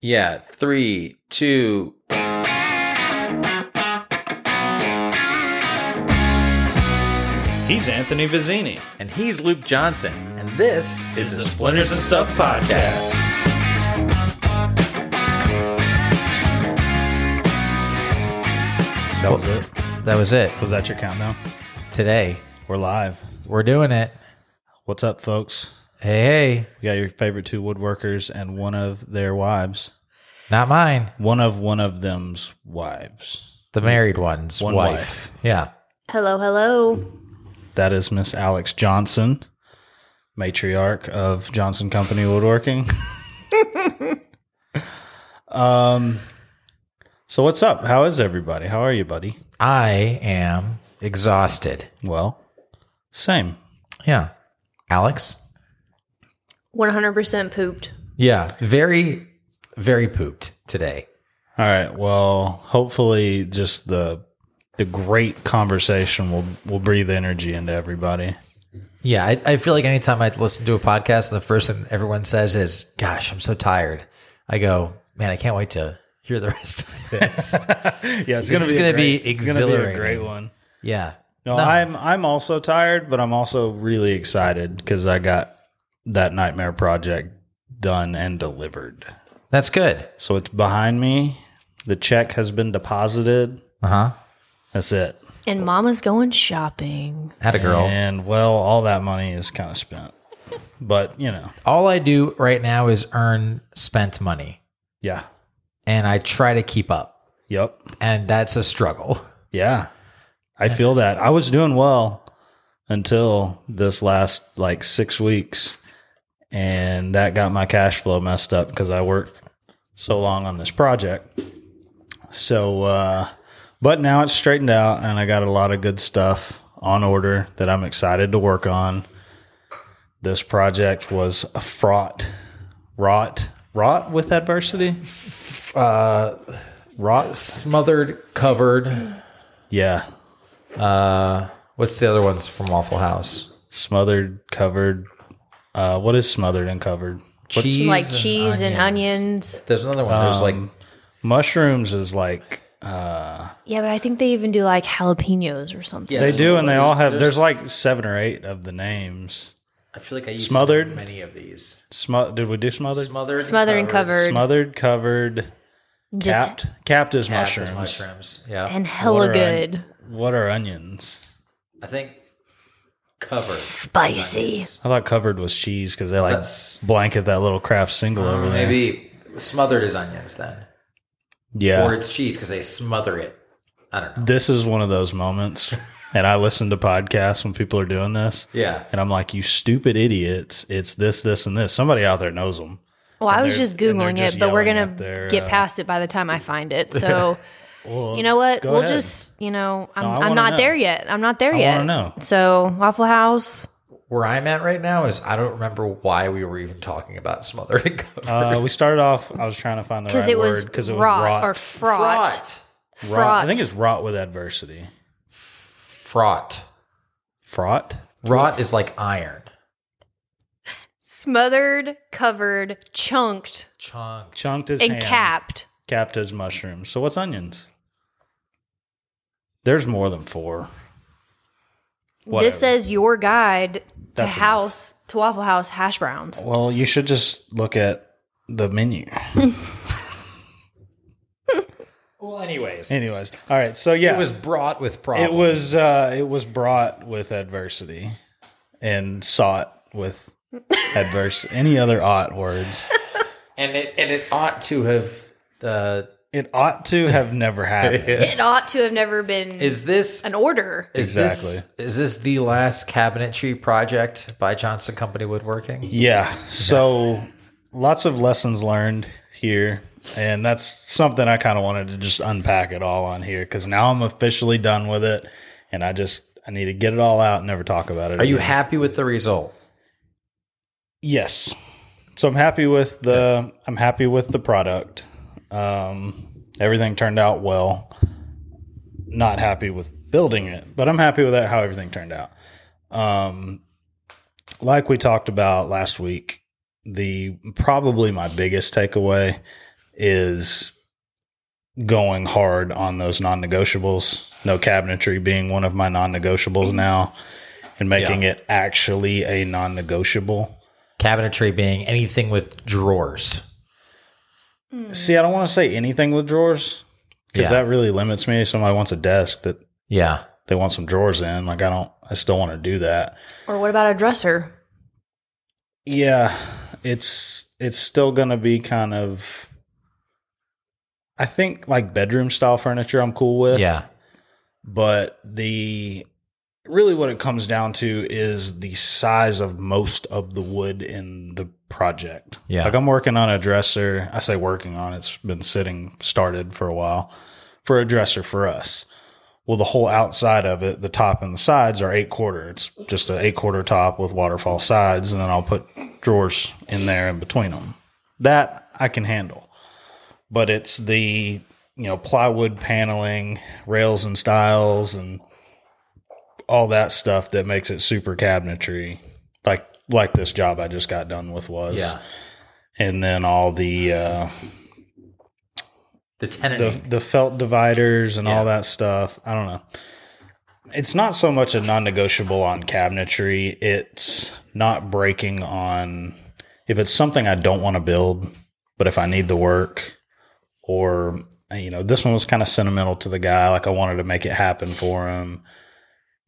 Yeah, three, two. He's Anthony Vizzini. And he's Luke Johnson. And this is the Splinters and Stuff Podcast. That was it. That was it. Was that your countdown? Today, We're live. we're doing it. What's up, folks? Hey, hey, We got your favorite two woodworkers and one of their wives. not mine. One of one of them's wives. The married one's One wife. wife. Yeah. Hello, hello. That is Miss Alex Johnson, matriarch of Johnson Company Woodworking. um. So what's up? How is everybody? How are you, buddy? I am exhausted. Well, same. Yeah. Alex? 100% pooped. Yeah. Very, very pooped today. All right. Well, hopefully, just the the great conversation will will breathe energy into everybody. Yeah. I, I feel like anytime I listen to a podcast, the first thing everyone says is, Gosh, I'm so tired. I go, Man, I can't wait to hear the rest of this. Yeah, it's This is a gonna be great- it's gonna be a great one. yeah. No, I'm I'm also tired, but I'm also really excited because I got that nightmare project done and delivered. That's good. So it's behind me. The check has been deposited. Uh huh. That's it. And mama's going shopping. Had a girl. And well, all that money is kind of spent. But you know, All I do right now is earn spent money yeah. and I try to keep up. Yep. And that's a struggle. Yeah. I feel that. I was doing well until this last like six weeks. And that got my cash flow messed up because I worked so long on this project. So, uh, but now it's straightened out and I got a lot of good stuff on order that I'm excited to work on. This project was a fraught, wrought, wrought with adversity. Uh, Wrought. smothered, covered. Yeah. Uh, what's the other ones from Waffle House? smothered, covered. Uh, what is smothered and covered? Cheese, like cheese and onions. There's another one. There's like Um, mushrooms is like uh, Yeah, but I think they even do like jalapenos or something. Yeah, they do, and they all have. there's- There's like seven or eight of the names. I feel like I used Smothered? many of these. Smo- did we do smothered? Smothered, Smothered and covered. Smothered, covered, Just capped. Capped is Capped as mushrooms. mushrooms. Yeah, and What hella are good. What are onions? I think covered. Spicy. I thought covered was cheese because they like That's- blanket that little Kraft single over there. Maybe smothered is onions then, yeah. or it's cheese because they smother it. I don't know. this is one of those moments, and I listen to podcasts when people are doing this. Yeah, And I'm like, you stupid idiots. It's this, this, and this. Somebody out there knows them. Well, I was they're- just and they're Googling just it, but we're yelling going at to their, get uh, past it by the time I find it. So, Well, you know what? We'll ahead. just, you know, I'm, I I'm not know. there yet. I'm not there yet. I yet. wanna know. So, Waffle House. where I'm at right now is I don't remember why we were even talking about smothered and covered. Uh, we started off. I was trying to find the Because right it was word because it was rot, rot. or fraught. fraught, Rot. I think it's rot with adversity. fraught. Fraught. Rot is like iron. Smothered, covered, chunked, Chunked. Chunked is and ham. capped. Capped as mushrooms. So what's onions? There's more than four. Whatever. This says your guide to That's enough. house to Waffle House hash browns. Well, you should just look at the menu. Well, anyways, Anyways, all right. So yeah, it was brought with problems. It was uh it was brought with adversity and sought with adverse any other ought words. and it and it ought to have. Uh, It ought to have never happened. It ought to have never been is this an order. is this is this the last cabinetry project by Johnson Company Woodworking? yeah. So lots of lessons learned here. And that's something I kind of wanted to just unpack it all on here because now I'm officially done with it, and I just I need to get it all out and never talk about it. Are you again. happy with the result? Yes. So I'm happy with the I'm happy with the product. Um, everything turned out well. Not happy with building it, but I'm happy with that how everything turned out. Um, like we talked about last week, the probably my biggest takeaway is going hard on those non-negotiables. No cabinetry being one of my non-negotiables now, and making it actually a non-negotiable. Cabinetry being anything with drawers. Hmm. See, I don't want to say anything with drawers because Yeah. that really limits me. If somebody wants a desk that Yeah. they want some drawers in, like I don't, I still want to do that. Or what about a dresser? Yeah, it's it's still going to be kind of. I think like bedroom style furniture, I'm cool with. Yeah. but the really what it comes down to is the size of most of the wood in the project. Yeah. Like I'm working on a dresser. I say working on it's been sitting started for a while for a dresser for us. Well, the whole outside of it, the top and the sides are eight quarter. It's just an eight quarter top with waterfall sides, and then I'll put drawers in there in between them. That I can handle but it's the you know plywood paneling, rails and stiles, and all that stuff that makes it super cabinetry, like this job I just got done with was. Yeah. And then all the uh, The tenant. the the felt dividers and Yeah. all that stuff. I don't know. It's not so much a non-negotiable on cabinetry. It's not breaking on if it's something I don't want to build, but if I need the work or you know, this one was kind of sentimental to the guy like I wanted to make it happen for him.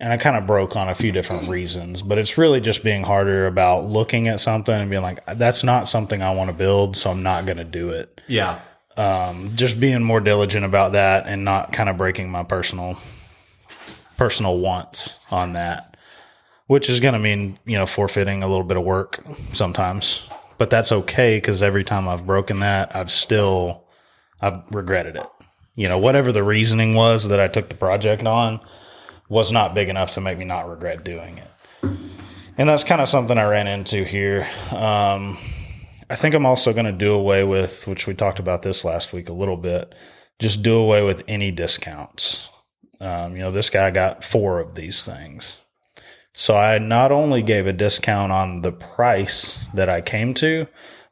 And I kind of broke on a few different reasons, but it's really just being harder about looking at something and being like that's not something I want to build, so I'm not going to do it yeah. um, just being more diligent about that and not kind of breaking my personal personal wants on that, which is going to mean you know forfeiting a little bit of work sometimes. But that's okay because every time I've broken that, I've still I've regretted it. You know, whatever the reasoning was that I took the project on was not big enough to make me not regret doing it. And that's kind of something I ran into here. Um, I think I'm also going to do away with, which we talked about this last week a little bit, just do away with any discounts. Um, you know, this guy got four of these things. So I not only gave a discount on the price that I came to,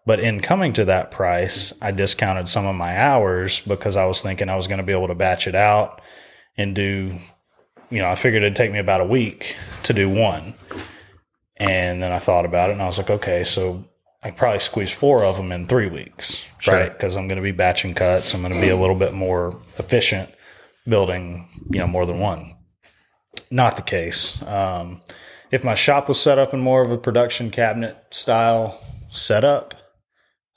but in coming to that price, I discounted some of my hours because I was thinking I was going to be able to batch it out and do, you know, I figured it'd take me about a week to do one. And then I thought about it and I was like, okay, so I probably squeeze four of them in three weeks, Sure. right? Because I'm going to be batching cuts. I'm going to be a little bit more efficient building, you know, more than one. Not the case. Um, if my shop was set up in more of a production cabinet style setup,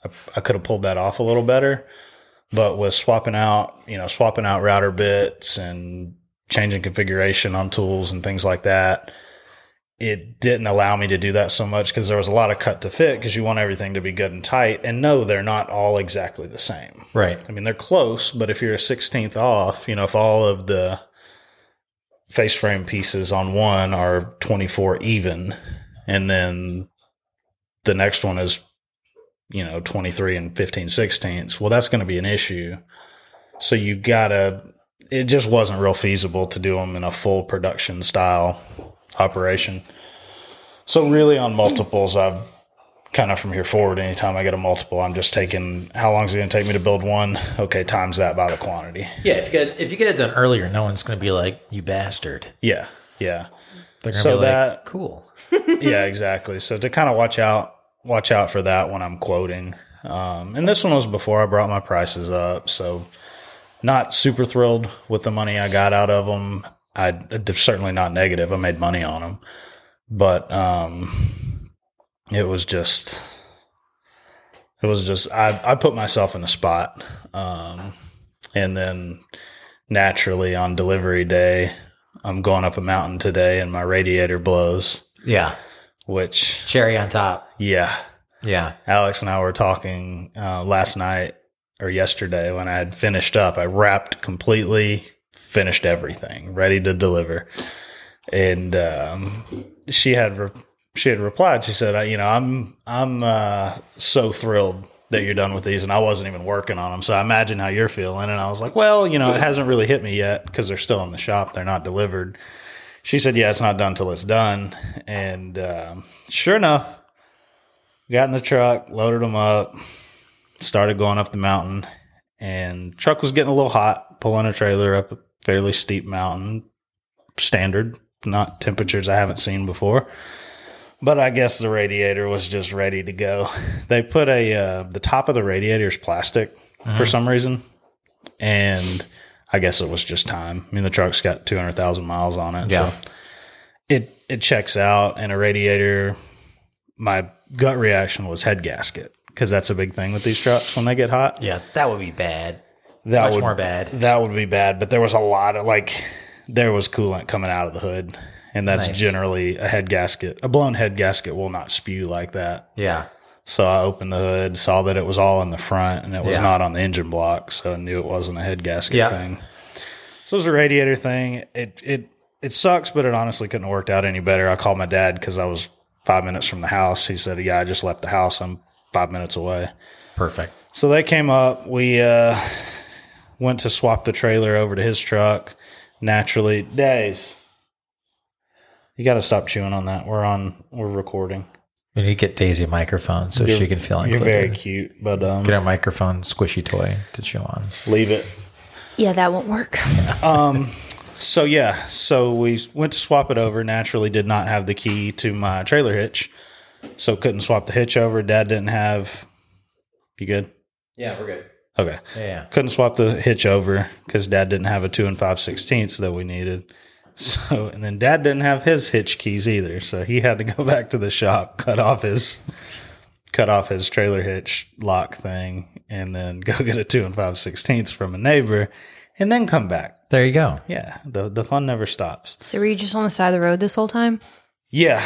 I, I could have pulled that off a little better. But with swapping out, you know, swapping out router bits and changing configuration on tools and things like that, it didn't allow me to do that so much because there was a lot of cut to fit because you want everything to be good and tight. And no, they're not all exactly the same. Right. I mean, they're close, but if you're a 16th off, you know, if all of the face frame pieces on one are 24 even, and then the next one is, you know, 23 and 15 sixteenths, well, that's going to be an issue. So you gotta, it just wasn't real feasible to do them in a full production style operation. So really on multiples, I've kind of from here forward, anytime I get a multiple, I'm just taking how long is it going to take me to build one? Okay, times that by the quantity. Yeah. If you get if you get it done earlier, no one's going to be like you bastard. Yeah, yeah, They're So be like, that- cool. yeah, exactly. So to kind of watch out, watch out for that when I'm quoting. Um, and this one was before I brought my prices up, so not super thrilled with the money I got out of them. I certainly not negative. I made money on them, but um, it was just it was just I I put myself in a spot, um, and then naturally on delivery day, I'm going up a mountain today, and my radiator blows. Yeah. Which Cherry on top. yeah, Yeah. Alex and I were talking uh, last night or yesterday when I had finished up. I wrapped completely, finished everything, ready to deliver. And um, she had re- she had replied. She said, "You know, I'm I'm uh, so thrilled that you're done with these, and I wasn't even working on them. So I imagine how you're feeling." And I was like, "Well, you know, it hasn't really hit me yet because they're still in the shop. They're not delivered." She said, "Yeah, it's not done till it's done." And um, sure enough, got in the truck, loaded them up, started going up the mountain, and truck was getting a little hot, pulling a trailer up a fairly steep mountain, standard, not temperatures I haven't seen before. But I guess the radiator was just ready to go. They put a uh, the top of the radiator is plastic for some reason, and I guess it was just time. I mean, the truck's got two hundred thousand miles on it, Yeah. so it it checks out. And a radiator, my gut reaction was head gasket because that's a big thing with these trucks when they get hot. Yeah, that would be bad. That Much would more bad. That would be bad. But there was a lot of like there was coolant coming out of the hood, and that's Nice. generally a head gasket. A blown head gasket will not spew like that. Yeah. So I opened the hood, saw that it was all in the front and it was Yeah. not on the engine block, so I knew it wasn't a head gasket Yeah. thing. So it was a radiator thing. It it it sucks, but it honestly couldn't have worked out any better. I called my dad because I was five minutes from the house. He said, "Yeah, I just left the house. I'm five minutes away." Perfect. So they came up. We uh, went to swap the trailer over to his truck. Naturally, days. You got to stop chewing on that. We're on. We're recording. We need to get Daisy a microphone so she can feel included. You're very cute, but um, Get a microphone squishy toy to chew on. leave it. Yeah, that won't work. Um, so yeah, so we went to swap it over. Naturally, did not have the key to my trailer hitch, so couldn't swap the hitch over. Dad didn't have. You good? Yeah, we're good. Okay. Yeah, yeah. Couldn't swap the hitch over because Dad didn't have a two and five sixteenths that we needed. So and then Dad didn't have his hitch keys either, so he had to go back to the shop, cut off his cut off his trailer hitch lock thing, and then go get a two and five sixteenths from a neighbor, and then come back. There you go. Yeah, the the fun never stops. So were you just on the side of the road this whole time? Yeah,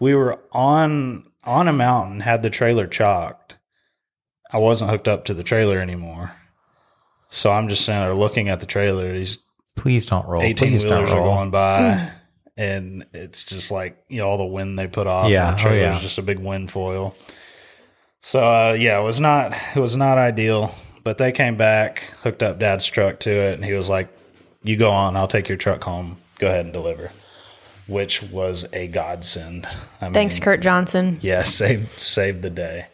we were on on a mountain, had the trailer chalked. I wasn't hooked up to the trailer anymore, so I'm just sitting there looking at the trailer. These Please don't roll. eighteen Please don't wheelers are going by, and it's just like you know all the wind they put off. Yeah, and the oh, trailer's yeah. just a big wind foil. So uh, yeah, it was not it was not ideal. But they came back, hooked up Dad's truck to it, and he was like, "You go on, I'll take your truck home. Go ahead and deliver." Which was a godsend. I Thanks, mean, Kurt Johnson. yeah, saved saved the day.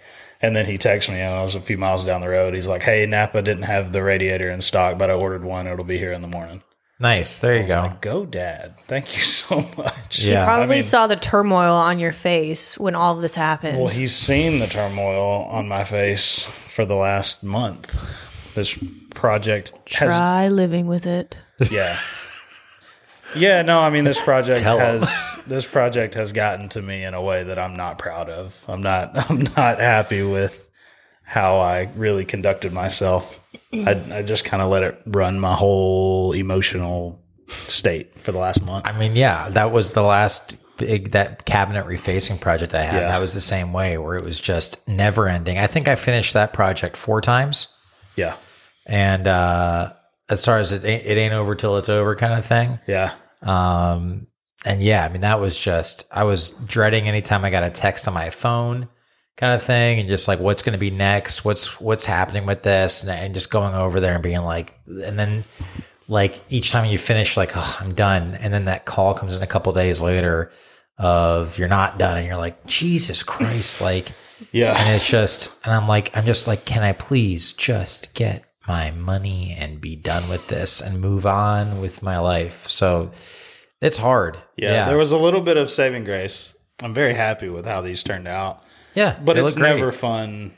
And then he texted me, and I was a few miles down the road. He's like, "Hey, Napa didn't have the radiator in stock, but I ordered one. It'll be here in the morning." Nice. There you go. like, "Go, Dad! Thank you so much." Yeah. He Probably mean- saw the turmoil on your face when all of this happened. Well, he's seen the turmoil on my face for the last month. This project has, Try living with it. yeah, yeah. No, I mean this project Tell 'em. has this project has gotten to me in a way that I'm not proud of. I'm not. I'm not happy with how I really conducted myself. I, I just kind of let it run my whole emotional state for the last month. I mean, yeah, that was the last big that cabinet refacing project I had. Yeah. That was the same way where it was just never ending. I think I finished that project four times, Yeah, and uh, as far as it ain't, it ain't over till it's over kind of thing. yeah, Um, and yeah, I mean, that was just, I was dreading anytime I got a text on my phone kind of thing and just like, what's going to be next? What's, what's happening with this? And, and just going over there and being like, and then like each time you finish, like, oh, I'm done. And then that call comes in a couple days later of you're not done. And you're like, Jesus Christ. Like, yeah. and it's just, and I'm like, I'm just like, can I please just get my money and be done with this and move on with my life? So it's hard. Yeah, there was a little bit of saving grace. I'm very happy with how these turned out, yeah, but it's never fun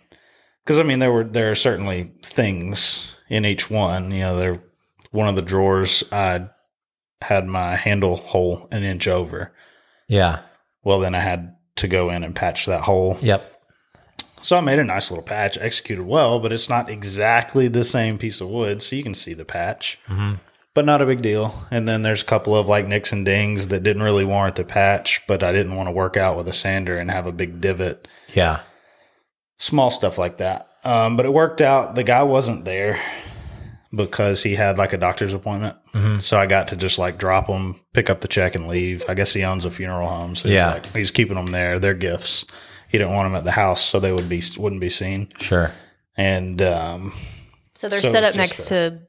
because I mean there were there are certainly things in each one. You know, there one of the drawers I had my handle hole an inch over. Yeah. Well, then I had to go in and patch that hole. Yep. So I made a nice little patch, executed well, but it's not exactly the same piece of wood, so you can see the patch. Mm-hmm. But not a big deal. And then there's a couple of like nicks and dings that didn't really warrant a patch, but I didn't want to work out with a sander and have a big divot. Yeah. Small stuff like that. Um, but it worked out. The guy wasn't there because he had like a doctor's appointment. Mm-hmm. So I got to just like drop him, pick up the check, and leave. I guess he owns a funeral home, so he's Yeah. like he's keeping them there. They're gifts. He didn't want them at the house, so they would be wouldn't be seen. Sure. And um, So they're So set up just next to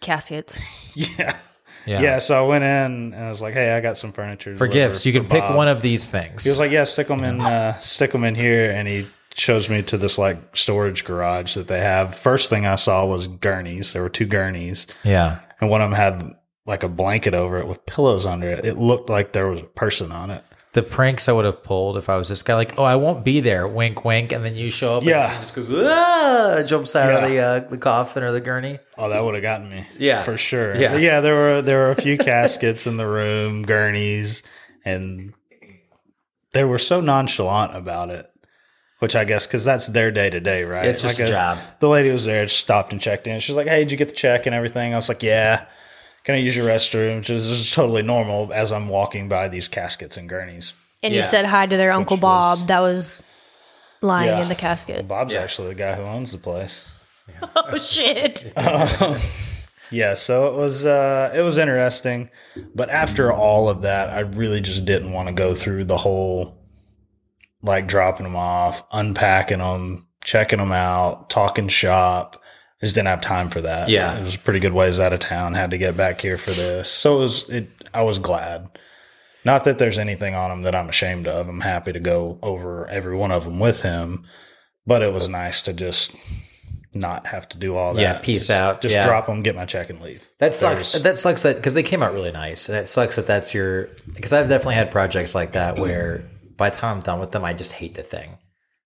caskets. yeah, Yeah. yeah. So I went in and I was like, "Hey, I got some furniture For gifts, you for can pick one of these things. He was like, "Yeah, stick them in, uh, stick them in here," and he shows me to this like storage garage that they have. First thing I saw was gurneys. There were two gurneys, Yeah. and one of them had like a blanket over it with pillows under it. It looked like there was a person on it. The pranks I would have pulled if I was this guy, like, oh, I won't be there, wink, wink, and then you show up, Yeah. and just goes, ah, jumps out of the uh, the coffin or the gurney. Oh, that would have gotten me. Yeah. for sure. Yeah. But yeah. There were there were a few caskets in the room, gurneys, and they were so nonchalant about it. Which I guess because that's their day to day, right? It's just a job. The lady was there, just stopped and checked in. She's like, "Hey, did you get the check and everything?" I was like, "Yeah." Can I use your restroom? Which is just totally normal as I'm walking by these caskets and gurneys. And Yeah. you said hi to their Uncle Bob was- that was lying Yeah. in the casket. Bob's Yeah. actually the guy who owns the place. Oh shit. Yeah, so it was uh it was interesting, but after all of that, I really just didn't want to go through the whole like dropping them off, unpacking them, checking them out, talking shop. I just didn't have time for that. Yeah. it was pretty good ways out of town. Had to get back here for this, so it was. It I was glad. Not that there's anything on him that I'm ashamed of. I'm happy to go over every one of them with him, but it was nice to just not have to do all that. Yeah, peace out. Just Yeah. drop them, get my check, and leave. That sucks. There's- That sucks that because they came out really nice, and it sucks that that's your. Because I've definitely had projects like that where by the time I'm done with them, I just hate the thing.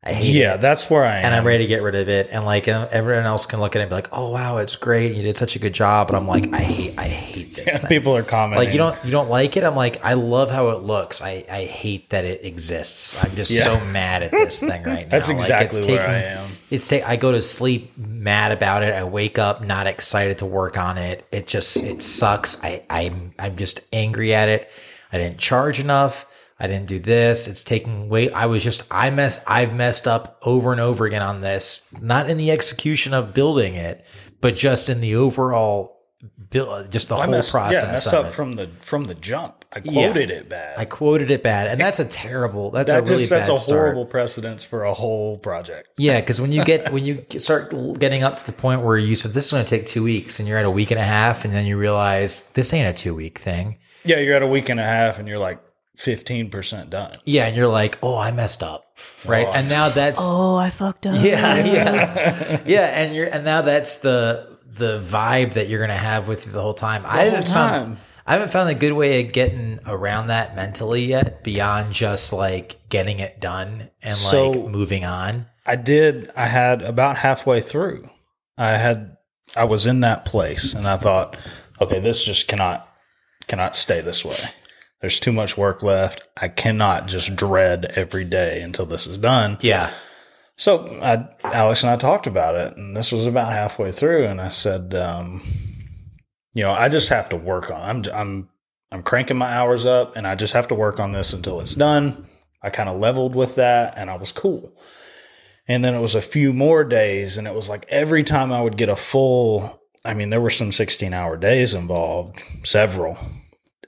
I hate Yeah, it, that's where I am. and I'm ready to get rid of it. And like everyone else can look at it and be like, "Oh wow, it's great. You did such a good job." But I'm like, I hate, I hate this. thing. People are commenting. Like you don't you don't like it. I'm like I love how it looks. I I hate that it exists. I'm just Yeah. so mad at this thing right now. That's Like, exactly it's where I am. It's take. I go to sleep mad about it. I wake up not excited to work on it. It just it sucks. I I'm I'm just angry at it. I didn't charge enough. I didn't do this. It's taking way. I was just I mess. I've messed up over and over again on this. Not in the execution of building it, but just in the overall build. Just the I whole messed, process. yeah, messed of up it. from the from the jump. I Yeah. quoted it bad. I quoted it bad, and that's a terrible. That's that a really just sets a start. horrible precedence for a whole project. Yeah, because when you get when you start getting up to the point where you said this is going to take two weeks, and you're at a week and a half, and then you realize this ain't a two week thing. Yeah, you're at a week and a half, and you're like fifteen percent done. Yeah, and you're like, oh, I messed up, right? Oh, and now that's Oh, I fucked up. yeah, yeah, yeah, and you're and now that's the the vibe that you're gonna have with you the whole time. I haven't time. found I haven't found a good way of getting around that mentally yet, beyond just like getting it done and So- like moving on. I did. I had about halfway through. I had. I was in that place, and I thought, okay, this just cannot cannot stay this way. There's too much work left. I cannot just dread every day until this is done. Yeah, So I, Alex and I talked about it, and this was about halfway through, and I said, um, you know, I just have to work on. I'm I'm I'm cranking my hours up, and I just have to work on this until it's done. I kind of leveled with that, and I was cool. And then it was a few more days, and it was like every time I would get a full. I mean, there were some 16 hour days involved, several,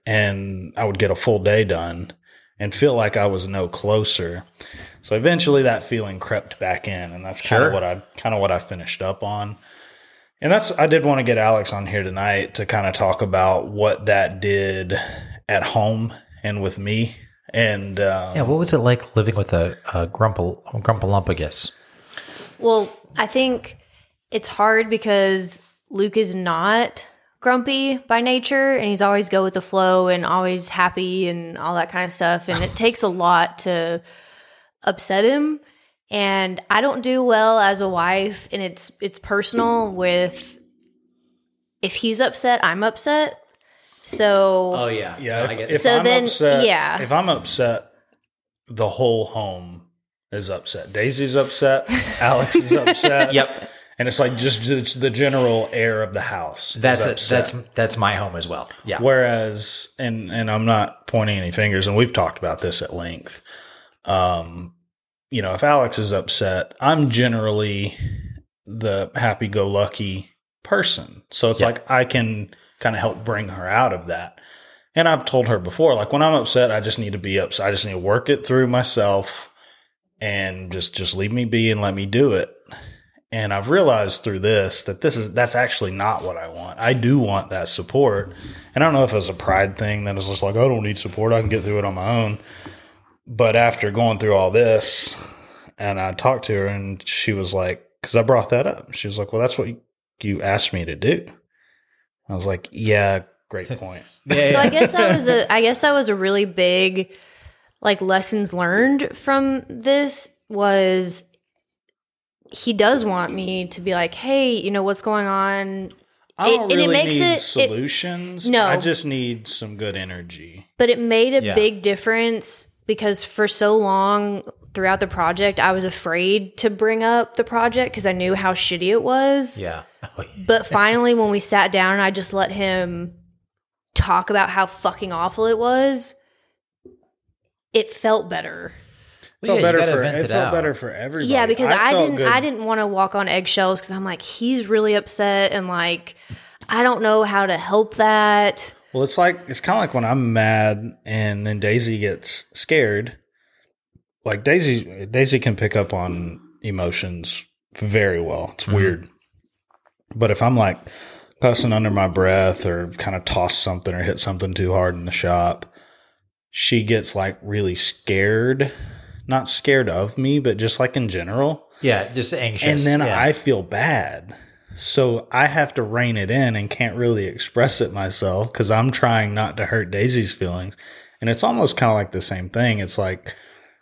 and I would get a full day done and feel like I was no closer. So eventually that feeling crept back in and that's kind Sure. of what I kind of what I finished up on. And that's I did want to get Alex on here tonight to kind of talk about what that did at home and with me. And um, yeah. What was it like living with a, a grumple grumpalumpagus? Well, I think it's hard because Luke is not grumpy by nature and he's always go with the flow and always happy and all that kind of stuff and it takes a lot to upset him and I don't do well as a wife and it's it's personal with if he's upset, I'm upset. So Oh yeah, yeah, I get if So I'm then, upset, yeah. if I'm upset, the whole home is upset. Daisy's upset. Alex is upset. Yep. And it's like just, just the general air of the house. That's a, that's that's my home as well. Yeah. Whereas, and and I'm not pointing any fingers, and we've talked about this at length. Um, you know, if Alex is upset, I'm generally the happy-go-lucky person, so it's Yeah. like I can kind of help bring her out of that. And I've told her before, like when I'm upset, I just need to be upset. I just need to work it through myself, and just just leave me be and let me do it. And I've realized through this that this is that's actually not what I want. I do want that support. And I don't know if it's a pride thing that is just like, I don't need support. I can get through it on my own. But after going through all this and I talked to her, and she was like, because I brought that up. She was like, "Well, that's what you, you asked me to do." I was like, "Yeah, great point." Yeah, So I guess that was a I guess that was a really big like lessons learned from this was he does want me to be like, hey, you know what's going on, I It- don't and it really makes need it- it- solutions. No. I just need some good energy. but it made a Yeah. big difference because for so long throughout the project, I was afraid to bring up the project because I knew how shitty it was. yeah. Oh, But finally, when we sat down and I just let him talk about how fucking awful it was, it felt better. Well, felt yeah, better for it, it felt out. better for everybody. Yeah, because I, felt didn't good. I didn't want to walk on eggshells because I'm like, he's really upset and like I don't know how to help that. Well, it's like it's kind of like when I'm mad and then Daisy gets scared. Like Daisy, Daisy can pick up on emotions very well. It's mm-hmm. weird, but if I'm like cussing under my breath or kind of toss something or hit something too hard in the shop, she gets like really scared. Not scared of me, but just like in general. Yeah, just anxious. and then yeah. I feel bad. So I have to rein it in and can't really express it myself because I'm trying not to hurt Daisy's feelings. And it's almost kind of like the same thing. It's like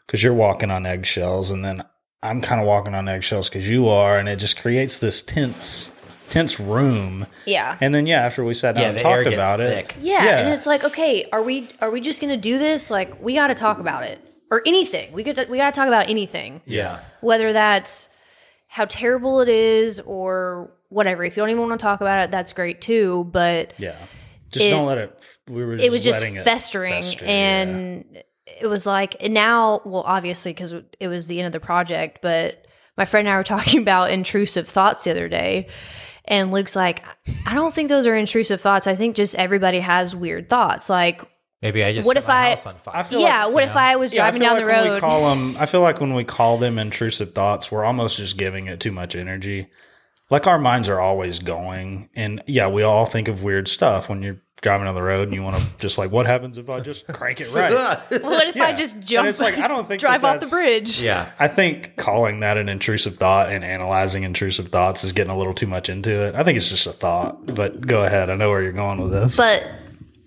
because you're walking on eggshells, and then I'm kind of walking on eggshells because you are, and it just creates this tense, tense room. Yeah. And then yeah, after we sat down yeah, and talked about thick. it, Yeah, Yeah. and it's like, okay, are we are we just gonna do this? Like, we got to talk about it or anything. We could we got to talk about anything, Yeah. whether that's how terrible it is or whatever. If you don't even want to talk about it, that's great too. But yeah, just It- don't let it. We were. it was just letting it festering, fester, yeah. and it was like and now. Well, obviously, because it was the end of the project, but my friend and I were talking about intrusive thoughts the other day. And Luke's like, I don't think those are intrusive thoughts. I think just everybody has weird thoughts. Like, Maybe I just What set if my I- house on fire. I feel yeah, like, what if I was Yeah, I driving feel down the like when we road? call them, I feel like when we call them intrusive thoughts, we're almost just giving it too much energy. Like our minds are always going, and yeah, we all think of weird stuff when you're driving on the road and you want to just like, what happens if I just crank it right? what if I Yeah. just And jump? it's like, I don't think drive that off the bridge. yeah. I think calling that an intrusive thought and analyzing intrusive thoughts is getting a little too much into it. I think it's just a thought, but go ahead. I know where you're going with this. But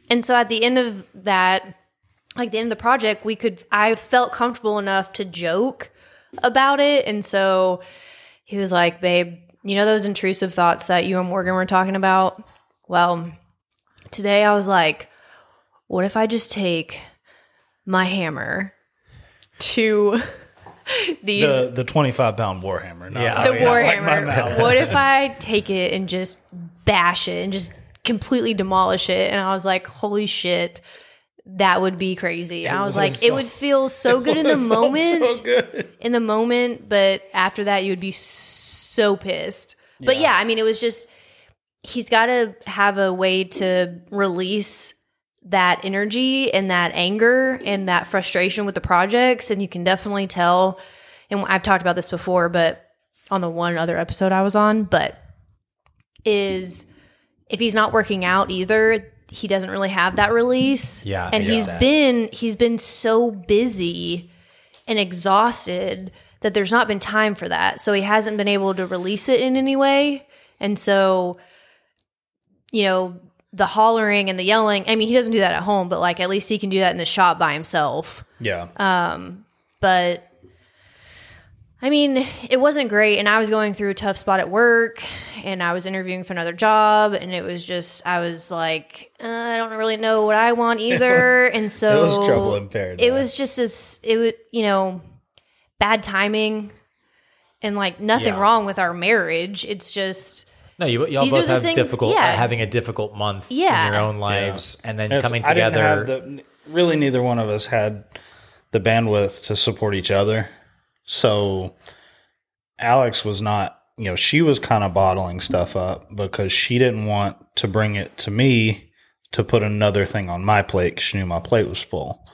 and so at the end of that, like the end of the project, we could I felt comfortable enough to joke about it, and so he was like, "Babe, you know those intrusive thoughts that you and Morgan were talking about? Well, today I was like, what if I just take my hammer to these the the 25 pound warhammer, not Yeah. The I like my warhammer. mouth. what if I take it and just bash it and just completely demolish it? And I was like, holy shit, that would be crazy. I was like, it would feel so good in the moment, so good. in the moment, but after that, you would be so pissed. But yeah, I mean, it was just he's got to have a way to release that energy and that anger and that frustration with the projects and you can definitely tell and I've talked about this before but on the one other episode I was on but is if he's not working out either he doesn't really have that release Yeah, and he's that. been he's been so busy and exhausted that there's not been time for that so he hasn't been able to release it in any way and so you know, the hollering and the yelling. I mean, he doesn't do that at home, but like at least he can do that in the shop by himself. Yeah. Um, but I mean, it wasn't great. And I was going through a tough spot at work and I was interviewing for another job. And it was just, I was like, uh, I don't really know what I want either. and so it was trouble in paradise. it was just as, it was, you know, bad timing and like nothing Yeah. wrong with our marriage. It's just, No, you y'all These are both the have things- difficult yeah. uh, having a difficult month Yeah. in your own lives, and then It's- coming I didn't together. have the, really, neither one of us had the bandwidth to support each other. So Alex was not, you know, she was kind of bottling stuff up because she didn't want to bring it to me to put another thing on my plate she knew my plate was full.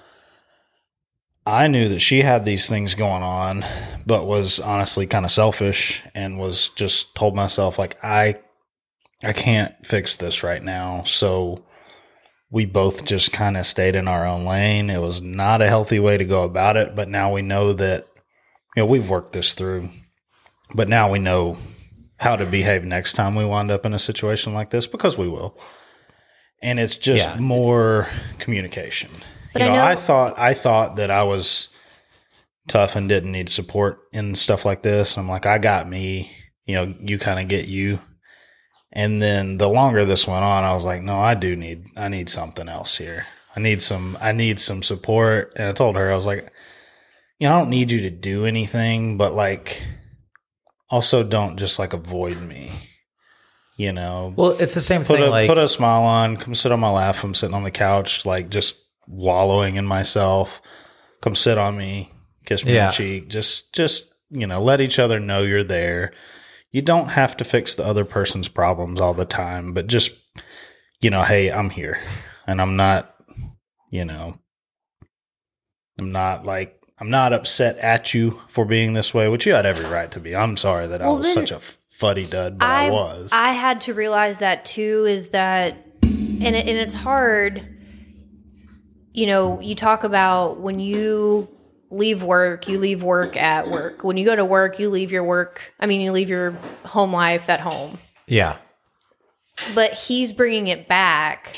I knew that she had these things going on, but was honestly kind of selfish and was just told myself like I I can't fix this right now. So we both just kind of stayed in our own lane. It was not a healthy way to go about it, but now we know that you know, we've worked this through, but now we know how to behave next time we wind up in a situation like this because we will. And it's just Yeah. more communication. But you I know, know- I thought I thought that I was tough and didn't need support in stuff like this. I'm like, I got me, you know, you kind of get you. And then the longer this went on, I was like, no, I do need I need something else here. I need some I need some support. And I told her, I was like, you know, I don't need you to do anything, but like also don't just like avoid me. You know, Well, it's the same put thing. a like, put a smile on. Come sit on my lap. I'm sitting on the couch, like just wallowing in myself. Come sit on me, kiss me on the cheek. Just just you know, let each other know you're there. You don't have to fix the other person's problems all the time, but just you know, hey, I'm here, and I'm not, you know, I'm not like. I'm not upset at you for being this way, which you had every right to be. I'm sorry that I was such a fuddy dud, but I, was. I had to realize that too. Is that and it, and it's hard. You know, you talk about when you leave work, you leave work at work. When you go to work, you leave your work. I mean, you leave your home life at home. yeah, But he's bringing it back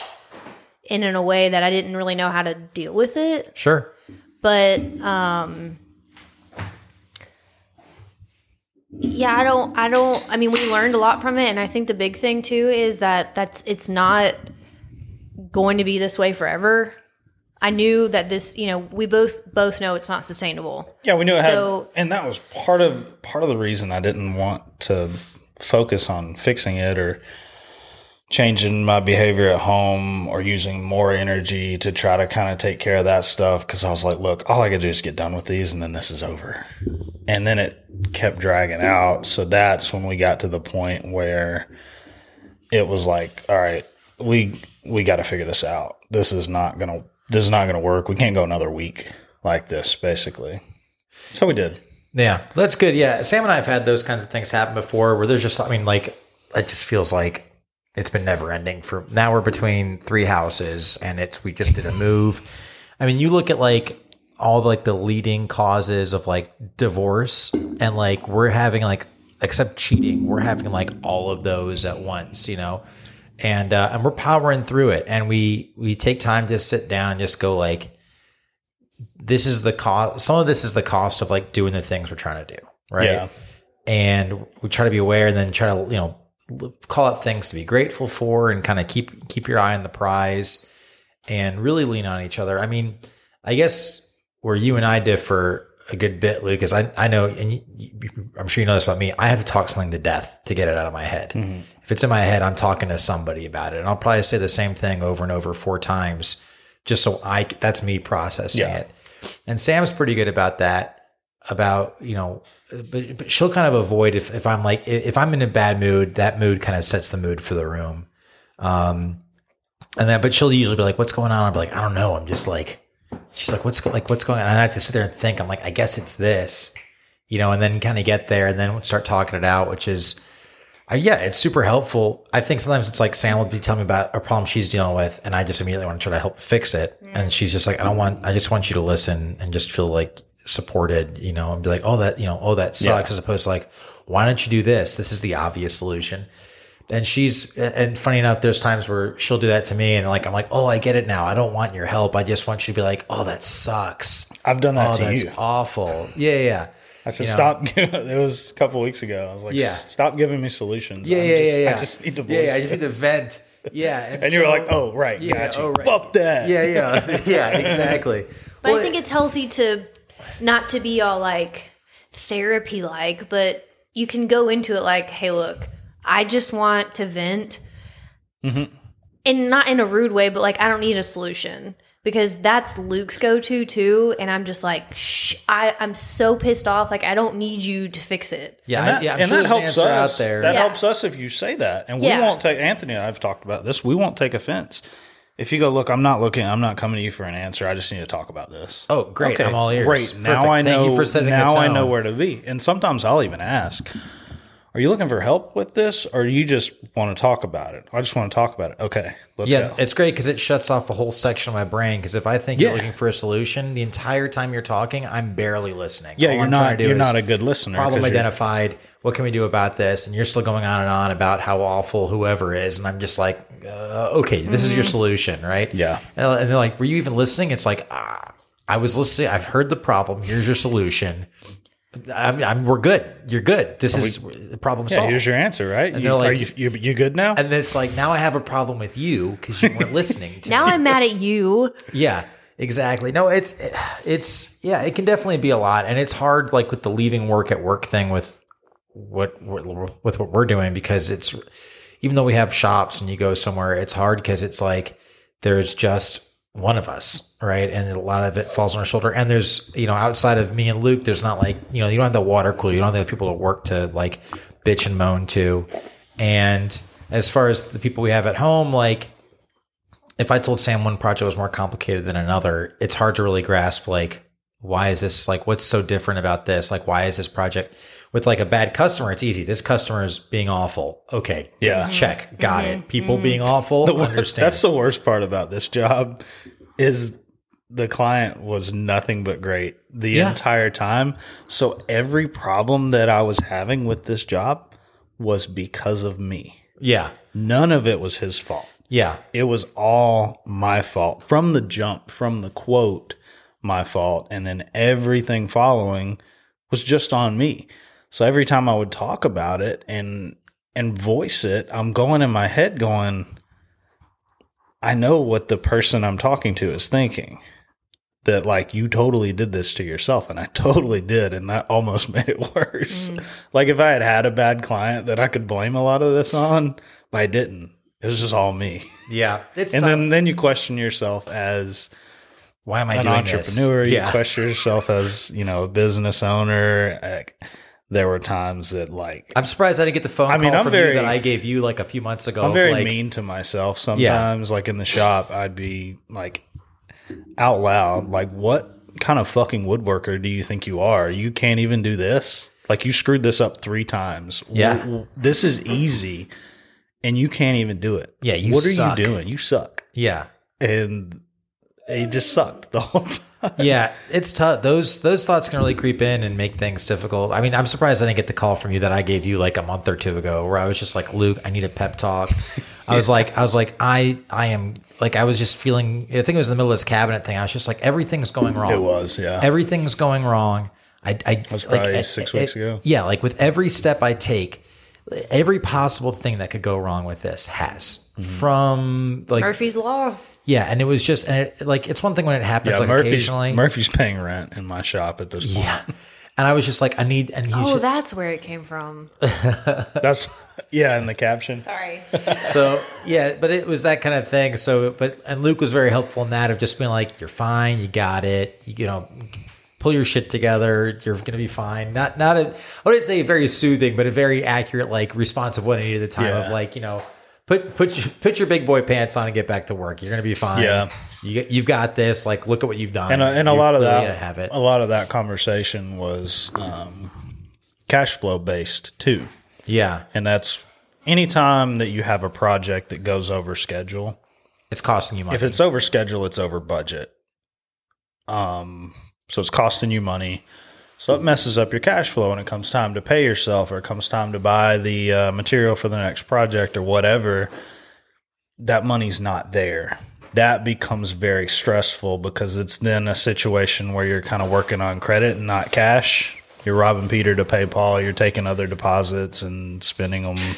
in, in a way that I didn't really know how to deal with it. sure. But um yeah i don't i don't i mean we learned a lot from it and i think the big thing too is that that's it's not going to be this way forever. I knew that this you know we both both know it's not sustainable. Yeah, we knew it So- had, and that was part of part of the reason I didn't want to focus on fixing it or changing my behavior at home or using more energy to try to kind of take care of that stuff because I was like, look, all I gotta do is get done with these and then this is over. And then it kept dragging out. So that's when we got to the point where it was like, all right, we we got to figure this out. This is not gonna this is not gonna work. We can't go another week like this, basically. So we did. Yeah, that's good. Yeah, Sam and I have had those kinds of things happen before where there's just, I mean, like, it just feels like it's been never ending for now we're between three houses and it's, we just did a move. I mean, you look at like all like the leading causes of like divorce and like we're having like, except cheating, we're having like all of those at once, you know? And, uh, and we're powering through it and we, we take time to sit down and just go like, this is the cost. Some of this is the cost of like doing the things we're trying to do, right? Yeah. And we try to be aware, and then try to you know call out things to be grateful for, and kind of keep keep your eye on the prize, and really lean on each other. I mean, I guess where you and I differ a good bit, Luke, is I I know, and you, you, I'm sure you know this about me. I have to talk something to death to get it out of my head. Mm-hmm. If it's in my head, I'm talking to somebody about it, and I'll probably say the same thing over and over four times, just so I that's me processing Yeah. it. And Sam's pretty good about that. About you know, but, but she'll kind of avoid if if I'm like if I'm in a bad mood, that mood kind of sets the mood for the room. Um, and then but she'll usually be like, "What's going on?" I'll be like, "I don't know." I'm just like, she's like, "What's like what's going on?" And I have to sit there and think. I'm like, "I guess it's this," you know, and then kind of get there and then start talking it out, which is. Uh, yeah, it's super helpful. I think sometimes it's like Sam will be telling me about a problem she's dealing with, and I just immediately want to try to help fix it. And she's just like, I don't want, I just want you to listen and just feel like supported, you know, and be like, oh, that, you know, oh, that sucks, as opposed to like, why don't you do this? This is the obvious solution. And she's, and funny enough, there's times where she'll do that to me, and like, I'm like, oh, I get it now. I don't want your help. I just want you to be like, oh, that sucks. I've done that Oh, to that's you. awful. Yeah, yeah, yeah. I said, you stop. Giving, it was a couple weeks ago. I was like, Yeah. stop giving me solutions. Yeah, I'm yeah, just, yeah, yeah. I just need to voice yeah, yeah, I just need to vent. Yeah, And you were like, oh, right. Yeah, got you. oh, right. Fuck that. yeah, yeah, yeah, exactly. But Well, I think it's healthy to not to be all like therapy like, but you can go into it like, hey, look, I just want to vent. Mm-hmm. And not in a rude way, but like, I don't need a solution because that's Luke's go to too. And I'm just like, shh, I, I'm so pissed off. Like, I don't need you to fix it. yeah, And I- that, yeah, I'm and sure that there's an helps us. out there. That Yeah. helps us if you say that, and Yeah. we won't take. Anthony and I've talked about this. We won't take offense if you go. Look, I'm not looking. I'm not coming to you for an answer. I just need to talk about this. Oh, great. I'm all ears. Great. Now I know. Thank you for setting now I know where to be. And sometimes I'll even ask, are you looking for help with this or you just want to talk about it? I just want to talk about it. Okay, let's yeah, go. it's great because it shuts off a whole section of my brain. Because if I think Yeah. you're looking for a solution, the entire time you're talking, I'm barely listening. Yeah, All you're I'm trying not to do you're not a good listener. problem identified. What can we do about this? And you're still going on and on about how awful whoever is, and I'm just like, uh, okay, this is your solution, right? Yeah. And and they're like, were you even listening? It's like, ah, I was listening. I've heard the problem. Here's your solution. I'm, I'm we're good. You're good. This is the problem Yeah, solved. here's your answer, right? You, they're are like- you, you you good now? and it's like now I have a problem with you because you weren't listening to Now me. I'm mad at you. Yeah, exactly. No, it's it's yeah, it can definitely be a lot, and it's hard like with the leaving work at work thing with what with what we're doing because it's even though we have shops and you go somewhere, it's hard because it's like there's just one of us, right? And a lot of it falls on our shoulder. And there's you know outside of me and Luke, there's not like you know you don't have the water cooler, you don't have the people to work to like bitch and moan to, and as far as the people we have at home, like if I told Sam one project was more complicated than another, it's hard to really grasp like why is this like what's so different about this? Like why is this project with like a bad customer? It's easy. This customer is being awful. Okay, Yeah. check, got mm-hmm. it. Mm-hmm. People mm-hmm. being awful, The understand. That's the worst part about this job is the client was nothing but great the Yeah. entire time. So every problem that I was having with this job was because of me. yeah, None of it was his fault. yeah, It was all my fault from the jump, from the quote, my fault. And then everything following was just on me. So every time I would talk about it and, and voice it, I'm going in my head going, I know what the person I'm talking to is thinking. That like you totally did this to yourself, and I totally did, and that almost made it worse. Mm. Like if I had had a bad client that I could blame a lot of this on, but I didn't. It was just all me. yeah. It's And tough. then then you question yourself as why am I an doing entrepreneur. This? You Yeah, question yourself as you know a business owner. There were times that like I'm surprised I didn't get the phone I mean, call I'm from very- you that I gave you like a few months ago. I'm very like, mean to myself sometimes. Like in the shop, I'd be like out loud, like, "What kind of fucking woodworker do you think you are? You can't even do this. Like you screwed this up three times. Yeah. W- w- this is easy, and you can't even do it. Yeah, you what suck. are you doing? You suck." Yeah, And it just sucked the whole time. Yeah, it's tough. Those those thoughts can really creep in and make things difficult. I mean, I'm surprised I didn't get the call from you that I gave you like a month or two ago, where I was just like, Luke, I need a pep talk. I was like, I was like, I I am like, I was just feeling. I think it was in the middle of this cabinet thing. I was just like, everything's going wrong. It was, yeah. everything's going wrong. I, I was probably six weeks ago. Yeah, like with every step I take, every possible thing that could go wrong with this has Mm-hmm. from like Murphy's Law. Yeah, and it was just and it, like it's one thing when it happens yeah, like Murphy's, occasionally. Murphy's paying rent in my shop at this point. yeah, and I was just like, I need, and he's Oh, just- that's where it came from. That's yeah, in the caption. Sorry. so yeah, but it was that kind of thing. So, but and Luke was very helpful in that of just being like, you're fine, you got it, you, you know. Pull your shit together. You're gonna be fine. Not, not a. I wouldn't say very soothing, but a very accurate, like response of what I needed at the time. Of like, you know, put put your, put your big boy pants on and get back to work. You're gonna be fine. Yeah. you, you've got this. Like, look at what you've done. and a, and a lot of that have it. a lot of that conversation was um, cash flow based too Yeah, and that's anytime that you have a project that goes over schedule it's costing you money. if it's over schedule it's over budget um so it's costing you money so it messes up your cash flow when it comes time to pay yourself or it comes time to buy the uh, material for the next project or whatever that money's not there. That becomes very stressful because it's then a situation where you're kind of working on credit and not cash. You're robbing peter to pay paul you're taking other deposits and spending them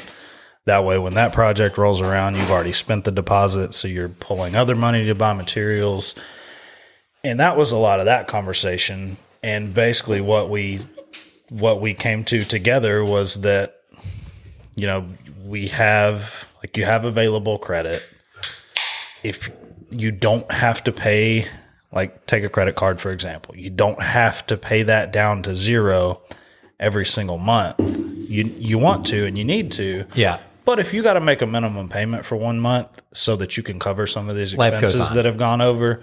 that way. When that project rolls around you've already spent the deposit so you're pulling other money to buy materials. And that was a lot of that conversation and basically what we what we came to together was that you know we have like you have available credit. If you don't have to pay like take a credit card for example you don't have to pay that down to zero every single month. You you want to and you need to. Yeah, but if you got to make a minimum payment for one month so that you can cover some of these expenses that have gone over,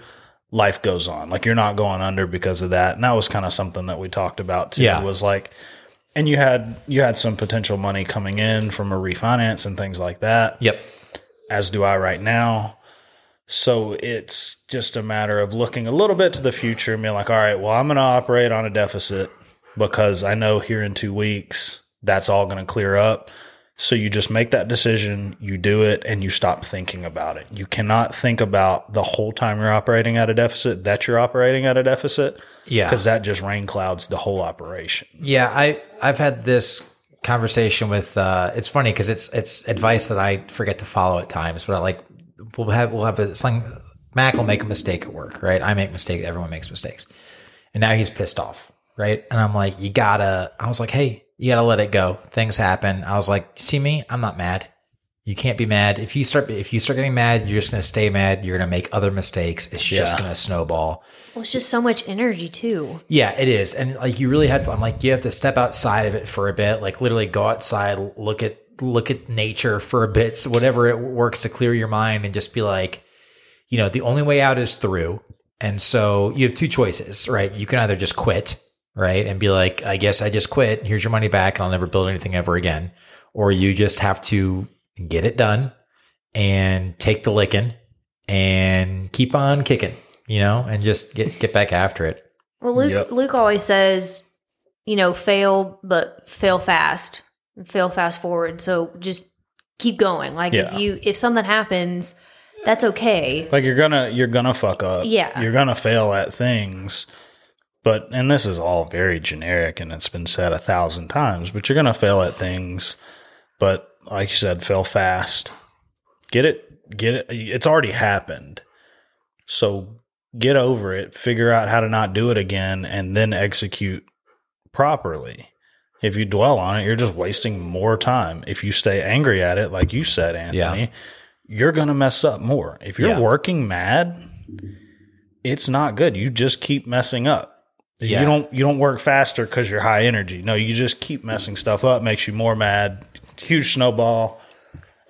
life goes on. Like you're not going under because of that. And that was kind of something that we talked about too. Yeah. Was like and you had you had some potential money coming in from a refinance and things like that. Yep. As do I right now. So it's just a matter of looking a little bit to the future and being like, all right, well, I'm going to operate on a deficit because I know here in two weeks that's all going to clear up. So you just make that decision, you do it, and you stop thinking about it. You cannot think about the whole time you're operating at a deficit that you're operating at a deficit Yeah. because that just rain clouds the whole operation. Yeah, I I've had this conversation with. Uh, it's funny because it's it's advice that I forget to follow at times, but I like we'll have we'll have a something. Mac will make a mistake at work, right? I make mistakes. Everyone makes mistakes, and now he's pissed off, right? And I'm like, you gotta. I was like, hey, you gotta let it go. Things happen. I was like, see me? I'm not mad. You can't be mad. If you start if you start getting mad, you're just gonna stay mad. You're gonna make other mistakes. It's just Yeah. gonna snowball. Well, it's just so much energy too. Yeah, it is. And like you really have to I'm like you have to step outside of it for a bit, like literally go outside, look at look at nature for a bit, so whatever it works to clear your mind and just be like, you know, the only way out is through. And so you have two choices, right? You can either just quit, right? And be like, I guess I just quit. Here's your money back and I'll never build anything ever again. Or you just have to get it done and take the licking and keep on kicking, you know, and just get get back after it. Well, Luke Yep. Luke always says, you know, fail but fail fast, fail fast forward. So just keep going. Like Yeah. if you if something happens, that's okay. Like you're gonna you're gonna fuck up. Yeah. You're gonna fail at things. But and this is all very generic and it's been said a thousand times, but you're gonna fail at things. But like you said, fail fast. Get it get it it's already happened. So get over it, figure out how to not do it again, and then execute properly. If you dwell on it, you're just wasting more time. If you stay angry at it, like you said, Anthony, you're going to mess up more. If you're Yeah. working mad, it's not good. You just keep messing up. Yeah. You don't you don't work faster because you're high energy. No, you just keep messing stuff up, makes you more mad, huge snowball,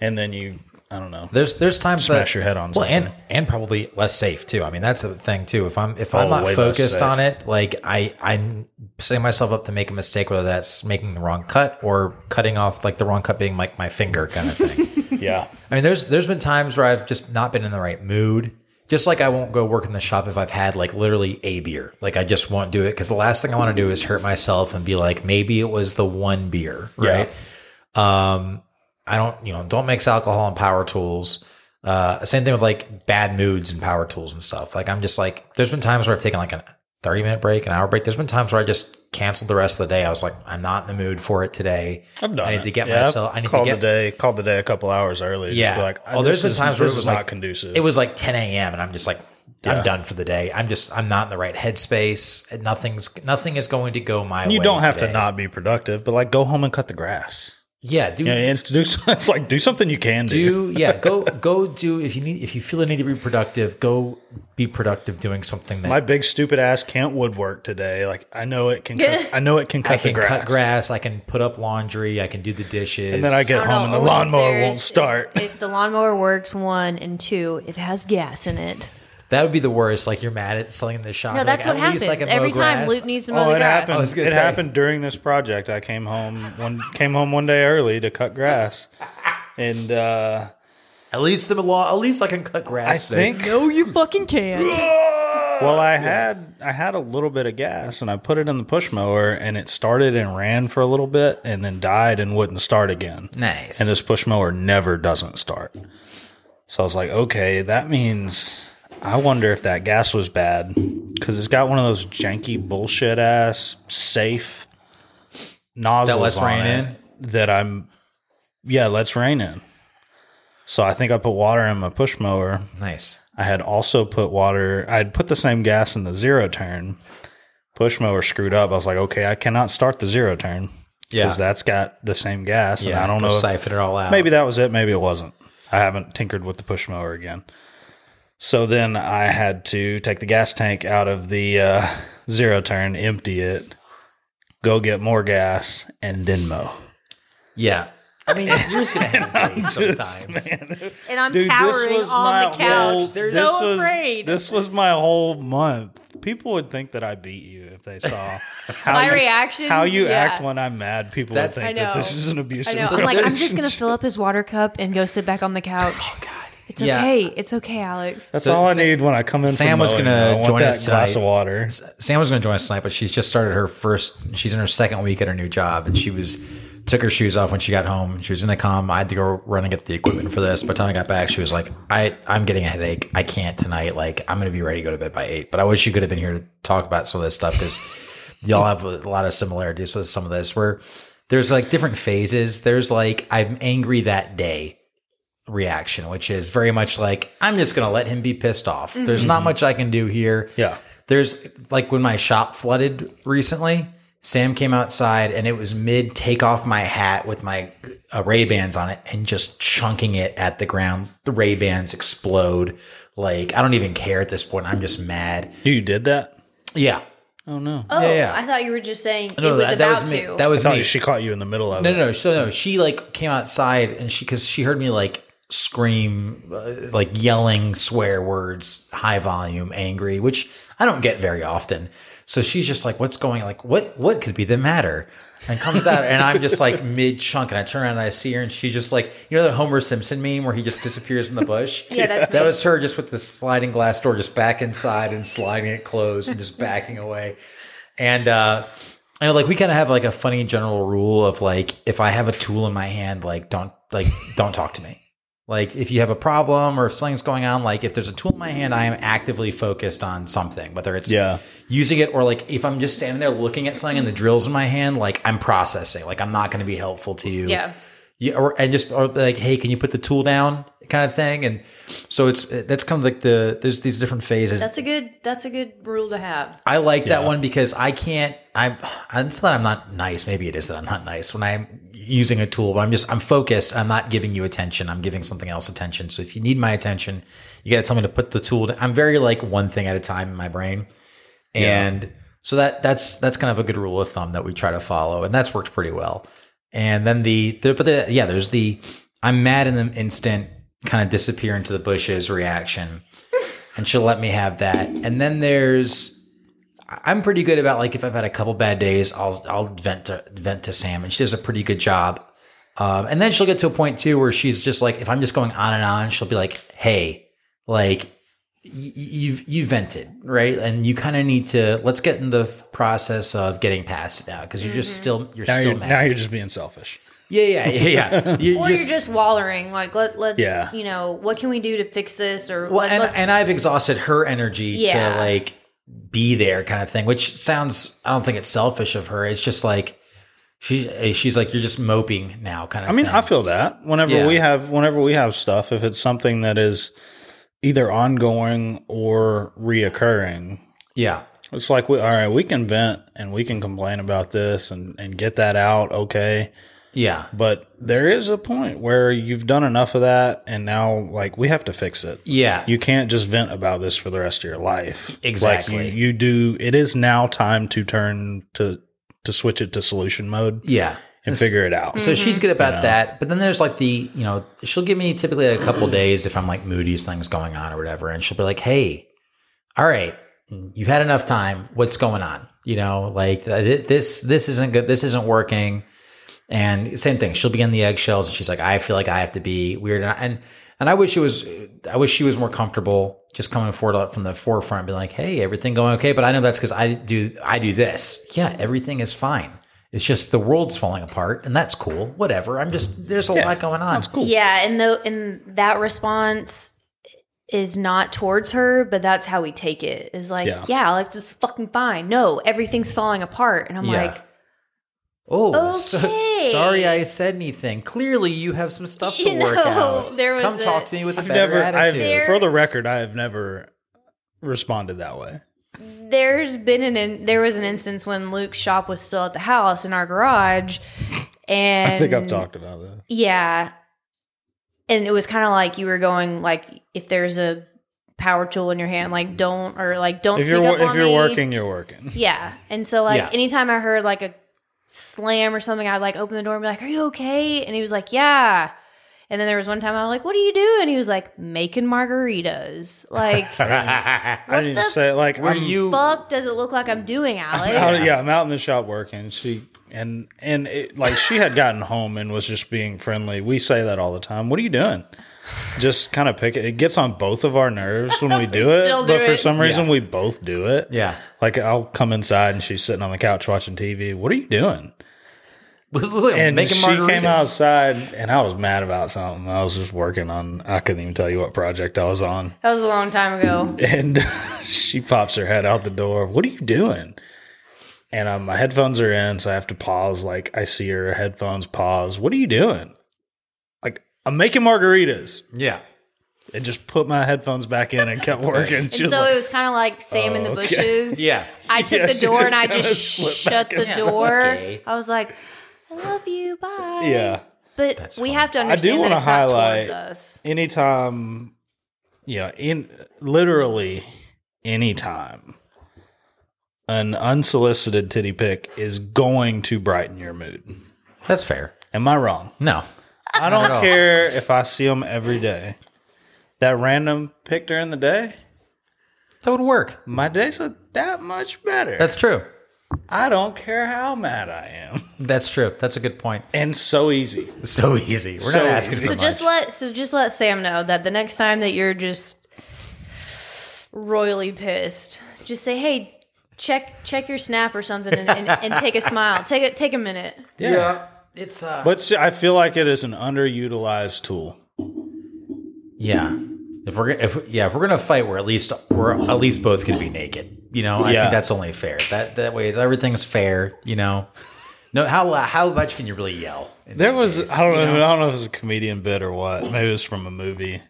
and then you I don't know. There's there's times Smash that, your head on well, and something. and probably less safe too. I mean, that's the thing too. If I'm if I'm Oh, not focused on it, like I I'm setting myself up to make a mistake, whether that's making the wrong cut or cutting off like the wrong cut being like my finger kind of thing. Yeah. I mean, there's there's been times where I've just not been in the right mood. Just like I won't go work in the shop if I've had like literally a beer. Like I just won't do it because the last thing I want to do is hurt myself and be like, maybe it was the one beer, right? Um, I don't, you know, don't mix alcohol and power tools. Uh, same thing with like bad moods and power tools and stuff. Like I'm just like, there's been times where I've taken like a 30 minute break, an hour break. There's been times where I just canceled the rest of the day. I was like, I'm not in the mood for it today. I've done I need to get Yeah, myself. I need called to get the day, called the day a couple hours early. yeah. Just like, oh, there's been times where it was like not conducive. It was like 10 a.m. and I'm just like, Yeah. I'm done for the day. I'm just, I'm not in the right headspace. Nothing's, nothing is going to go my way. you don't have today. to not be productive, but like go home and cut the grass. Yeah, do Yeah, it's, do, it's like do something you can do. do yeah go go do if you need if you feel the need to be productive go be productive doing something that My big stupid ass can't woodwork today. Like I know it can. Cut, I know it can cut I can the grass. cut grass I can put up laundry I can do the dishes And then I get I don't home and the lawnmower won't start. If, if the lawnmower works, one and two, if it has gas in it. That would be the worst like you're mad at selling in the shop No, that's like, what at least happens I can every time grass. Luke needs to mow Oh, the it grass. happened. I It say. happened during this project. I came home one came home one day early to cut grass, and uh, at least the law at least I can cut grass I today. think No, you fucking can't. Well, I had I had a little bit of gas and I put it in the push mower and it started and ran for a little bit and then died and wouldn't start again. nice And this push mower never doesn't start. So I was like, okay, that means I wonder if that gas was bad because it's got one of those janky bullshit ass safe nozzles that lets rain in? that I'm yeah, let's rain in. So I think I put water in my push mower nice I had also put water. I had put the same gas in the zero turn. Push mower screwed up. I was like, okay, I cannot start the zero turn Yeah. because that's got the same gas, and yeah I don't know. if- siphon it all out maybe that was it. Maybe it wasn't. I haven't tinkered with the push mower again. So then I had to take the gas tank out of the uh, zero turn, empty it, go get more gas, and then mow. yeah I mean you're just gonna have to wait sometimes And I'm Dude, cowering on the couch. whole. so this was, afraid. This was my whole month. people would think that I beat you if they saw how My you, reactions, how you yeah. act when I'm mad. People That's- would think I that this is an I abusive. know. I'm like, I'm just gonna fill up his water cup and go sit back on the couch. Oh God, it's Yeah. okay. It's okay, Alex. That's So all I Sam- need when I come in. Sam from was mowing, gonna. I want join that us glass tonight. of water. Sam was going to join us tonight, but she's just started her first. She's in her second week at her new job, and she was took her shoes off when she got home. She was going to come. I had to go run and get the equipment for this. By the time I got back, she was like, "I I'm getting a headache. I can't tonight. Like I'm going to be ready to go to bed by eight. But I wish you could have been here to talk about some of this stuff because y'all have a lot of similarities with some of this. Where there's like different phases. There's like I'm angry that day reaction, which is very much like I'm just going to let him be pissed off. There's not much I can do here. Yeah. There's like when my shop flooded recently, Sam came outside and it was mid take off my hat with my uh, Ray Bans on it and just chunking it at the ground. The Ray Bans explode. Like I don't even care at this point. I'm just mad. You did that? Yeah. Oh no! Oh, Yeah, yeah. I thought you were just saying No, it was that, that about was me. to. That was thought me. she caught you in the middle of No, it. no, no. So no, she like came outside and she because she heard me like scream, uh, like yelling swear words, high volume, angry, which I don't get very often. So she's just like, "What's going? Like, what? What could be the matter?" And comes out, and I'm just like mid chunk, and I turn around and I see her, and she's just like, you know, that Homer Simpson meme where he just disappears in the bush. Yeah, that's that me. was her just with the sliding glass door, just back inside and sliding it closed and just backing away. And uh I know, like we kind of have like a funny general rule of like if I have a tool in my hand, like don't like don't talk to me. Like if you have a problem or if something's going on, like if there's a tool in my hand, I am actively focused on something, whether it's Yeah. using it or like if I'm just standing there looking at something and the drill's in my hand, like I'm processing. Like I'm not going to be helpful to you yeah. yeah, or and just or like, hey, can you put the tool down, kind of thing. And so it's that's kind of like the there's these different phases. That's a good. That's a good rule to have. I like that one because I can't. I'm. It's not. that I'm not nice. Maybe it is that I'm not nice when I'm using a tool, but I'm just. I'm focused. I'm not giving you attention. I'm giving something else attention. So if you need my attention, you got to tell me to put the tool. Down. I'm very like one thing at a time in my brain, and so that that's that's kind of a good rule of thumb that we try to follow, and that's worked pretty well. And then the, the but the yeah, there's the I'm mad in the instant, kind of disappear into the bushes reaction, and she'll let me have that. And then there's I'm pretty good about like if I've had a couple bad days, I'll I'll vent to vent to Sam, and she does a pretty good job. Um, and then she'll get to a point too where she's just like, if I'm just going on and on, she'll be like, "Hey, like y- you've you vented right, and you kind of need to let's get in the process of getting past it now because you're just still you're Now still you're, mad. now you're just being selfish. yeah, yeah, yeah, yeah. You- Or you're you're just wallering. Like let let's Yeah. you know what can we do to fix this or Well, let, and, let's and I've exhausted her energy Yeah. to like be there kind of thing, which sounds, I don't think it's selfish of her. It's just like, she, she's like, you're just moping now kind of I mean, thing. I feel that whenever Yeah. we have whenever we have stuff, if it's something that is either ongoing or reoccurring, yeah. it's like we all right, we can vent and we can complain about this and and get that out, okay. Yeah. But there is a point where you've done enough of that, and now like we have to fix it. Yeah. You can't just vent about this for the rest of your life. Exactly. Like you, you do. It is now time to turn to to switch it to solution mode yeah. and figure it out. So she's good about know? that. But then there's like the, you know, she'll give me typically a couple days if I'm like moody, things going on or whatever. And she'll be like, hey, all right, you've had enough time. What's going on? You know, like th- this, this isn't good. This isn't working. And same thing. She'll be in the eggshells and she's like, I feel like I have to be weird. And, and, and I wish it was, I wish she was more comfortable just coming forward from the forefront and be like, Hey, everything going okay. But I know that's because I do, I do this. Yeah. Everything is fine. It's just the world's falling apart and that's cool. Whatever. I'm just, there's a lot going on. That's cool. yeah and though and that response is not towards her but that's how we take it is like Yeah. yeah, like it's fucking fine no everything's falling apart and i'm Yeah. like Oh, so- sorry I said anything. Clearly you have some stuff to You work know, out. there was Come a- talk to me with a I've better never, I've, attitude. There- for the record, I have never responded that way. there's been an in, there was an instance when luke's shop was still at the house in our garage and I think I've talked about that. Yeah. And it was kind of like you were going like if there's a power tool in your hand, like don't or like don't If you're up if on you're me. working, you're working. Yeah. And so like Yeah. anytime I heard like a slam or something, I'd like open the door and be like, Are you okay? And he was like, Yeah. And then there was one time I was like, "What are you doing?" He was like, "Making margaritas." Like, I didn't even say like are you? fuck does it look like I'm doing, Alex? out- yeah, I'm out in the shop working. She and and it, like she had gotten home and was just being friendly. We say that all the time. What are you doing? Just kind of pick it. It gets on both of our nerves when we do it, still do but for some reason Yeah. we both do it. Yeah. Like I'll come inside and she's sitting on the couch watching TV. What are you doing? Was literally And making she came outside and I was mad about something. I was just working on. I couldn't even tell you what project I was on. that was a long time ago. and she pops her head out the door. What are you doing? And um, my headphones are in, so I have to pause. Like I see her headphones pause. What are you doing? Like I'm making margaritas. Yeah. And just put my headphones back in and kept working. And She so like, it was kind of like Sam in the Oh, okay. bushes. Yeah. I took Yeah, the door and I just shut the door. Okay. I was like, I love you, bye. yeah. But That's we fine. have to understand I do want that to it's not highlight towards us. anytime, yeah, in literally anytime an unsolicited titty pic is going to brighten your mood. That's fair. Am I wrong? No. I don't all. care if I see them every day. That random pic during the day, That would work. my days are that much better. That's true. I don't care how mad I am. That's true. That's a good point. And so easy. So easy. We're So not asking easy. for So much. just let so just let Sam know that the next time that you're just royally pissed, just say, "Hey, check check your snap or something, and, and, and take a smile. Take a take a minute." yeah. It's uh But see, I feel like it is an underutilized tool. yeah. If we're gonna, if yeah, if we're gonna fight, we're at least we're at least both gonna be naked. You know, I Yeah. think that's only fair. That that way, everything's fair. You know, no how how much can you really yell? There was case, I don't you know, I don't know if it was a comedian bit or what. Maybe it was from a movie.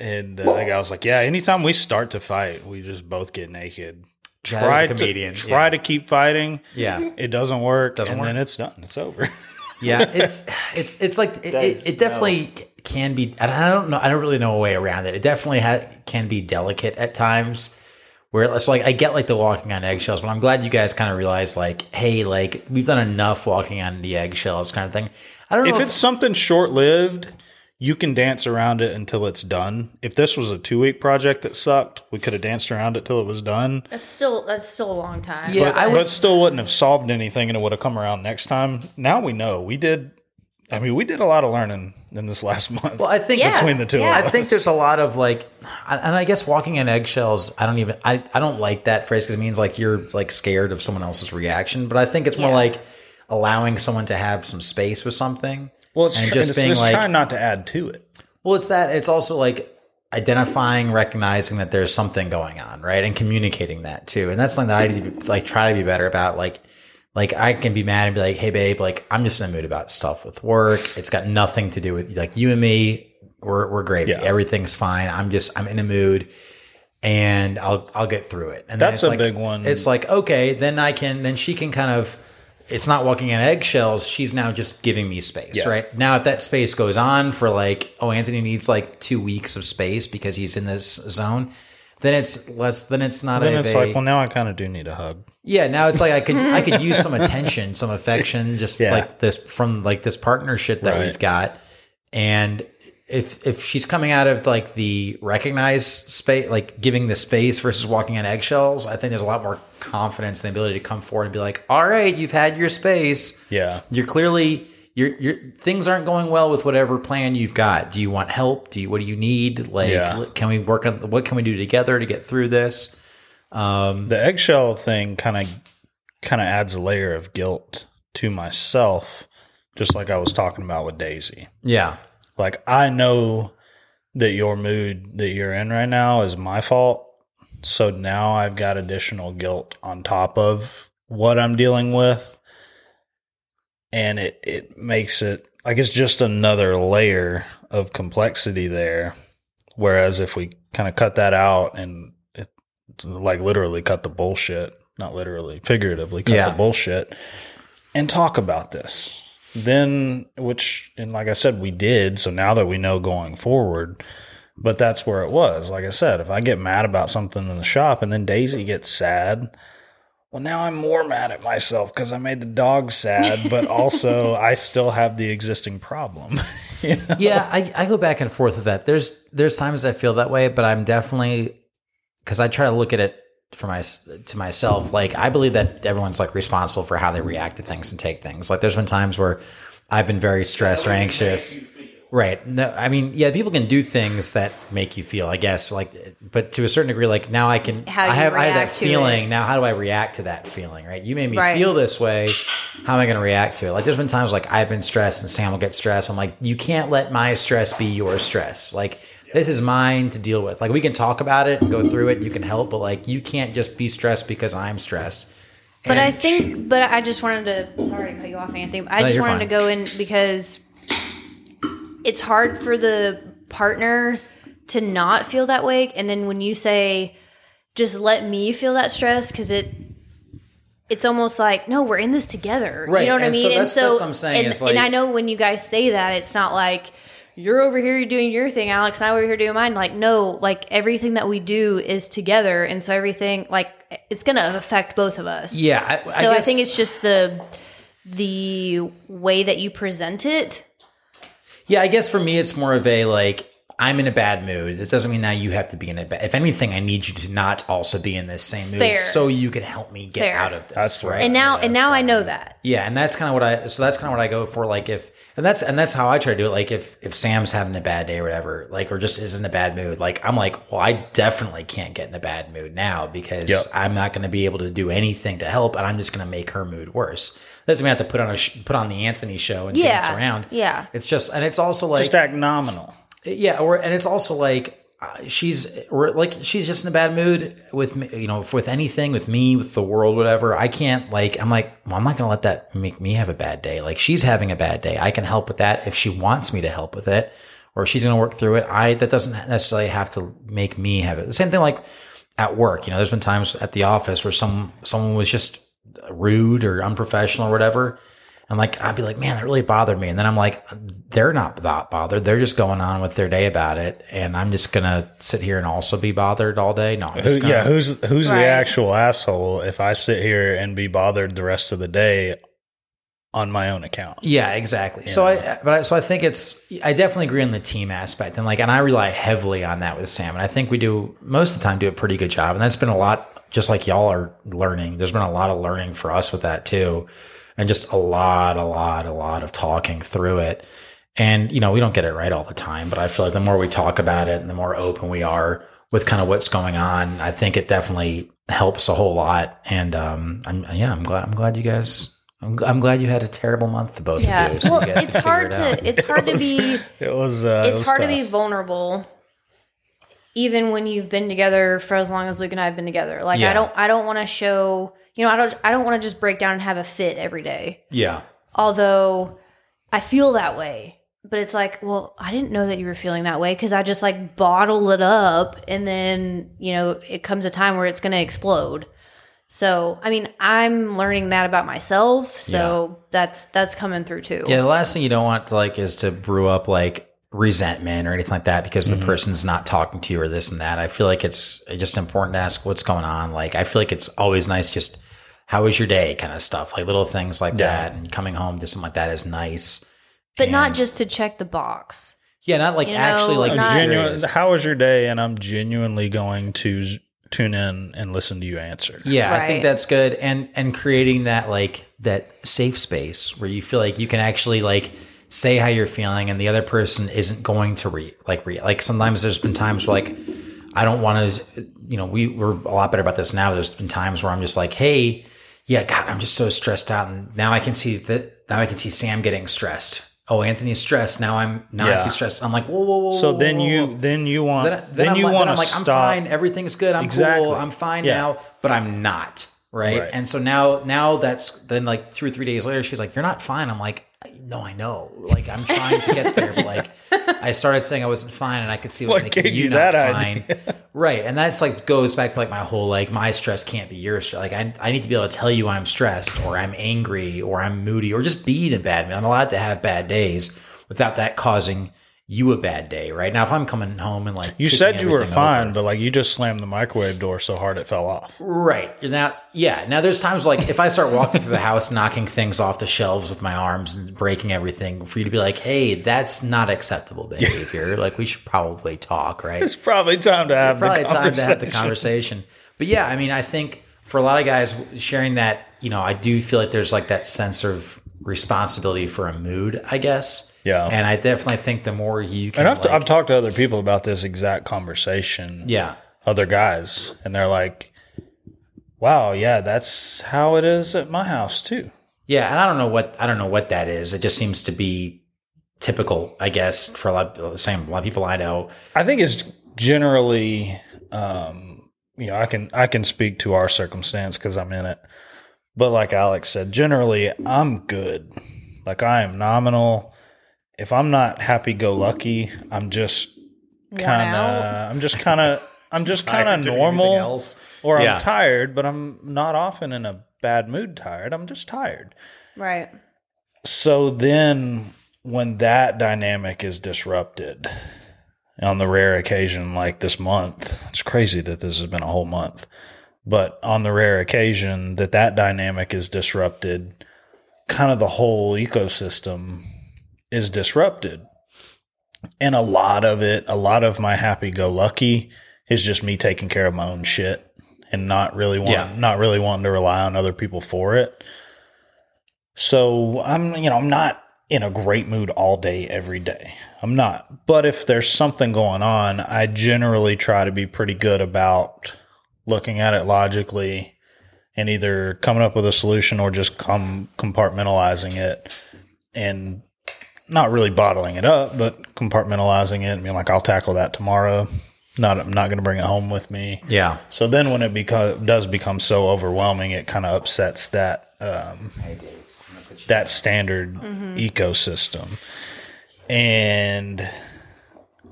And uh, the guy was like, "Yeah, anytime we start to fight, we just both get naked. Try a comedian, to try yeah. to keep fighting. Yeah, It doesn't work, Doesn't and work. then it's done. It's over. yeah. It's it's it's like it, it, it definitely can be. And I don't know. I don't really know a way around it. It definitely ha- can be delicate at times. Where it's like I get like the walking on eggshells, but I'm glad you guys kind of realize like, hey, like we've done enough walking on the eggshells kind of thing. I don't know if it's something short lived, you can dance around it until it's done. If this was a two week project that sucked, we could have danced around it till it was done. That's still that's still a long time. Yeah, but, I would- but still wouldn't have solved anything and it would have come around next time. Now we know. We did I mean, we did a lot of learning in this last month. Well, I think Yeah. between the two yeah. of us. I think there's a lot of like, and I guess walking on eggshells. I don't even. I, I don't like that phrase because it means like you're like scared of someone else's reaction. But I think it's more Yeah. like allowing someone to have some space with something. Well, it's, and tr- just it's being just like- trying not to add to it. Well, it's that. It's also like identifying, recognizing that there's something going on, right, and communicating that too. And that's something that I need to like try to be better about. Like, like I can be mad and be like, "Hey, babe, like I'm just in a mood about stuff with work. It's got nothing to do with like you and me. We're we're great. Yeah. Everything's fine. I'm just I'm in a mood." And I'll I'll get through it. And then That's a like- big one. It's like okay, then I can then she can kind of it's not walking on eggshells. She's now just giving me space, Yeah. right? Now, if that space goes on for like, oh, Anthony needs like two weeks of space because he's in this zone, then it's less. Then it's not Then a. it's like, well, now I kind of do need a hug. yeah, now it's like I could I could use some attention, some affection, just Yeah. like this from like this partnership that Right. we've got, and. If, if she's coming out of like the recognized space, like giving the space versus walking on eggshells, I think there's a lot more confidence and the ability to come forward and be like, "All right, you've had your space Yeah. you're clearly you're, you're things aren't going well with whatever plan you've got. Do you want help? Do you what do you need? Like, Yeah. can we work on what can we do together to get through this? Um, The eggshell thing kind of kind of adds a layer of guilt to myself, just like I was talking about with Daisy. yeah, Like I know that your mood that you're in right now is my fault. So now I've got additional guilt on top of what I'm dealing with. And it, it makes it like it's just another layer of complexity there. Whereas if we kind of cut that out and it, like literally cut the bullshit, not literally, figuratively cut Yeah. the bullshit and talk about this. Then, which, and like I said, we did. So now that we know going forward, but that's where it was. Like I said, if I get mad about something in the shop and then Daisy gets sad, well, now I'm more mad at myself because I made the dog sad, but also I still have the existing problem. You know? yeah, I, I go back and forth with that. There's there's times I feel that way, but I'm definitely because I try to look at it for my to myself. Like I believe that everyone's like responsible for how they react to things and take things. Like there's been times where I've been very stressed or anxious. Right. No, I mean, yeah, people can do things that make you feel, I guess, like, but to a certain degree, like now I can, How I have, I have that feeling. it. Now, how do I react to that feeling? Right. You made me Right. feel this way. How am I going to react to it? Like, there's been times like I've been stressed and Sam will get stressed. I'm like, you can't let my stress be your stress. Like, this is mine to deal with. Like, we can talk about it and go through it. You can help, but like, you can't just be stressed because I'm stressed. But I think, but I just wanted to. Sorry to cut you off, Anthony. but I No, just wanted fine. to go in because it's hard for the partner to not feel that way, and then when you say, "Just let me feel that stress," because it. It's almost like no, we're in this together. Right, You know what I and so mean? and so, that's what I'm saying, and, is and I know when you guys say that, it's not like you're over here doing your thing, Alex, and I'm over here doing mine. Like, no, like everything that we do is together, and so everything, like, it's gonna affect both of us. Yeah. I, So I, guess- think it's just the the way that you present it. Yeah, I guess for me, it's more of a like I'm in a bad mood. It doesn't mean now you have to be in a bad. If anything, I need you to not also be in this same mood, Fair. so you can help me get Fair. out of this. That's right. right. And now Yeah, and that's now I fine. know that. Yeah, and that's kind of what I. So that's kind of what I go for. Like if, and that's and that's how I try to do it. Like if if Sam's having a bad day or whatever, like or just is in a bad mood, like I'm like, well, I definitely can't get in a bad mood now because Yep. I'm not going to be able to do anything to help, and I'm just going to make her mood worse. Doesn't mean I have to put on a sh- put on the Anthony show and Yeah. dance around. Yeah. it's just and it's also like Just act nominal. yeah, or and it's also like she's or like she's just in a bad mood with me, you know, with anything, with me, with the world, whatever. I can't like I'm like, well, I'm not gonna let that make me have a bad day. Like she's having a bad day. I can help with that if she wants me to help with it, or she's gonna work through it. I that doesn't necessarily have to make me have it. The same thing like at work. You know, there's been times at the office where some someone was just rude or unprofessional or whatever. And like I'd be like, man, that really bothered me. And then I'm like, they're not that bothered. They're just going on with their day about it. And I'm just gonna sit here and also be bothered all day. No, I'm just Who, gonna, yeah, who's who's Right. the actual asshole if I sit here and be bothered the rest of the day on my own account? Yeah, exactly. So I, but I, so I think it's, I definitely agree on the team aspect, and like, and I rely heavily on that with Sam, and I think we do most of the time do a pretty good job, and that's been a lot, just like y'all are learning. There's been a lot of learning for us with that too, and just a lot, a lot, a lot of talking through it. And you know, we don't get it right all the time, but I feel like the more we talk about it, and the more open we are with kind of what's going on, I think it definitely helps a whole lot. And um, I'm yeah, I'm glad I'm glad you guys. I'm, I'm glad you had a terrible month, both Yeah. of you. so Well, you it's hard it to it's hard to be It was. Uh, it it's was hard to be vulnerable even when you've been together for as long as Luke and I have been together. Like Yeah. I don't I don't want to show, you know, I don't I don't want to just break down and have a fit every day. Yeah. Although I feel that way. But it's like, well, I didn't know that you were feeling that way because I just like bottle it up and then, you know, it comes a time where it's going to explode. So, I mean, I'm learning that about myself. So that's that's coming through too. Yeah. The last thing you don't want to like is to brew up like resentment or anything like that because the mm-hmm. person's not talking to you or this and that. I feel like it's just important to ask what's going on. Like, I feel like it's always nice just how was your day kind of stuff, like little things like Yeah. that. And coming home to something like that is nice. But not just to check the box. Yeah. Not like You know, actually like not- genuine, how was your day? And I'm genuinely going to tune in and listen to you answer. Yeah, I think that's good, and and creating that like that safe space where you feel like you can actually like say how you're feeling, and the other person isn't going to re like re like sometimes there's been times where like I don't want to, you know, we we're a lot better about this now. There's been times where I'm just like, hey, yeah, God, I'm just so stressed out, and now I can see that now I can see Sam getting stressed. Oh, Anthony's stressed. Now I'm now Yeah. stressed. I'm like, whoa, whoa, whoa. So whoa, then whoa, you whoa. then you want Then, then, then, I'm you like, want I'm to like, stop. I'm fine. Everything's good. I'm Exactly. cool. I'm fine Yeah. now, but I'm not. Right? Right. And so now, now that's then like two or three days later, she's like, "You're not fine." I'm like, "No, I know. Like I'm trying to get there, but like I started saying I wasn't fine, and I could see it was What making you, you not fine." right? And that's like goes back to like my whole like my stress can't be your stress. Like I, I need to be able to tell you I'm stressed or I'm angry or I'm moody or just be in a bad mood. I'm allowed to have bad days without that causing you a bad day, right? Now, if I'm coming home and like You said you were fine, over- but like you just slammed the microwave door so hard it fell off. Right. Now, yeah. Now, there's times like if I start walking through the house, knocking things off the shelves with my arms and breaking everything, for you to be like, hey, that's not acceptable behavior. like, we should probably talk, right? It's probably time to have probably the time to have the conversation. But yeah, I mean, I think for a lot of guys sharing that, you know, I do feel like there's like that sense of responsibility for a mood, I guess. Yeah. And I definitely think the more you can, And I've, like- I've talked to other people about this exact conversation. yeah, Other guys, and they're like, "Wow, yeah, that's how it is at my house too." yeah, and I don't know what I don't know what that is. It just seems to be typical, I guess, for a lot of the same a lot of people I know. I think it's generally, um, you know, I can I can speak to our circumstance because I'm in it. But like Alex said, generally I'm good. Like I am nominal. If I'm not happy go lucky, I'm just kind of I'm just kind of I'm just kind of normal or Yeah. I'm tired, but I'm not often in a bad mood tired. I'm just tired. Right. So then when that dynamic is disrupted on the rare occasion like this month, it's crazy that this has been a whole month. But on the rare occasion that that dynamic is disrupted, kind of the whole ecosystem is disrupted. And a lot of it, a lot of my happy go lucky is just me taking care of my own shit and not really want, Yeah. not really wanting to rely on other people for it. So I'm, you know, I'm not in a great mood all day, every day. I'm not. But if there's something going on, I generally try to be pretty good about looking at it logically and either coming up with a solution or just com- compartmentalizing it and not really bottling it up, but compartmentalizing it and being like, I'll tackle that tomorrow. Not, I'm not going to bring it home with me. Yeah. So then when it beco- does become so overwhelming, it kind of upsets that um, that standard ecosystem. And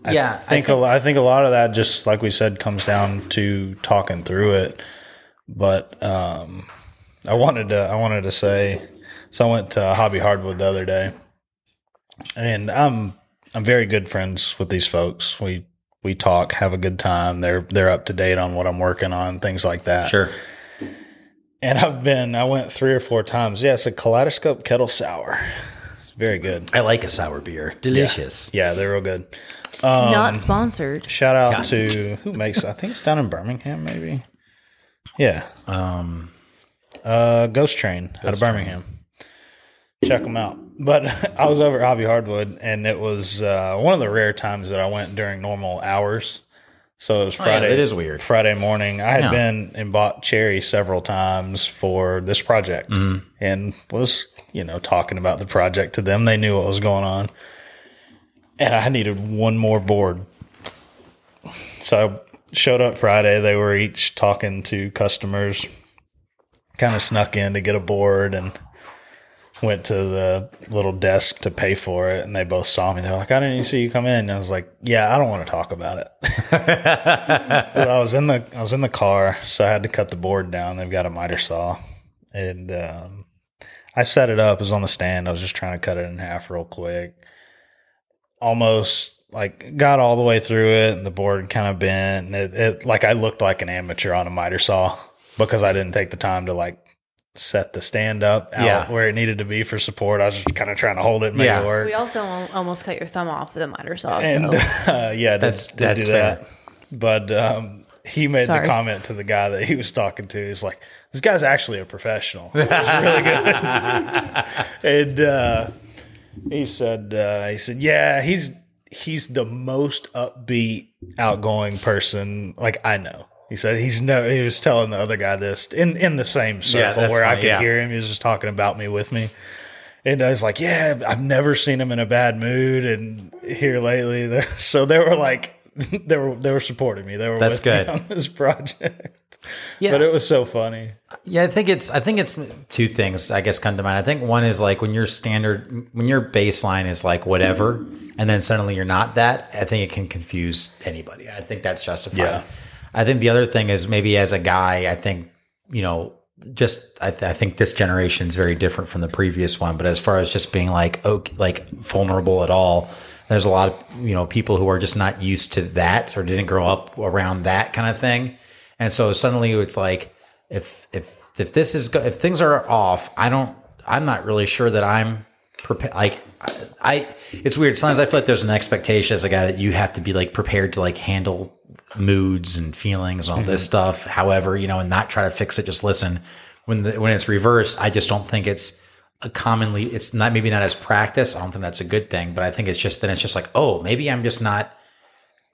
I Yeah, I think, a lo- I think a lot of that just like we said comes down to talking through it. But um, I wanted to I wanted to say so I went to Hobby Hardwood the other day, and I'm I'm very good friends with these folks. We we talk, have a good time. They're they're up to date on what I'm working on, things like that. Sure. And I've been I went three or four times. Yeah, it's a Kaleidoscope Kettle Sour. It's very good. I like a sour beer. Delicious. Yeah, they're real good. Not sponsored. Shout out to who makes I think it's down in Birmingham, maybe. Yeah. Um, Uh, Ghost Train out of Birmingham. Check them out. But I was over at Hobby Hardwood, and it was uh, one of the rare times that I went during normal hours. So it was Oh, yeah, Friday. that is weird. Friday morning. I had Yeah. been and bought cherry several times for this project, Mm-hmm. and was you know talking about the project to them. They knew what was going on, and I needed one more board. So I showed up Friday. They were each talking to customers. Kind of snuck in to get a board and went to the little desk to pay for it. And they both saw me. They're like, "I didn't even see you come in." And I was like, "Yeah, I don't want to talk about it." But I was in the I was in the car, so I had to cut the board down. They've got a miter saw, and um, I set it up. It was on the stand. I was just trying to cut it in half real quick. Almost like got all the way through it, and the board kind of bent. And it, it like I looked like an amateur on a miter saw because I didn't take the time to like set the stand up out Yeah. where it needed to be for support. I was just kind of trying to hold it and make Yeah. it work. We also almost cut your thumb off with a miter saw. and so. uh, yeah, did, That's- did that's do that. But um, he made Sorry. the comment to the guy that he was talking to. He's like, "This guy's actually a professional. It was really good." and uh, he said, uh, "He said, yeah, he's he's the most upbeat, outgoing person like I know." He said he's no. He was telling the other guy this in in the same circle that's where I could yeah. hear him. He was just talking about me with me. And I was like, yeah, I've never seen him in a bad mood. And here lately, so they were like, they were they were supporting me. They were That's with good. me on this project. Yeah. But it was so funny. Yeah, I think it's I think it's two things I guess come to mind. I think one is like when your standard when your baseline is like whatever and then suddenly you're not that, I think it can confuse anybody. I think that's justified. Yeah. I think the other thing is maybe as a guy, I think, you know, just I, th- I think this generation is very different from the previous one, but as far as just being like like vulnerable at all, There's a lot of you know people who are just not used to that or didn't grow up around that kind of thing, and so suddenly it's like if if if this is if things are off, I don't. I'm not really sure that I'm prepared. Like I, I, it's weird. Sometimes I feel like there's an expectation as a guy that you have to be like prepared to like handle moods and feelings and all this stuff. However, you know, and not try to fix it. Just listen. When the, when it's reversed, I just don't think it's a commonly. It's not maybe not as practice. I don't think that's a good thing. But I think it's just then it's just like oh maybe I'm just not.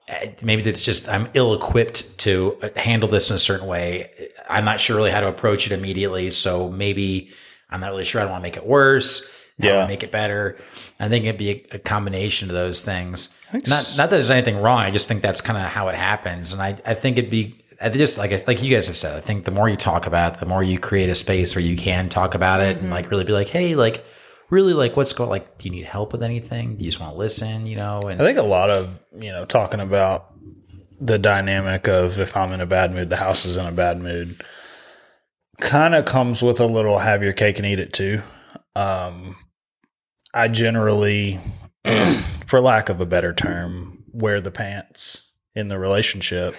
eh, Maybe it's just I'm ill equipped to uh, handle this in a certain way. I'm not sure really how to approach it immediately. So maybe I'm not really sure. I don't want to make it worse. Yeah. make it better. I think it'd be a, a combination of those things. Not not that there's anything wrong. I just think that's kind of how it happens. And I, I think it'd be I just like I- like you guys have said. I think the more you talk about it, the more you create a space where you can talk about it and like really be like, hey, like really like what's going like do you need help with anything? Do you just want to listen? You know? And I think a lot of you know talking about the dynamic of if I'm in a bad mood, the house is in a bad mood, kind of comes with a little have your cake and eat it too. Um, I generally, for lack of a better term, wear the pants in the relationship.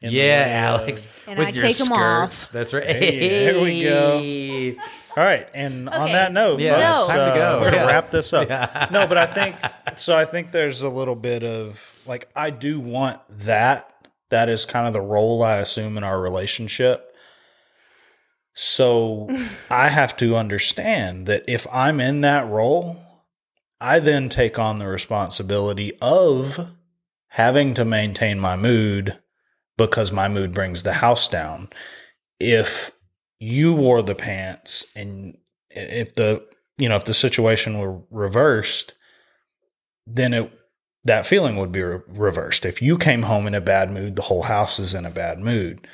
in the yeah, way of- Alex. And with I your take 'em off. skirts. That's right. Hey, there we go. All right, and on that note, Yeah, folks, it's time to uh, go. We're gonna Yeah. wrap this up. Yeah. No, but I think so. I think there's a little bit of like I do want that. That is kind of the role I assume in our relationship. So I have to understand that if I'm in that role, I then take on the responsibility of having to maintain my mood because my mood brings the house down. If you wore the pants and if the you know if the situation were reversed then it that feeling would be re- reversed if you came home in a bad mood the whole house is in a bad mood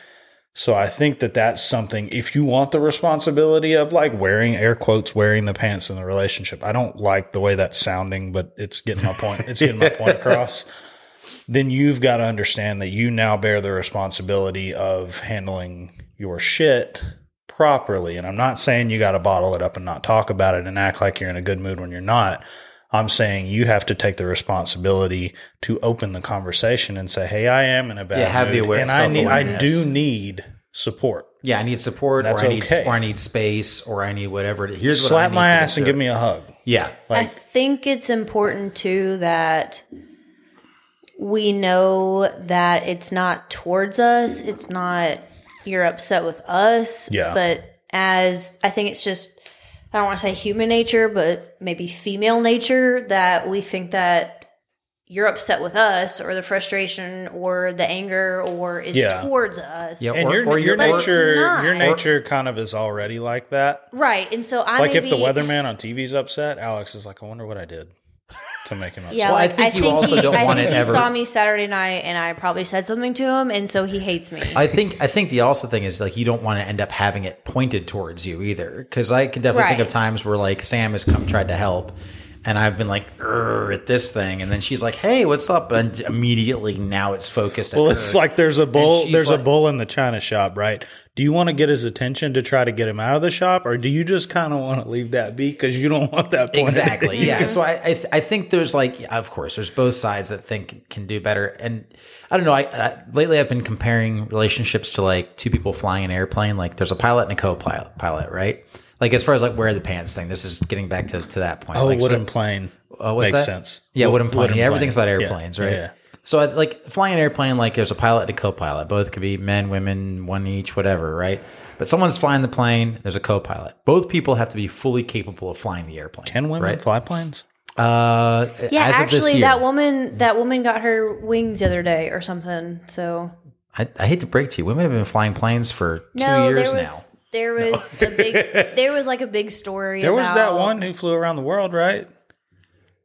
so i think that that's something if you want the responsibility of like wearing air quotes wearing the pants in the relationship i don't like the way that's sounding but it's getting my point it's getting my point across then you've got to understand that you now bear the responsibility of handling your shit properly. And I'm not saying you got to bottle it up and not talk about it and act like you're in a good mood when you're not. I'm saying you have to take the responsibility to open the conversation and say, "Hey, I am in a bad Yeah, have mood, the aware- and I need, I do need support. Yeah, I need support, That's or I need, okay. or I need space, or I need whatever. it- Here's what I Slap need my to ass and through. give me a hug." Yeah, I think it's important too that we know that it's not towards us. It's not you're upset with us. Yeah. But as I think it's just I don't want to say human nature, but maybe female nature that we think that you're upset with us or the frustration or the anger or is Yeah. towards us. Yeah. And Or- your or your your- nature your nature kind of is already like that. Right. And so I Like if maybe, the weatherman on TV's upset, Alex is like, "I wonder what I did to make him upset." Yeah, Well, I like, think you also he, don't I want think it he ever- saw me Saturday night, and I probably said something to him, and so he hates me. I think I think the also thing is like you don't want to end up having it pointed towards you either, because I can definitely think of times where like Sam has come tried to help, and I've been like at this thing, and then she's like, "Hey, what's up?" And immediately now it's focused. Well, her. it's like there's a bull. There's like- a bull in the china shop, right? Do you want to get his attention to try to get him out of the shop, or do you just kind of want to leave that be because you don't want that exactly yeah so i I, th- I think there's like of course there's both sides that think can do better and i don't know i uh, lately i've been comparing relationships to like two people flying an airplane like there's a pilot and a co-pilot pilot right like as far as like wear the pants thing this is getting back to, to that point Oh, like, so- wooden plane Oh, what's makes that? sense. Yeah, Wo- wooden plane. wooden yeah, everything's about Yeah, airplanes, right? Yeah. So, I- like flying an airplane, like there's a pilot and a co-pilot. Both could be men, women, one each, whatever, right? But someone's flying the plane. There's a co-pilot. Both people have to be fully capable of flying the airplane. Can women right? fly planes? Uh, yeah, as of this actually, year, that woman, that woman got her wings the other day or something. So I, I hate to break to you, women have been flying planes for two no, years there was now. There was a big there was like a big story. There was that one who flew around the world, right?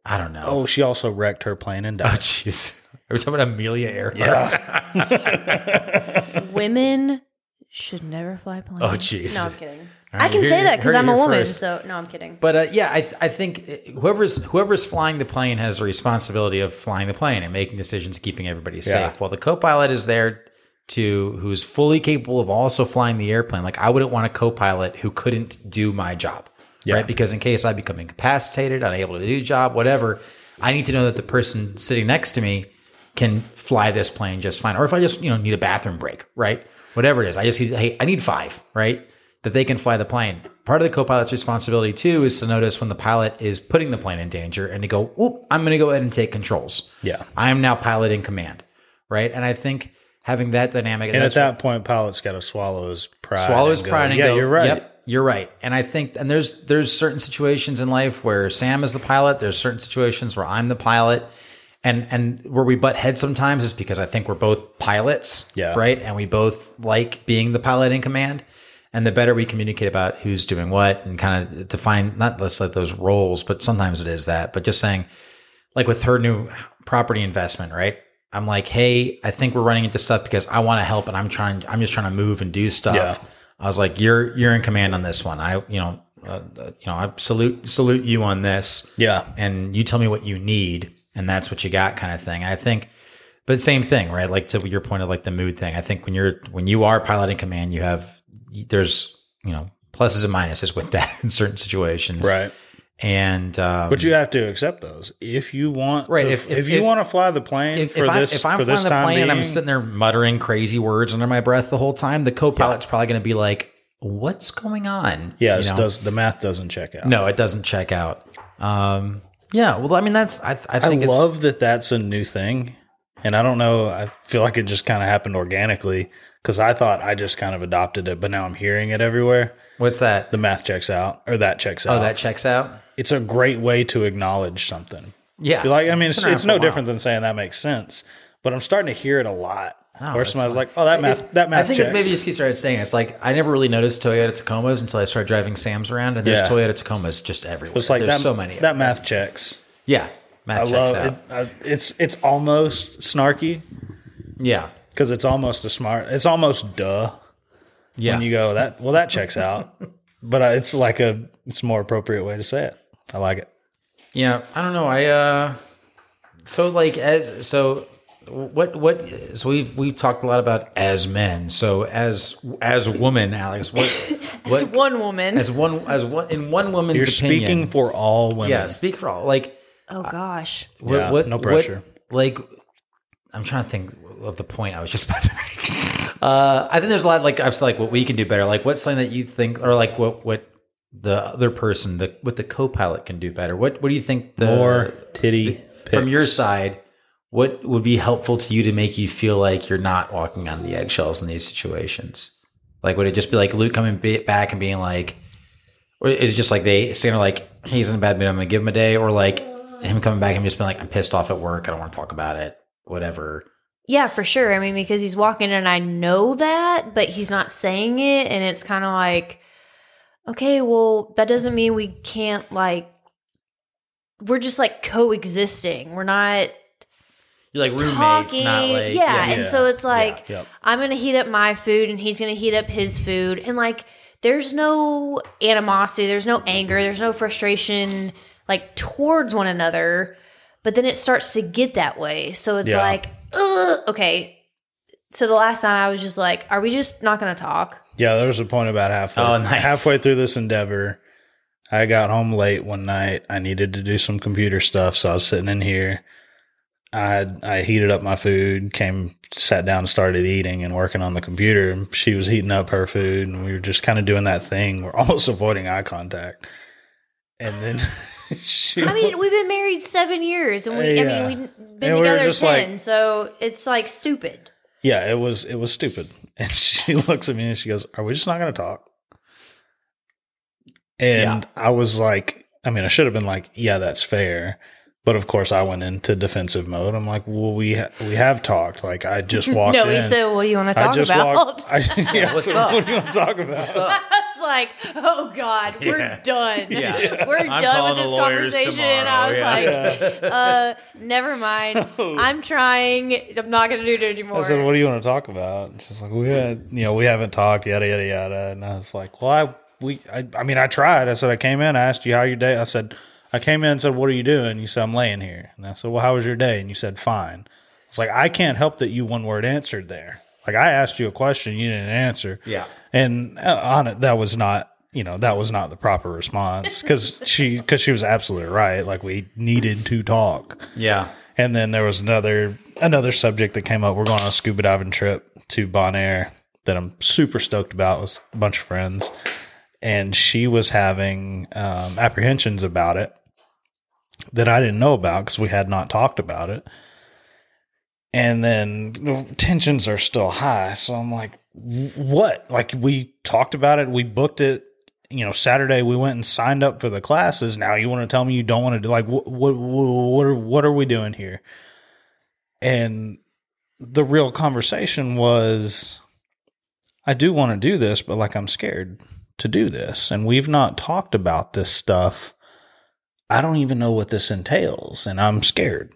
I don't know. Oh, she also wrecked her plane and Oh, died. jeez. Are we talking about Amelia Earhart? Yeah. women should never fly planes. Oh, jeez. No, I'm kidding. right, I can say that because I'm a woman. first. So no, I'm kidding. But uh, yeah, I, th- I think whoever's whoever's flying the plane has the responsibility of flying the plane and making decisions, keeping everybody Yeah. safe. While the co-pilot is there to who's fully capable of also flying the airplane. Like I wouldn't want a co-pilot who couldn't do my job, Yeah. right? Because in case I become incapacitated, unable to do job, whatever. I need to know that the person sitting next to me can fly this plane just fine. Or if I just, you know, need a bathroom break, right? Whatever it is, I just need, hey, I need five, right? That they can fly the plane. Part of the co-pilot's responsibility too is to notice when the pilot is putting the plane in danger and to go, oh, I'm going to go ahead and take controls. Yeah. I am now pilot in command, right? And I think having that dynamic, And at that's that point, pilot's got to swallow his pride. swallow his and go, pride and yeah, go, you're right. Yep, you're right. And I think, and there's there's certain situations in life where Sam is the pilot. There's certain situations where I'm the pilot, and and where we butt heads sometimes is because I think we're both pilots, Yeah. right, and we both like being the pilot in command. And the better we communicate about who's doing what, and kind of define not let's like those roles, but sometimes it is that, but just saying, like with her new property investment, right? I'm like, hey, I think we're running into stuff because I want to help, and I'm trying. I'm just trying to move and do stuff. Yeah. I was like, you're you're in command on this one. I you know uh, uh, you know I salute salute you on this. Yeah. and you tell me what you need, and that's what you got, kind of thing. I think, but same thing, right? Like to your point of like the mood thing. I think when you're when you are piloting command, you have there's you know pluses and minuses with that in certain situations, Right. And um, But you have to accept those if you want. Right, to- if- if, if- you if- want to fly the plane if, for this, I, if I'm for flying this the plane and I'm sitting there muttering crazy words under my breath the whole time, the co-pilot's probably going to be like, "What's going on?" yeah, You know? does the math doesn't check out. No, it doesn't check out. Um, yeah, well, I mean, that's I, I I think it's, love that that's a new thing, and I don't know. I feel like it just kind of happened organically because I thought I just kind of adopted it, but now I'm hearing it everywhere. What's that? The math checks out, or that checks oh, out. oh, that checks out. it's a great way to acknowledge something. Yeah, Be like, I mean, it's, around it's no different than saying that makes sense, but I'm starting to hear it a lot. Oh, where somebody's like, "Oh, that It's- math, that math." I think it's maybe just you started saying it. it's like I never really noticed Toyota Tacomas until I started driving Sam's around, and there's Yeah. Toyota Tacomas just everywhere. It's like there's that, so many. That math checks. yeah, math I checks love out. it. I, it's it's almost snarky Yeah, because it's almost a smart. It's almost duh. Yeah. When you go that well, that checks out, but uh, it's like a it's a more appropriate way to say it. I like it. Yeah, I don't know. I uh so like as so what what so we've we've talked a lot about as men. So as as a woman, Alex, what what It's one woman. as one as one in one woman's You're opinion. speaking for all women. yeah, speak for all. Like oh gosh. what, Yeah, what no what- pressure. like I'm trying to think of the point I was just about to make. Uh, I think there's a lot like I was like what we can do better. Like what's something that you think, or like what what the other person, the what the co-pilot can do better. What what do you think the More titty from your side? What would be helpful to you to make you feel like you're not walking on the eggshells in these situations? Like would it just be like Luke coming back and being like, or is it just like they saying like he's in a bad mood, I'm gonna give him a day, or like him coming back and just being like I'm pissed off at work, I don't want to talk about it, whatever. Yeah, for sure. I mean, because he's walking and I know that, but he's not saying it. And it's kind of like, okay, well, that doesn't mean we can't, like, we're just like coexisting. We're not You're like roommates, talking. not like yeah. And so it's like, Yep. I'm going to heat up my food and he's going to heat up his food. And like, there's no animosity, there's no anger, there's no frustration like towards one another. But then it starts to get that way. So it's Yeah. like, Ugh, okay. So the last time I was just like, are we just not going to talk? Yeah, there was a point about halfway Oh, nice. halfway through this endeavor. I got home late one night. I needed to do some computer stuff, so I was sitting in here. I had, I heated up my food, came sat down and started eating and working on the computer. She was heating up her food, and we were just kind of doing that thing. We're almost avoiding eye contact, and then she. I mean, we've been married seven years, and we, Yeah. I mean, we've been And we were together just like- ten, so it's like stupid. Yeah, it was it was stupid. And she looks at me and she goes, "Are we just not going to talk?" And I was like, I mean, I should have been like, "Yeah, that's fair." But of course, I went into defensive mode. I'm like, "Well, we ha- we have talked. Like, I just walked no, in. he said, "What do you want to I talk just about?" walked. I, yeah, What's so up? What do you want to talk about? I was like, "Oh God, Yeah. we're done. Yeah. We're I'm done with this conversation." And I was tomorrow, like, "Uh, never mind. I'm trying. I'm not going to do it anymore." I said, "What do you want to talk about?" And she's like, "We had, you know, we haven't talked yada yada yada." And I was like, "Well, I we, I, I mean, I tried. I said I came in. I asked you how your day. I said I came in and said, "What are you doing?" You said, "I'm laying here." And I said, "Well, how was your day?" And you said, "Fine." It's like I can't help that you one word answered there. Like I asked you a question, you didn't answer. Yeah. And uh, on it, that was not you know that was not the proper response because she because she was absolutely right. Like we needed to talk. Yeah. And then there was another another subject that came up. We're going on a scuba diving trip to Bonaire that I'm super stoked about with a bunch of friends, and she was having um, apprehensions about it that I didn't know about because we had not talked about it. And then tensions are still high, so I'm like, "What? Like we talked about it, we booked it you know Saturday we went and signed up for the classes. Now you want to tell me you don't want to do like what what what are, what are we doing here? And the real conversation was I do want to do this, but like I'm scared to do this and we've not talked about this stuff. I don't even know what this entails and I'm scared.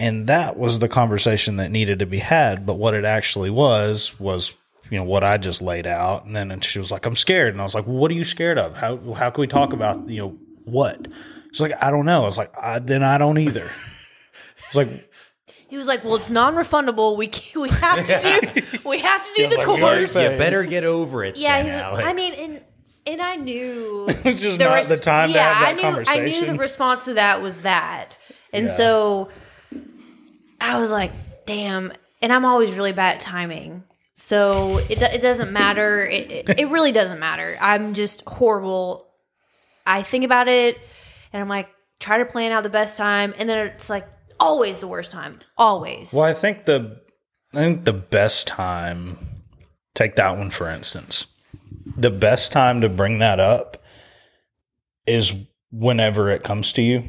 And that was the conversation that needed to be had, but what it actually was was you know what I just laid out, and then and she was like, "I'm scared," and I was like, well, "What are you scared of? How how can we talk about you know what?" She's like, "I don't know." I was like, I, "Then I don't either." It's like He was like, "Well, it's non-refundable. We can, we have to do we have to do the like, course." You better get over it. Yeah, then, he was- Alex. I mean, and and I knew it was just the not res- the time to yeah, have that I knew conversation. I knew the response to that was that, and Yeah. so I was like, "Damn!" And I'm always really bad at timing, so it it doesn't matter. It, it it really doesn't matter. I'm just horrible. I think about it, and I'm like, try to plan out the best time, and then it's like always the worst time. Always. Well, I think the I think the best time take that one for instance. The best time to bring that up is whenever it comes to you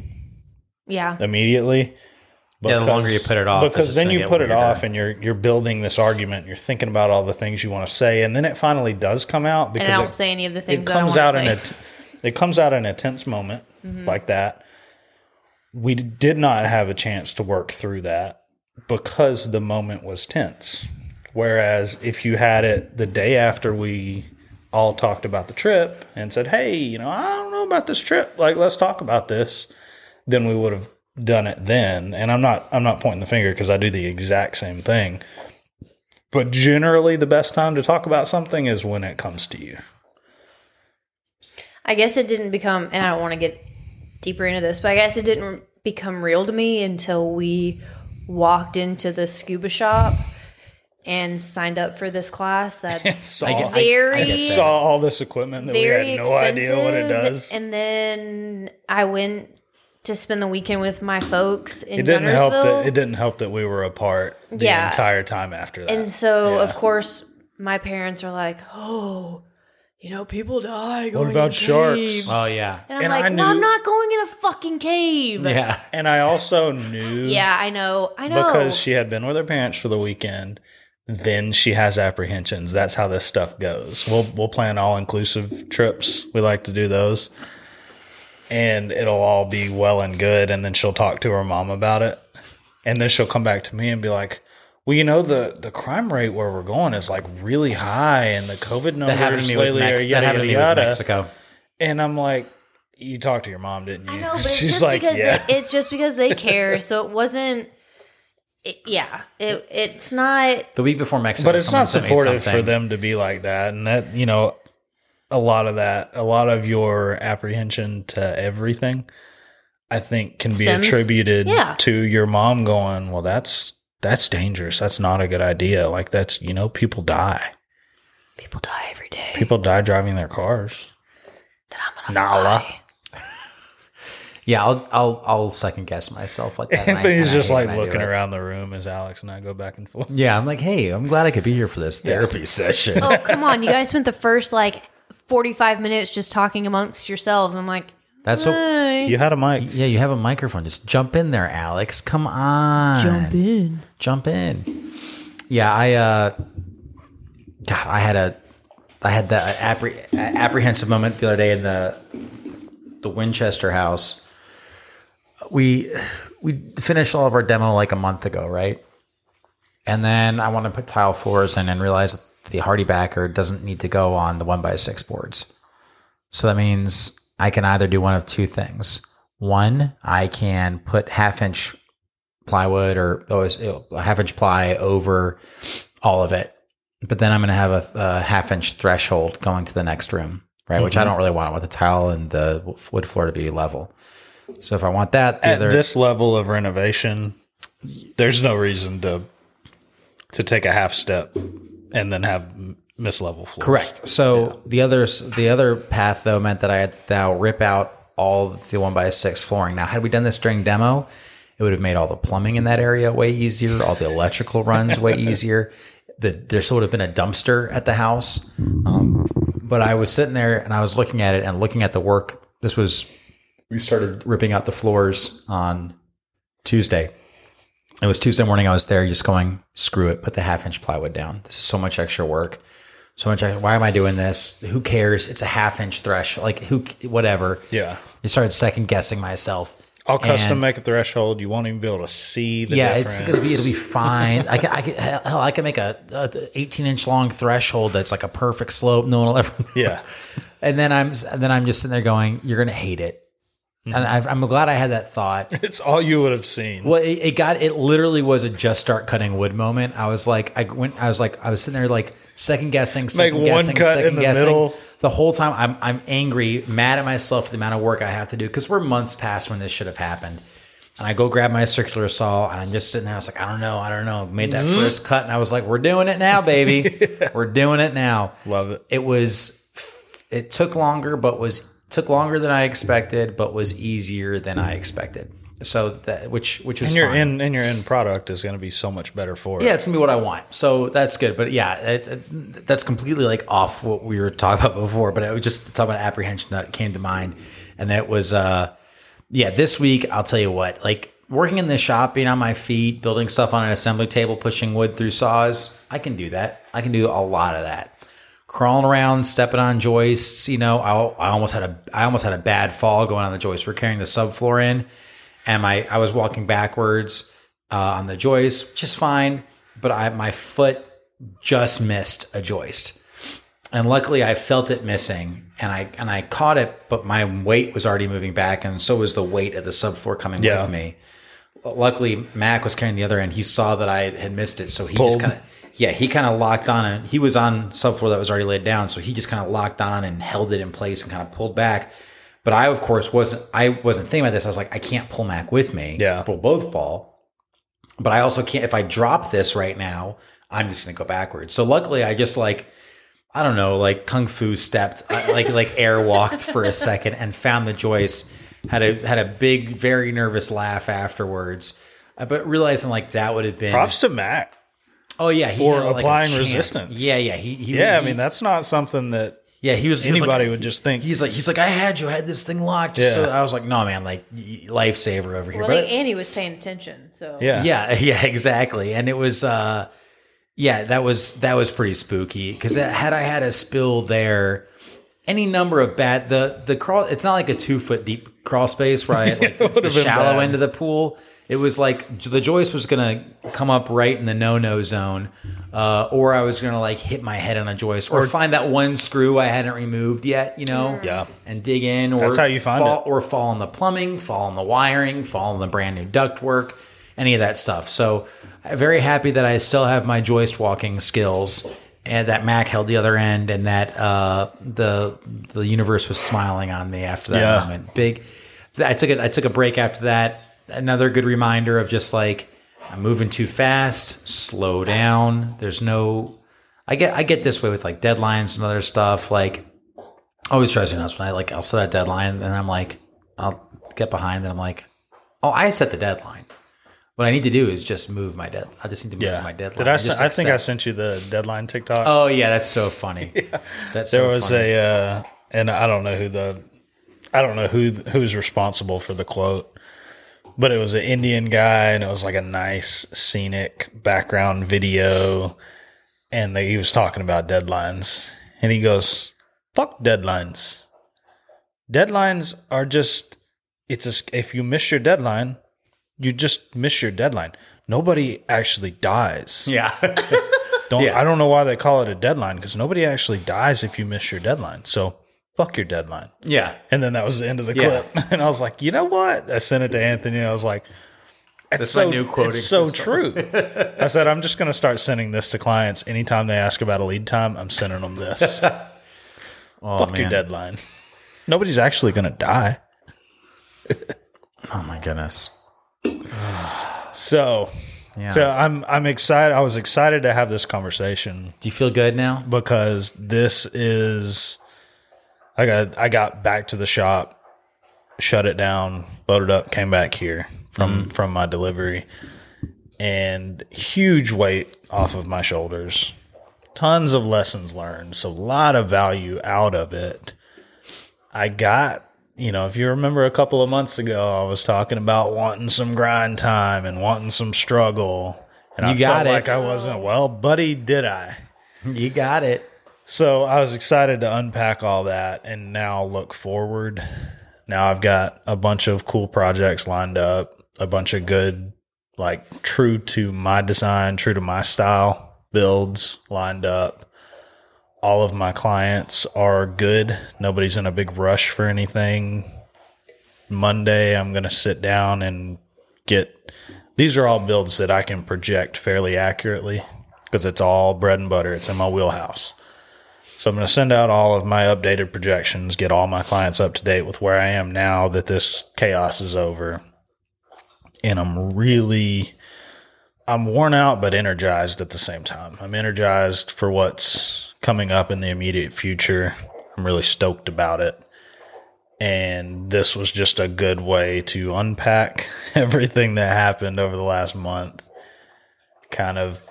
Yeah. immediately. Yeah, the longer you put it off, because then you get put it off, and you're you're building this argument. You're thinking about all the things you want to say, and then it finally does come out And because I don't it, say any of the things. it things comes I out want in to a say. Mm-hmm. t- it comes out in a tense moment like that. We did not have a chance to work through that because the moment was tense. Whereas if you had it the day after we all talked about the trip and said, "Hey, you know, I don't know about this trip. Like, let's talk about this," then we would have done it then. And I'm not I'm not pointing the finger because I do the exact same thing. But generally, the best time to talk about something is when it comes to you. I guess it didn't become, and I don't want to get deeper into this, but I guess it didn't become real to me until we walked into the scuba shop and signed up for this class. That's saw, I very, I that. saw all this equipment that we had no idea what it does. And then I went to spend the weekend with my folks in it didn't help that it didn't help that we were apart the Yeah. entire time after that. And so, Yeah. of course, my parents are like, "Oh, you know, people die. Going about in sharks? caves." Oh yeah, And I'm And like, I "Well, I'm not going in a fucking cave." yeah. and I also knew Yeah, I know. I know. because she had been with her parents for the weekend. Then she has apprehensions. That's how this stuff goes. We'll we'll plan all inclusive trips. We like to do those, and it'll all be well and good. And then she'll talk to her mom about it, and then she'll come back to me and be like, "Well, you know the the crime rate where we're going is like really high, and the COVID That happened numbers to me with, lately Mex- are that yada happened to me yada with yada." Mexico. And I'm like, "You talked to your mom, didn't you?" I know, but it's She's just like, because "Yeah." they, it's just because they care. so it wasn't. It, yeah, it, it's not. The week before Mexico, but it's not supportive for them to be like that and that you know a lot of that a lot of your apprehension to everything i think can be attributed yeah. to your mom going well that's that's dangerous that's not a good idea like that's you know people die People die every day. people die driving their cars that I'm gonna Nala. fly. Yeah, I'll I'll I'll second guess myself like that. and I- anthony's and I just like when I do looking around the room as alex and i go back and forth Yeah, I'm like, hey, I'm glad I could be here for this therapy session. Oh come on! You guys spent the first like 45 minutes just talking amongst yourselves. I'm like, That's what. "Hey." you had a mic Yeah, you have a microphone. Just jump in there, Alex. Come on, jump in. jump in. Yeah, I uh God, I had a I had that appre- apprehensive moment the other day in the the Winchester house. We we finished all of our demo like a month ago, right? And then I want to put tile floors in and realize the HardieBacker doesn't need to go on the one by six boards. So that means I can either do one of two things. One, I can put half inch plywood or oh, a half inch ply over all of it. But then I'm going to have a, a half inch threshold going to the next room. right? Which Mm-hmm. I don't really want. I want the tile and the wood floor to be level. So if I want that, the At other, this level of renovation, there's no reason to to take a half step and then have mislevel floors. correct. So the other the other path though meant that I had to now rip out all the one by six flooring. Now, had we done this during demo, it would have made all the plumbing in that area way easier, all the electrical runs way easier. The, there still would have been a dumpster at the house. Um, but I was sitting there and I was looking at it and looking at the work. This was, we started ripping out the floors on Tuesday. It was Tuesday morning. I was there just going, screw it, put the half inch plywood down. This is so much extra work. So much. Why am I doing this? Who cares? It's a half inch threshold. Like who, whatever. Yeah. I started second guessing myself. I'll custom And- make a threshold. You won't even be able to see the yeah, difference. it's gonna be it'll be fine. I can, I can hell, I can make a, a 18 inch long threshold that's like a perfect slope. No one will ever. Yeah. And then I'm and then I'm just sitting there going, "You're gonna hate it." Mm-hmm. And I, I'm glad I had that thought. It's all you would have seen. Well, it, it got it literally was a just start cutting wood moment. I was like, I went, I was like, I was sitting there like second guessing, second one guessing, second the guessing. middle. The whole time, I'm I'm angry, mad at myself for the amount of work I have to do because we're months past when this should have happened. And I go grab my circular saw and I'm just sitting there. I was like, I don't know, I don't know. Made that first cut and I was like, we're doing it now, baby. We're doing it now. Love it. It was, it took longer, but was took longer than I expected, but was easier than I expected. So that which which was And your fine. end and your end product is going to be so much better for it. Yeah, it's gonna be what I want. So that's good. But yeah, it, it- that's completely like off what we were talking about before. But I was just talking about apprehension that came to mind, and that was uh, yeah. This week, I'll tell you what, like working in the shop, being on my feet, building stuff on an assembly table, pushing wood through saws, I can do that. I can do a lot of that. Crawling around, stepping on joists, you know, I, I almost had a I almost had a bad fall going on the joist. We're carrying the subfloor in, and my I was walking backwards uh, on the joist, just fine. But I my foot just missed a joist, and luckily I felt it missing, and I and I caught it, but my weight was already moving back, and so was the weight of the subfloor coming Yeah. with me. Luckily, Mac was carrying the other end. He saw that I had missed it, so he Pulled. just kind of yeah he kind of locked on and he was on subfloor that was already laid down, so he just kind of locked on and held it in place and kind of pulled back. But I, of course, wasn't. I wasn't thinking about this. I was like, I can't pull Mac with me. Yeah. we'll both fall but I also can't. If I drop this right now, I'm just going to go backwards. So luckily, I just like I don't know, like kung fu stepped, like like air walked for a second and found the joist. Had a had a big, very nervous laugh afterwards, uh, but realizing like that would have been Props to Mac. Oh yeah, for had, like, applying champ. resistance. Yeah, yeah, he, he Yeah, I mean that's not something that yeah, he was he was like- anybody would just think. He's like, he's like, I had you, I had this thing locked. Yeah. so I was like, no, man, like lifesaver over here. Well, But- I think Annie was paying attention. So Yeah, yeah yeah exactly and it was uh yeah that was that was pretty spooky because had i had a spill there any number of bad the the crawl it's not like a two foot deep crawl space where i like it's the shallow bad. end of the pool it was like the joist was gonna come up right in the no no zone uh, or i was gonna like hit my head on a joist or, find that one screw i hadn't removed yet you know Yeah. and dig in or That's how you find fall, it. or fall on the plumbing, fall on the wiring, fall on the brand new ductwork, any of that stuff. So I'm very happy that I still have my joist walking skills and that Mac held the other end and that uh, the the universe was smiling on me after that Yeah. moment. Big I took it I took a break after that. Another good reminder of just like I'm moving too fast, slow down. There's no I get I get this way with like deadlines and other stuff. Like always drives me nuts when I like I'll set a deadline and I'm like I'll get behind and I'm like, oh, I set the deadline. What I need to do is just move my dead. I just need to move yeah. my deadline. Did I? sen- I think I sent you the deadline TikTok. Oh yeah, that's so funny. That's there so was funny. a, uh, and I don't know who the, I don't know who who's responsible for the quote, but it was an Indian guy, and it was like a nice scenic background video, and they, he was talking about deadlines, and he goes, "Fuck deadlines. Deadlines are just it's a if you miss your deadline, you just miss your deadline. Nobody actually dies. yeah. Don't Yeah. I don't know why they call it a deadline because nobody actually dies if you miss your deadline. So fuck your deadline. yeah. And then that was the end of the Yeah. clip. And I was like, you know what? I sent it to Anthony. And I was like, That's so my new quoting It's so true. I said I'm just going to start sending this to clients anytime they ask about a lead time. I'm sending them this. Oh Fuck your deadline. Nobody's actually going to die. Oh my goodness. So, Yeah. so I'm I'm excited. I was excited to have this conversation Do you feel good now? because this is I got I got back to the shop, shut it down, loaded up, came back here from mm-hmm. from my delivery, and huge weight off of my shoulders. Tons of lessons learned, so a lot of value out of it. I got, you know, if you remember a couple of months ago, I was talking about wanting some grind time and wanting some struggle. And I got felt it. like I wasn't well, buddy, did I? You got it. So I was excited to unpack all that and now look forward. Now I've got a bunch of cool projects lined up, a bunch of good, like true to my design, true to my style builds lined up. All of my clients are good. Nobody's in a big rush for anything. Monday, I'm going to sit down and get these are all builds that I can project fairly accurately because it's all bread and butter. It's in my wheelhouse. So I'm going to send out all of my updated projections, get all my clients up to date with where I am now that this chaos is over. And I'm really I'm worn out but energized at the same time. I'm energized for what's coming up in the immediate future. I'm really stoked about it. And this was just a good way to unpack everything that happened over the last month. Kind of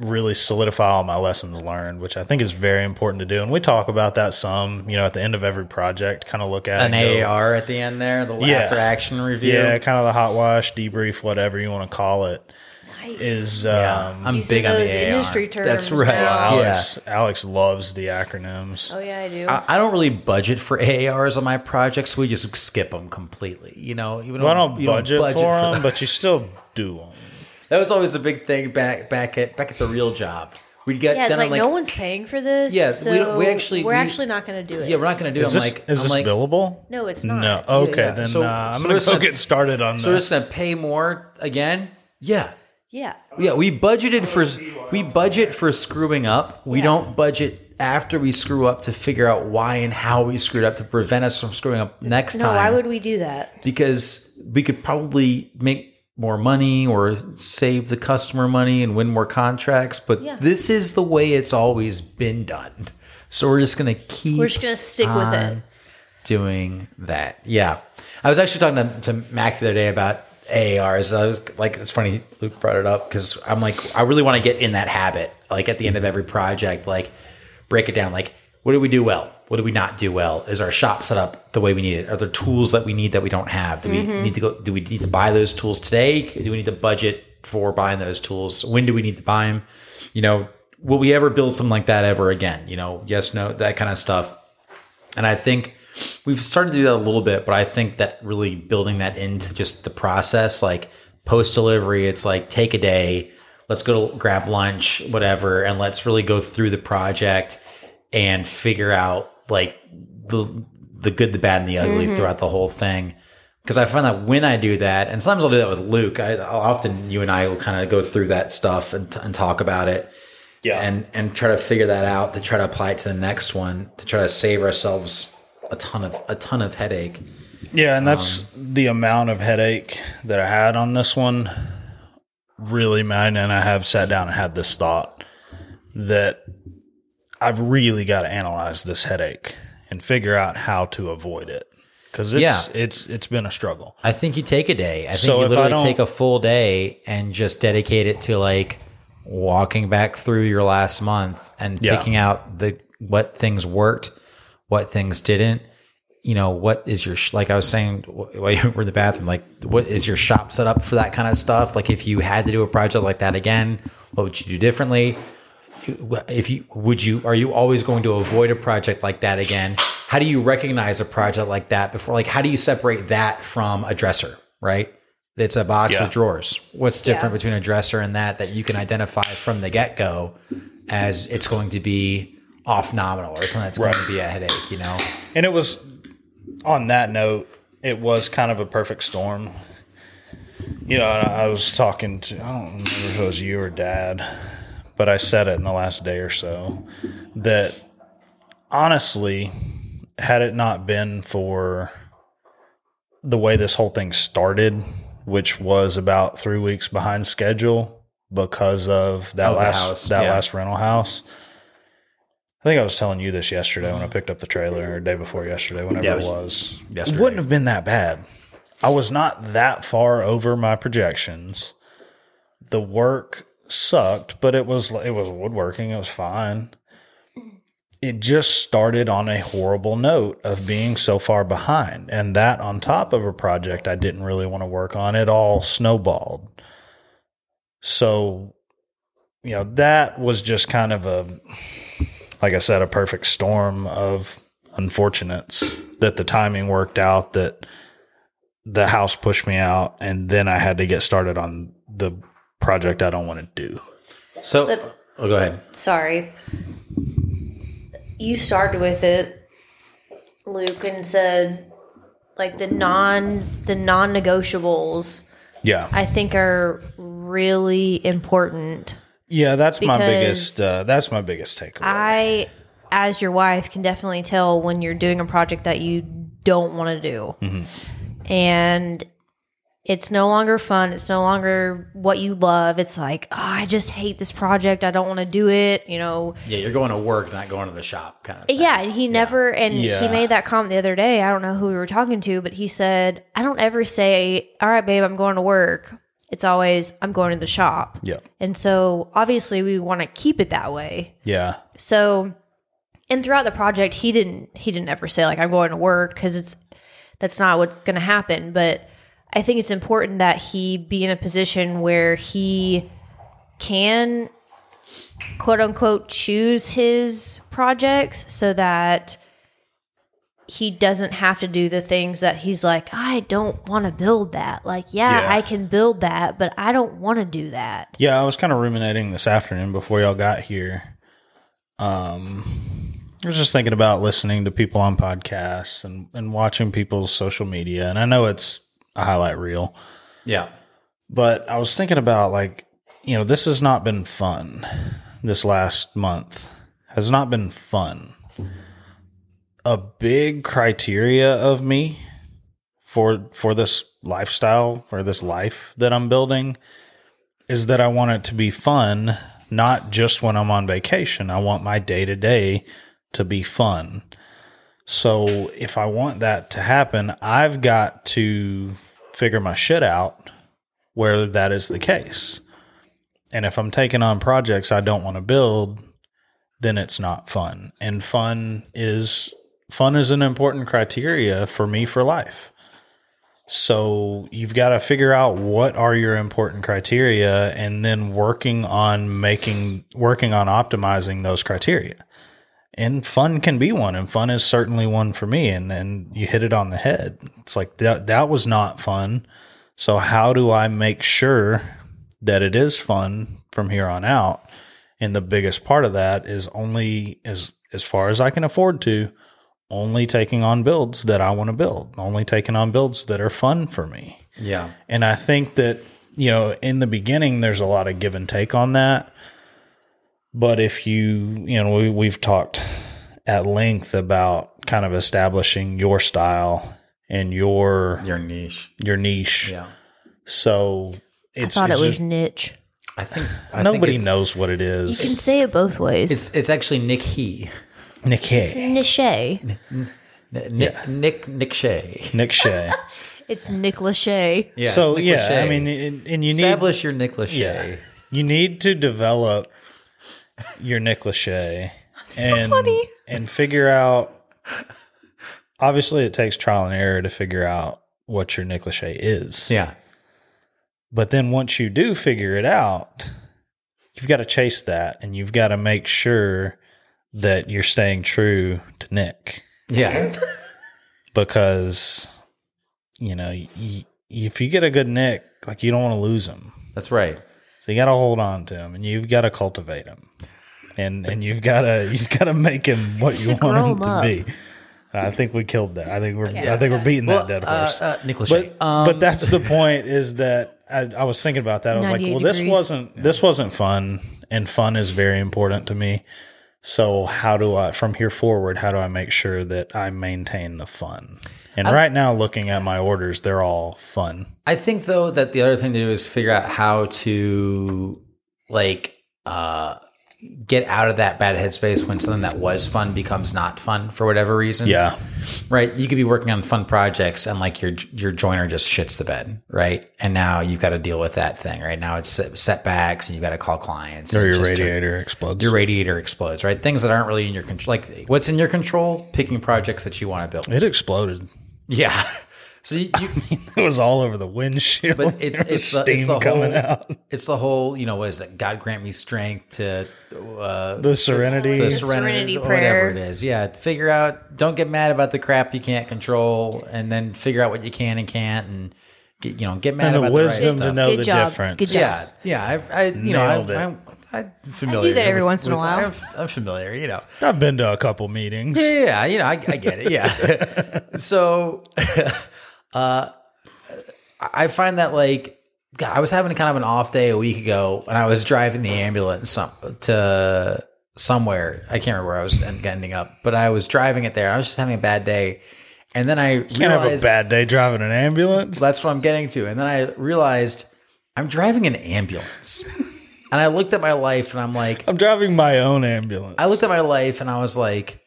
really solidify all my lessons learned, which I think is very important to do. And we talk about that some, you know, at the end of every project, kind of look at An it and AAR at the end there, the Yeah. after action review. Yeah, kind of the hot wash, debrief, whatever you want to call it, Nice. is Yeah, um, I'm big on the those AAR. industry terms That's right. now. Yeah. Alex. Alex loves the acronyms. oh yeah, I do. I, I don't really budget for AARs on my projects. We just skip them completely. You know, even Well, I don't you budget, for them, those. but you still do them. That was always a big thing back back at back at the real job. We'd get yeah, it's done like, like no one's paying for this. Yeah, so we don't- we actually- we're we- actually not going to do it. yeah, we're not going to do. Is it. I'm this like, is I'm this like, billable? no, it's not. No. Okay, yeah. then So- uh, I'm so gonna it's go not- get started on So we're just going to pay more again. Yeah, Yeah, yeah. We budgeted for we budget for screwing up. We Yeah. don't budget after we screw up to figure out why and how we screwed up to prevent us from screwing up next no. time. Why would we do that? because we could probably make more money or save the customer money and win more contracts. But Yeah. this is the way it's always been done. So we're just going to keep We're just going to stick with it. doing that. Yeah. I was actually talking to, to Mac the other day about AARs. I was like, it's funny Luke brought it up because I'm like, I really want to get in that habit. Like at the end of mm-hmm. every project, like break it down. Like, what did we do well? What did we not do well? Is our shop set up the way we need it? Are there tools that we need that we don't have? Do we mm-hmm. need to go? Do we need to buy those tools today? Do we need to budget for buying those tools? When do we need to buy them? You know, will we ever build something like that ever again? You know, yes, no, that kind of stuff. And I think we've started to do that a little bit, but I think that really building that into just the process, like post delivery, it's like take a day, let's go to grab lunch, whatever, and let's really go through the project and figure out like the the good, the bad, and the ugly mm-hmm. throughout the whole thing. Because I find that when I do that, and sometimes I'll do that with Luke, I, I'll often you and I will kind of go through that stuff and, and talk about it Yeah. and and try to figure that out to try to apply it to the next one to try to save ourselves a ton of a ton of headache. Yeah, and that's um, the amount of headache that I had on this one. Really, man, and I have sat down and had this thought that I've really got to analyze this headache and figure out how to avoid it because it's Yeah. it's it's been a struggle. I think you take a day. I think So you literally take a full day and just dedicate it to like walking back through your last month and Yeah. picking out the what things worked, what things didn't. You know, what is your like I was saying wh- while you were in the bathroom, like what is your shop set up for that kind of stuff? Like if you had to do a project like that again, what would you do differently? If you would you are you always going to avoid a project like that again how do you recognize a project like that before like how do you separate that from a dresser right it's a box Yeah. with drawers what's different Yeah. between a dresser and that that you can identify from the get-go as it's going to be off nominal or something that's going to be a headache you know And it was on that note, it was kind of a perfect storm. You know, I I was talking to I don't remember if it was you or dad, but I said it in the last day or so that honestly, had it not been for the way this whole thing started, which was about three weeks behind schedule because of that the last that yeah. last rental house. I think I was telling you this yesterday Mm-hmm. when I picked up the trailer, or day before yesterday, whenever Yeah, it it was. It wouldn't have been that bad. I was not that far over my projections. The work sucked, but it was it was woodworking. It was fine. It just started on a horrible note of being so far behind, and that on top of a project I didn't really want to work on. It all snowballed. So, you know, that was just kind of a, like I said, a perfect storm of unfortunates that the timing worked out that the house pushed me out and then I had to get started on the project I don't want to do. So, But- oh, go ahead. Sorry. You started with it, Luke, and said like the non the non negotiables Yeah. I think are really important. yeah, that's my biggest uh, that's my biggest takeaway. I, as your wife, can definitely tell when you're doing a project that you don't want to do. And it's no longer fun. It's no longer what you love. It's like, oh, I just hate this project. I don't want to do it. You know, Yeah, you're going to work, not going to the shop, kind of. Thing. yeah, and he never, and he made that comment the other day. I don't know who we were talking to, but he said, I don't ever say, all right, babe, I'm going to work. It's always, I'm going to the shop. yeah. And so obviously we want to keep it that way. Yeah. So, and throughout the project, he didn't he didn't ever say like I'm going to work because it's that's not what's going to happen. But I think it's important that he be in a position where he can quote unquote choose his projects so that he doesn't have to do the things that he's like I don't want to build that. Like, yeah, Yeah. I can build that, but I don't want to do that. Yeah, I was kind of ruminating this afternoon before y'all got here. Um, I was just thinking about listening to people on podcasts and, and watching people's social media. And I know it's a highlight reel, Yeah. but I was thinking about like, you know, this has not been fun. This last month has not been fun. A big criteria of me for for this lifestyle or this life that I'm building is that I want it to be fun, not just when I'm on vacation. I want my day to day to be fun. So if I want that to happen, I've got to figure my shit out where that is the case. And if I'm taking on projects I don't want to build, then it's not fun. And fun is fun is an important criteria for me for life. So you've got to figure out what are your important criteria and then working on making working on optimizing those criteria. And fun can be one and fun is certainly one for me and and you hit it on the head. It's like that that was not fun. So how do I make sure that it is fun from here on out? And the biggest part of that is only as as far as I can afford to only taking on builds that I want to build, only taking on builds that are fun for me. Yeah. And I think that, you know, in the beginning, there's a lot of give and take on that. But if you, you know, we, we've talked at length about kind of establishing your style and your Your niche. your niche. Yeah. So I thought it's it was just- niche. I think I nobody think knows what it You can say it both ways. It's it's actually Nick He. Nick Hay. niche. N- Nick Nick Nick Shea. Nick Shea. It's Nick Lachey. Yeah. so Nick yeah, Lachey. I mean, and, and you need establish your Nick Lachey. Yeah. You need to develop your Nick Lachey so and, funny. and figure out. Obviously, it takes trial and error to figure out what your Nick Lachey is. Yeah. But then once you do figure it out, you've got to chase that and you've got to make sure that you're staying true to Nick Yeah. because, you know, y if you get a good Nick, like you don't want to lose him. That's right. So you got to hold on to him, and you've got to cultivate him, and and you've got to you've got to make him what you want him him to up. be. I think we killed that. I think we're I think we're beating Well, that dead uh, horse. uh, Nick Lachey. but Um, but that's the point. Is that I, I was thinking about that. I was like, 98 well, this wasn't this wasn't fun, and fun is very important to me. So how do I from here forward? How do I make sure that I maintain the fun? And right now, looking at my orders, they're all fun. I think though that the other thing to do is figure out how to like uh get out of that bad headspace when something that was fun becomes not fun for whatever reason. Yeah, Right. You could be working on fun projects and like your your joiner just shits the bed, right? And now you've got to deal with that thing, right? Now it's setbacks and you got to call clients. or your radiator explodes. your radiator explodes, right? Things that aren't really in your control. Like what's in your control? Picking projects that you want to build. it exploded. Yeah. So you, you It was all over the windshield. But it's- There it's the- it's the coming whole- out. it's the whole, you know, what is that? God grant me strength to uh, The serenity. the The serenity, serenity whatever prayer. it is. Yeah, figure out. Don't get mad about the crap you can't control, and then figure out what you can and can't, and get you know get mad and the wisdom the right to stuff. know Good the job. difference. Good job. Yeah, yeah. I, I you know, I, it. I, I'm familiar. I do that every with- once in a while. I'm, I'm familiar. You know. I've been to a couple meetings. Yeah, yeah, you know, I, I get it. Yeah. so, uh, I find that like, God, I was having kind of an off day a week ago, and I was driving the ambulance some, to somewhere. I can't remember where I was ending up, but I was driving it there. I was just having a bad day, and then I Can't have a bad day driving an ambulance. that's what I'm getting to. And then I realized I'm driving an ambulance, and I looked at my life, and I'm like, I'm driving my own ambulance. I looked at my life and I was like,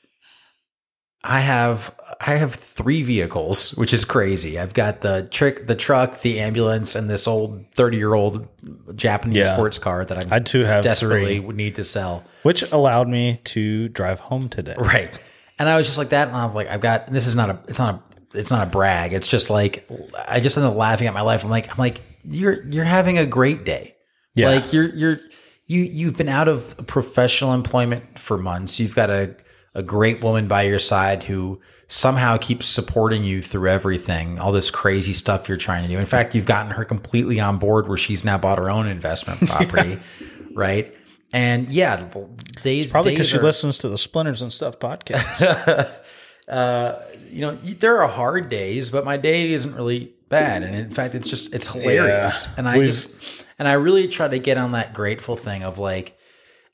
I have I have three vehicles, which is crazy. I've got the trick, the truck, the ambulance, and this old thirty year old Japanese Yeah. sports car that I I too have desperately three, need to sell. which allowed me to drive home today. Right. And I was just like that, and I'm like, I've got this is not a it's not a it's not a brag. It's just like I just ended up laughing at my life. I'm like, I'm like, you're you're having a great day. Yeah. Like you're you're you you've been out of professional employment for months. You've got a a great woman by your side who somehow keeps supporting you through everything, all this crazy stuff you're trying to do. In fact, you've gotten her completely on board where she's now bought her own investment property, right? And yeah, days Probably because she listens to the Splinters and Stuff podcast. Uh, you know, there are hard days, but my day isn't really bad. And in fact, it's just, it's hilarious. Yeah. and I just, and I really try to get on that grateful thing of like,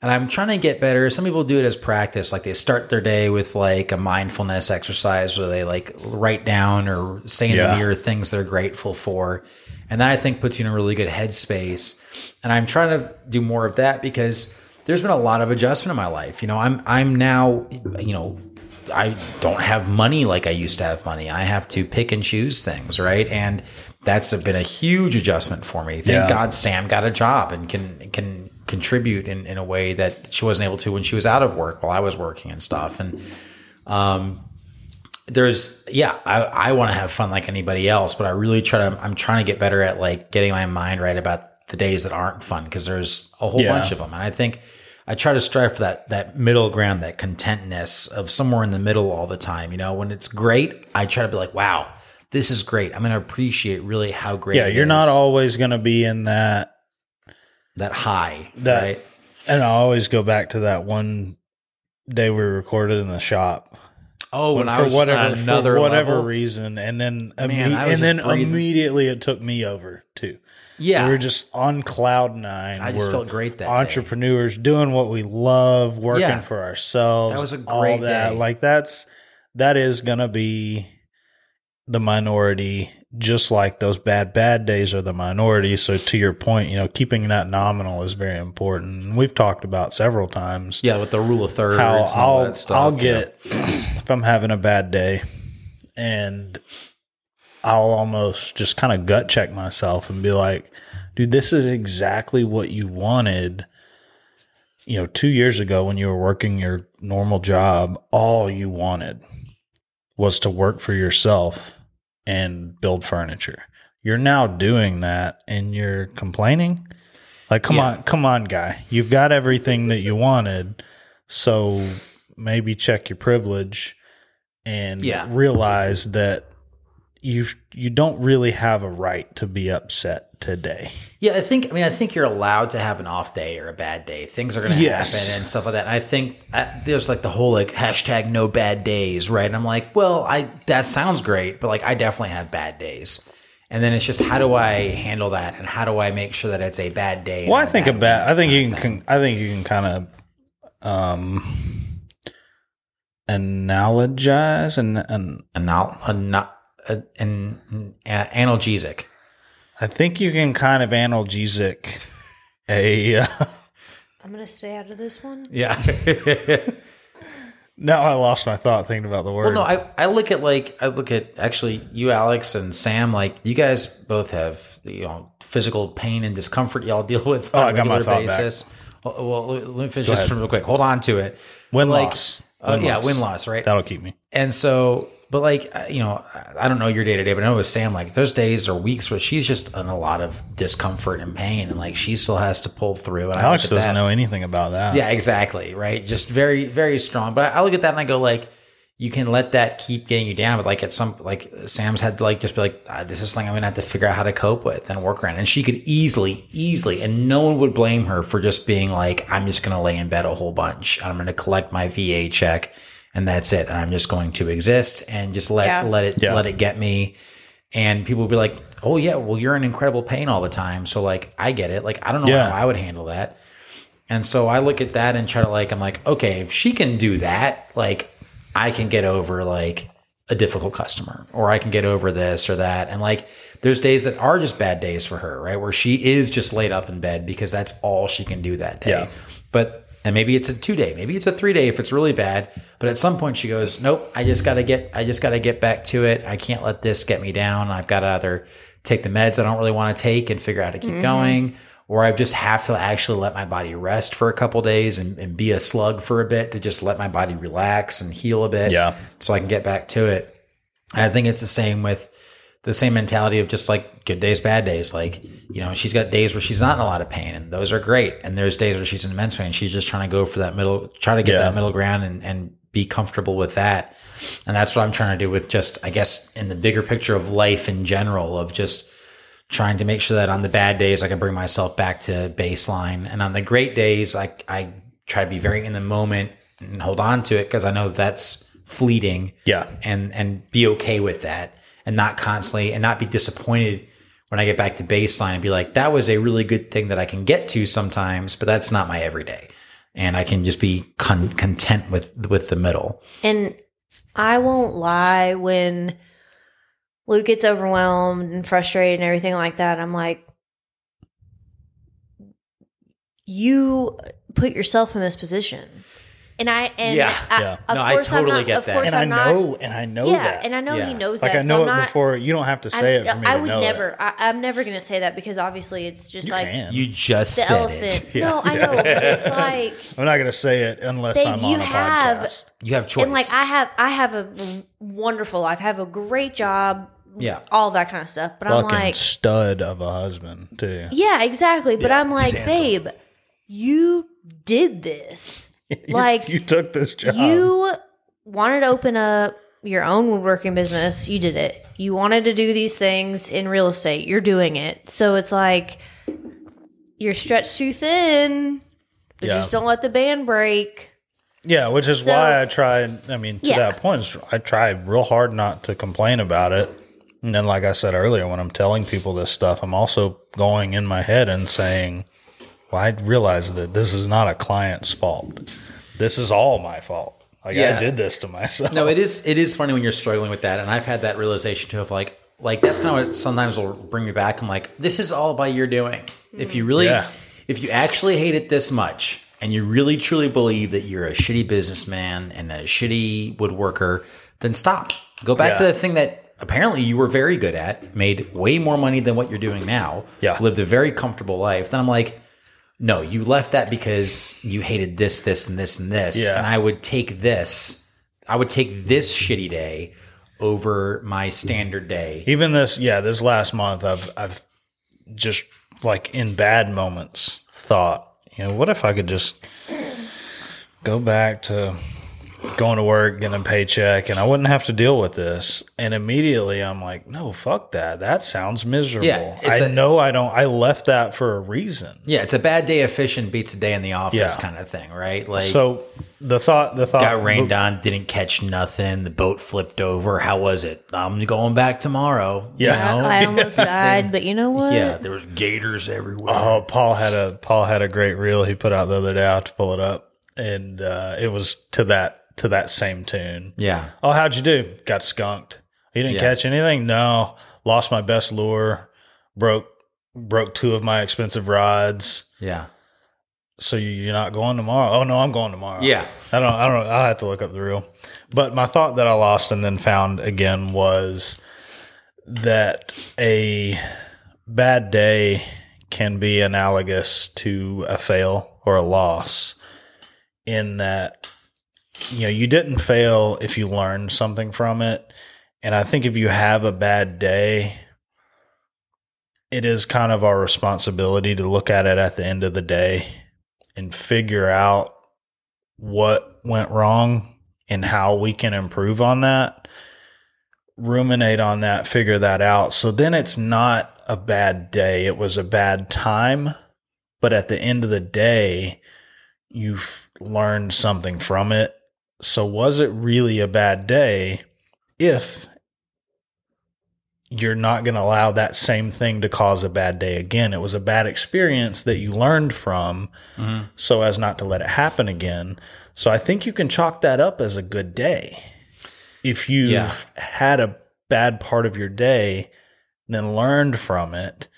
and I'm trying to get better. Some people do it as practice. Like they start their day with like a mindfulness exercise where they like write down or say in Yeah. the mirror things they're grateful for. And that I think puts you in a really good headspace. And I'm trying to do more of that because there's been a lot of adjustment in my life. You know, I'm I'm now, you know, I don't have money like I used to have money. I have to pick and choose things, right? And that's been a huge adjustment for me. Thank Yeah. God Sam got a job and can can contribute in, in a way that she wasn't able to when she was out of work while I was working and stuff. And um there's yeah, I, I want to have fun like anybody else, but I really try to I'm trying to get better at like getting my mind right about the days that aren't fun because there's a whole Yeah. bunch of them. And I think I try to strive for that that middle ground, that contentness of somewhere in the middle all the time. You know, when it's great, I try to be like, wow, this is great. I'm going to appreciate really how great. yeah, you're not always going to be in that. That high, That- right? And I always go back to that one day we recorded in the shop. Oh, when I for was whatever another for whatever level. reason, and then imme- was and then breathing. immediately it took me over too. yeah, We were just on cloud nine. I just We're felt great that day. entrepreneurs doing what we love, working Yeah. for ourselves. That was a all great that. day. Like that's that is gonna be the minority, just like those bad bad days are the minority. So to your point, you know, keeping that nominal is very important. And we've talked about several times yeah, with the rule of thirds. how and all I'll that stuff. I'll get if I'm having a bad day and I'll almost just kind of gut check myself and be like, dude, this is exactly what you wanted. You know, two years ago when you were working your normal job, all you wanted was to work for yourself and build furniture. You're now doing that and you're complaining. Like, come Yeah. on, come on, guy. You've got everything that you wanted. So maybe check your privilege and Yeah. realize that you you don't really have a right to be upset today. Yeah, I think. I mean, I think you're allowed to have an off day or a bad day. Things are going to Yes. happen and stuff like that. And I think uh, there's like the whole like hashtag no bad days, right? And I'm like, well, I that sounds great, but like I definitely have bad days. And then it's just how do I handle that, and how do I make sure that it's a bad day? Well, I think a bad. I think you can. I think you can kind of um analogize and and Anal, anal, uh, an, uh, analgesic. I think you can kind of analgesic a uh, I'm gonna stay out of this one. Yeah. now I lost my thought thinking about the word. Well, no, I, I look at like I look at actually you, Alex, and Sam. Like you guys both have you know physical pain and discomfort y'all deal with. Oh, on I a got my regular thought back. basis. Well, well, let me finish Go this ahead. real quick. Hold on to it. win like, loss. Uh, Win yeah, loss. win loss, right? That'll keep me. And so, but like, uh, you know, I don't know your day to day, but I know with Sam, like, there's days or weeks where she's just in a lot of discomfort and pain, and like, she still has to pull through. And Alex doesn't that- know anything about that. Yeah, exactly. Right. Just very, very strong. But I look at that and I go, like, you can let that keep getting you down. But like, at some, like, Sam's had to, like, just be like, ah, this is something I'm going to have to figure out how to cope with and work around. And she could easily, easily, and no one would blame her for just being like, I'm just going to lay in bed a whole bunch. I'm going to collect my VA check and that's it. And I'm just going to exist and just let, Yeah. let it, Yeah. let it get me. And people will be like, oh, yeah, well, you're in incredible pain all the time. So, like, I get it. Like, I don't know Yeah. how I would handle that. And so I look at that and try to like, I'm like, okay, if she can do that, like I can get over like a difficult customer or I can get over this or that. And like, there's days that are just bad days for her, right? Where she is just laid up in bed because that's all she can do that day. Yeah. But, and maybe it's a two day, maybe it's a three day if it's really bad. But at some point she goes, nope, I just got to get, I just got to get back to it. I can't let this get me down. I've got to either take the meds I don't really want to take and figure out how to keep mm-hmm. going or I just have to actually let my body rest for a couple days and, and be a slug for a bit to just let my body relax and heal a bit. Yeah. So I can get back to it. And I think it's the same with the same mentality of just like good days, bad days. Like, you know, she's got days where she's not in a lot of pain and those are great. And there's days where she's in immense pain. She's just trying to go for that middle, try to get Yeah. that middle ground and, and be comfortable with that. And that's what I'm trying to do with just, I guess, in the bigger picture of life in general, of just trying to make sure that on the bad days I can bring myself back to baseline, and on the great days I I try to be very in the moment and hold on to it because I know that's fleeting. Yeah. and and be okay with that, and not constantly and not be disappointed when I get back to baseline and be like that was a really good thing that I can get to sometimes, but that's not my everyday, and I can just be con- content with with the middle. And I won't lie when Luke gets overwhelmed and frustrated and everything like that. I'm like, you put yourself in this position. And I and Yeah. I, Yeah. of No, I course I'm totally not- get of that. course and I I'm not- know, and I know yeah, that. and I know Yeah. he knows like that. I know so it not, before. You don't have to say I'm- it for me I to would know it. never. I, I'm never going to say that because obviously it's just You like can. You just the said elephant. it. No, I know, but it's like I'm not going to say it unless Babe, I'm you on a have- podcast. You have choice. and like I have, I have a wonderful life. I have a great job. Yeah. all that kind of stuff. But I'm like, stud of a husband too. Yeah, exactly. But I'm like, babe, you did this. like you took this job. you wanted to open up your own woodworking business. You did it. You wanted to do these things in real estate. You're doing it. So it's like you're stretched too thin. But Yeah. just don't let the band break. Yeah, which is So- why I tried. I mean, to Yeah. that point, I tried real hard not to complain about it. And then, like I said earlier, when I'm telling people this stuff, I'm also going in my head and saying, "Well, I realize that this is not a client's fault. This is all my fault. Like Yeah. I did this to myself." No, it is it is funny when you're struggling with that, and I've had that realization too of like like that's kind of what sometimes will bring me back. I'm like, this is all by your doing. If you really, Yeah. if you actually hate it this much, and you really truly believe that you're a shitty businessman and a shitty woodworker, then stop. Go back to the thing that apparently you were very good at, made way more money than what you're doing now. Yeah. lived a very comfortable life. Then I'm like. No, you left that because you hated this, this, and this, and this. Yeah. And I would take this I would take this shitty day over my standard day. Even this, yeah, this last month, I've I've just like in bad moments thought, you know, what if I could just go back to going to work, getting a paycheck, and I wouldn't have to deal with this. And immediately, I'm like, no, fuck that. That sounds miserable. Yeah, I a- know I don't. I left that for a reason. Yeah, it's a bad day of fishing beats a day in the office Yeah. kind of thing, right? Like So the thought, the thought, got rained on, didn't catch nothing, the boat flipped over. How was it? I'm going back tomorrow. you Yeah. know? I almost died, but you know what? yeah, there was gators everywhere. Oh, Paul had a Paul had a great reel he put out the other day. I have to pull it up. and uh, it was to that to that same tune. Yeah. Oh, how'd you do? Got skunked. You didn't Yeah. catch anything? No. Lost my best lure. Broke broke two of my expensive rods. Yeah. So you- you're not going tomorrow? Oh no, I'm going tomorrow. Yeah. I don't. I don't. I have to look up the reel. But my thought that I lost and then found again was that a bad day can be analogous to a fail or a loss. In that, you know, you didn't fail if you learned something from it. And I think if you have a bad day, it is kind of our responsibility to look at it at the end of the day and figure out what went wrong and how we can improve on that. Ruminate on that, figure that out. So then it's not a bad day. It was a bad time. But at the end of the day, you've learned something from it. So was it really a bad day if you're not going to allow that same thing to cause a bad day again? It was a bad experience that you learned from mm-hmm. so as not to let it happen again. So I think you can chalk that up as a good day. If you've Yeah. had a bad part of your day, then learned from it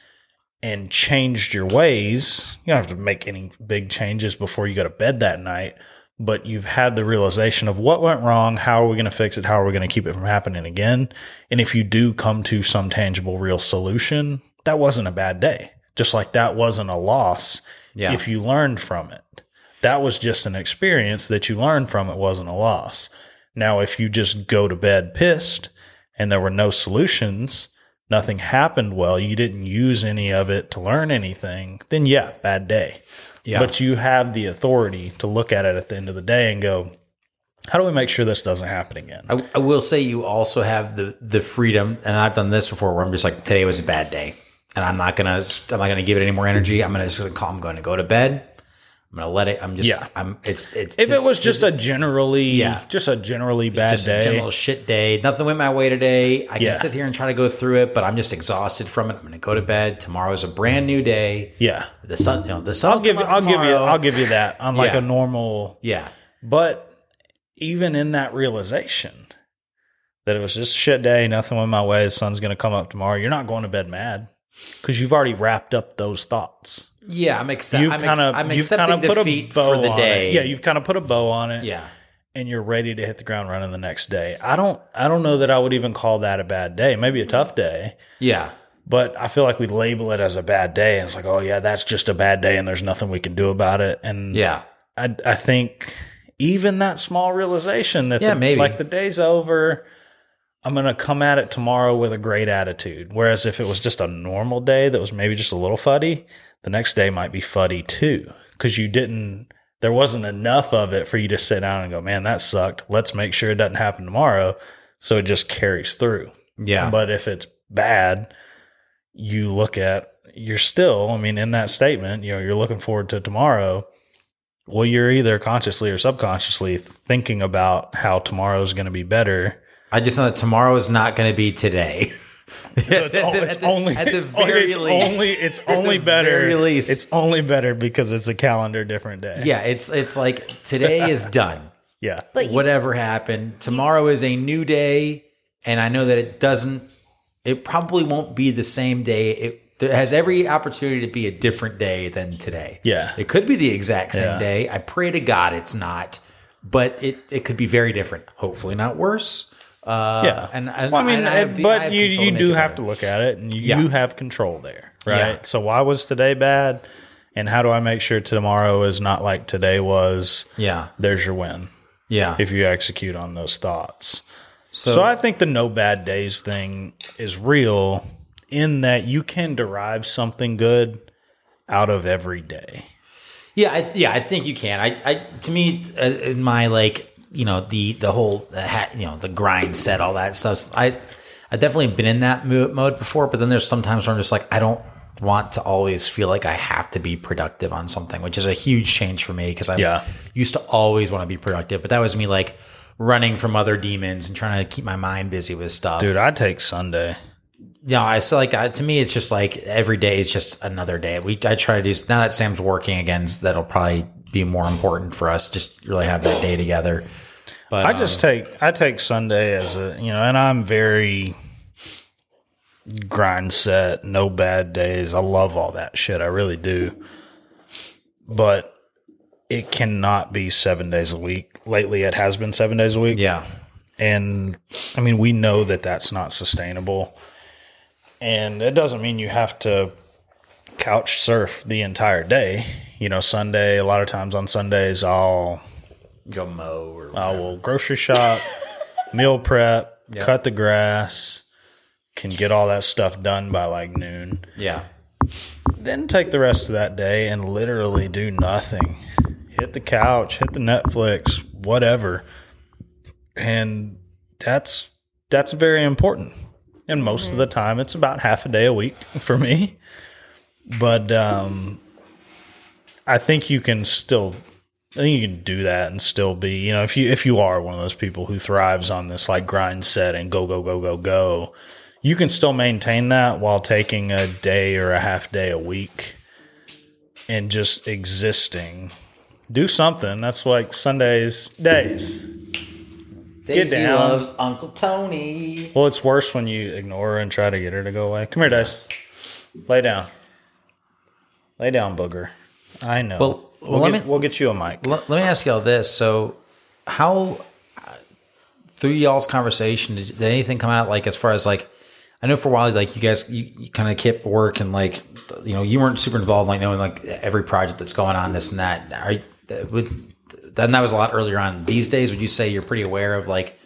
and changed your ways, you don't have to make any big changes before you go to bed that night, but you've had the realization of what went wrong, how are we going to fix it, how are we going to keep it from happening again? And if you do come to some tangible, real solution, that wasn't a bad day. Just like that wasn't a loss Yeah. if you learned from it. That was just an experience that you learned from. It wasn't a loss. Now, if you just go to bed pissed and there were no solutions, nothing happened well, you didn't use any of it to learn anything, then yeah, bad day. Yeah. But you have the authority to look at it at the end of the day and go, how do we make sure this doesn't happen again? I, I will say you also have the the freedom, and I've done this before, where I'm just like, today was a bad day, and I'm not gonna I'm not gonna give it any more energy. I'm gonna just. I'm going to go to bed. I'm gonna let it. I'm just. Yeah. I'm. It's. It's. if it was just a generally, Yeah. just a generally bad just day, a general shit day. Nothing went my way today. I can sit here and try to go through it, but I'm just exhausted from it. I'm going to go to bed. Tomorrow's a brand new day. yeah, The sun, you know, the sun. I'll give you, I'll give you, I'll give you that on like Yeah. a normal Yeah, But even in that realization that it was just a shit day, nothing went my way, the sun's going to come up tomorrow, you're not going to bed mad because you've already wrapped up those thoughts. Yeah. I'm accepting. You've I'm, kind ex- of, I'm you've accepting kind of defeat bow for the day. It. Yeah, you've kind of put a bow on it, yeah. and you're ready to hit the ground running the next day. I don't, I don't know that I would even call that a bad day. Maybe a tough day, Yeah. but I feel like we label it as a bad day, and it's like, oh yeah, that's just a bad day, and there's nothing we can do about it. And Yeah. I, I think even that small realization that Yeah, the, maybe. like the day's over, I'm going to come at it tomorrow with a great attitude. Whereas if it was just a normal day that was maybe just a little fuddy, the next day might be fuddy too. Cause you didn't, there wasn't enough of it for you to sit down and go, man, that sucked. Let's make sure it doesn't happen tomorrow. So it just carries through. Yeah. But if it's bad, you look at you're still, I mean, in that statement, you know, you're looking forward to tomorrow. Well, you're either consciously or subconsciously thinking about how tomorrow's going to be better. I just know that tomorrow is not going to be today. So it's, o- it's only at the it's, very it's least. only it's the only better. least. It's only better because it's a calendar different day. yeah, it's it's like today is done. yeah, But you, Whatever happened, tomorrow is a new day, and I know that it doesn't. It probably won't be the same day. It, it has every opportunity to be a different day than today. Yeah. it could be the exact same Yeah. day. I pray to God it's not, but it it could be very different. Hopefully, not worse. Uh, yeah. and, and Well, I mean, and have the- I but have you you do have better. to look at it, and you, Yeah. you have control there, right? Yeah. So why was today bad, and how do I make sure tomorrow is not like today was? Yeah, There's your win yeah. if you execute on those thoughts. So, I think the no bad days thing is real in that you can derive something good out of every day. Yeah, I, yeah, I think you can. I, I to me, uh, in my like, you know, the the whole you know, the grind set, all that stuff. I, I definitely been in that mo- mode before, but then there's sometimes where I'm just like, I don't want to always feel like I have to be productive on something, which is a huge change for me because I Yeah. used to always want to be productive, but that was me like running from other demons and trying to keep my mind busy with stuff. Dude, I take Sunday. Yeah, I so like I, to me, it's just like every day is just another day. We I try to do now that Sam's working again. That'll probably be more important for us. Just really have that day together. But I um, just take I take Sunday as a you know, and I'm very grind set, no bad days. I love all that shit. I really do. But it cannot be seven days a week. Lately, it has been seven days a week. yeah, And I mean, we know that that's not sustainable. And it doesn't mean you have to couch surf the entire day. You know, Sunday, a lot of times on Sundays, I'll go mow or I will grocery shop, meal prep, cut the grass, can get all that stuff done by like noon. yeah, Then take the rest of that day and literally do nothing. Hit the couch, hit the Netflix, whatever. And that's that's very important. And most of the mm-hmm. time it's about half a day a week for me. But um I think you can still I think you can do that and still be, you know, if you if you are one of those people who thrives on this like grind set and go go go go go, you can still maintain that while taking a day or a half day a week and just existing. Do something. That's like Sundays days. Daisy down. loves Uncle Tony. Well, it's worse when you ignore her and try to get her to go away. Come here, Dice. Lay down. Lay down, booger. I know. Well- we'll, well, let get, me- we'll get you a mic. Let, let me ask y'all this: So, how through y'all's conversation did, did anything come out like as far as like? I know for a while, like you guys, you, you kind of kept work and like, you know, you weren't super involved, like knowing like every project that's going on, this and that. Are you, with, then that was a lot earlier on. These days, would you say you're pretty aware of like,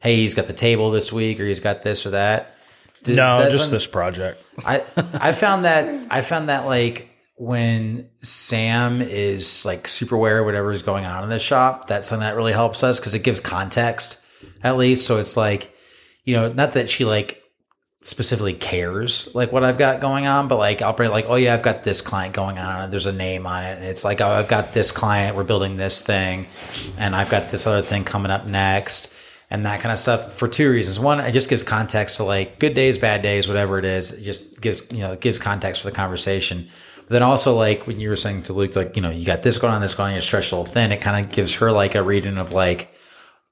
hey, he's got the table this week, or he's got this or that? Does- No, does just some- this project. I I found that I found that like when Sam is like super aware of whatever is going on in the shop, that's something that really helps us because it gives context at least. So it's like, you know, not that she like specifically cares like what I've got going on, but like I'll bring like, oh yeah, I've got this client going on and there's a name on it. And it's like, oh, I've got this client, we're building this thing, and I've got this other thing coming up next. And that kind of stuff for two reasons. One, it just gives context to like good days, bad days, whatever it is. It just gives, you know, it gives context for the conversation. But then also like when you were saying to Luke, like, you know, you got this going on, this going on, you're stretched a little thin. It kind of gives her like a reading of like,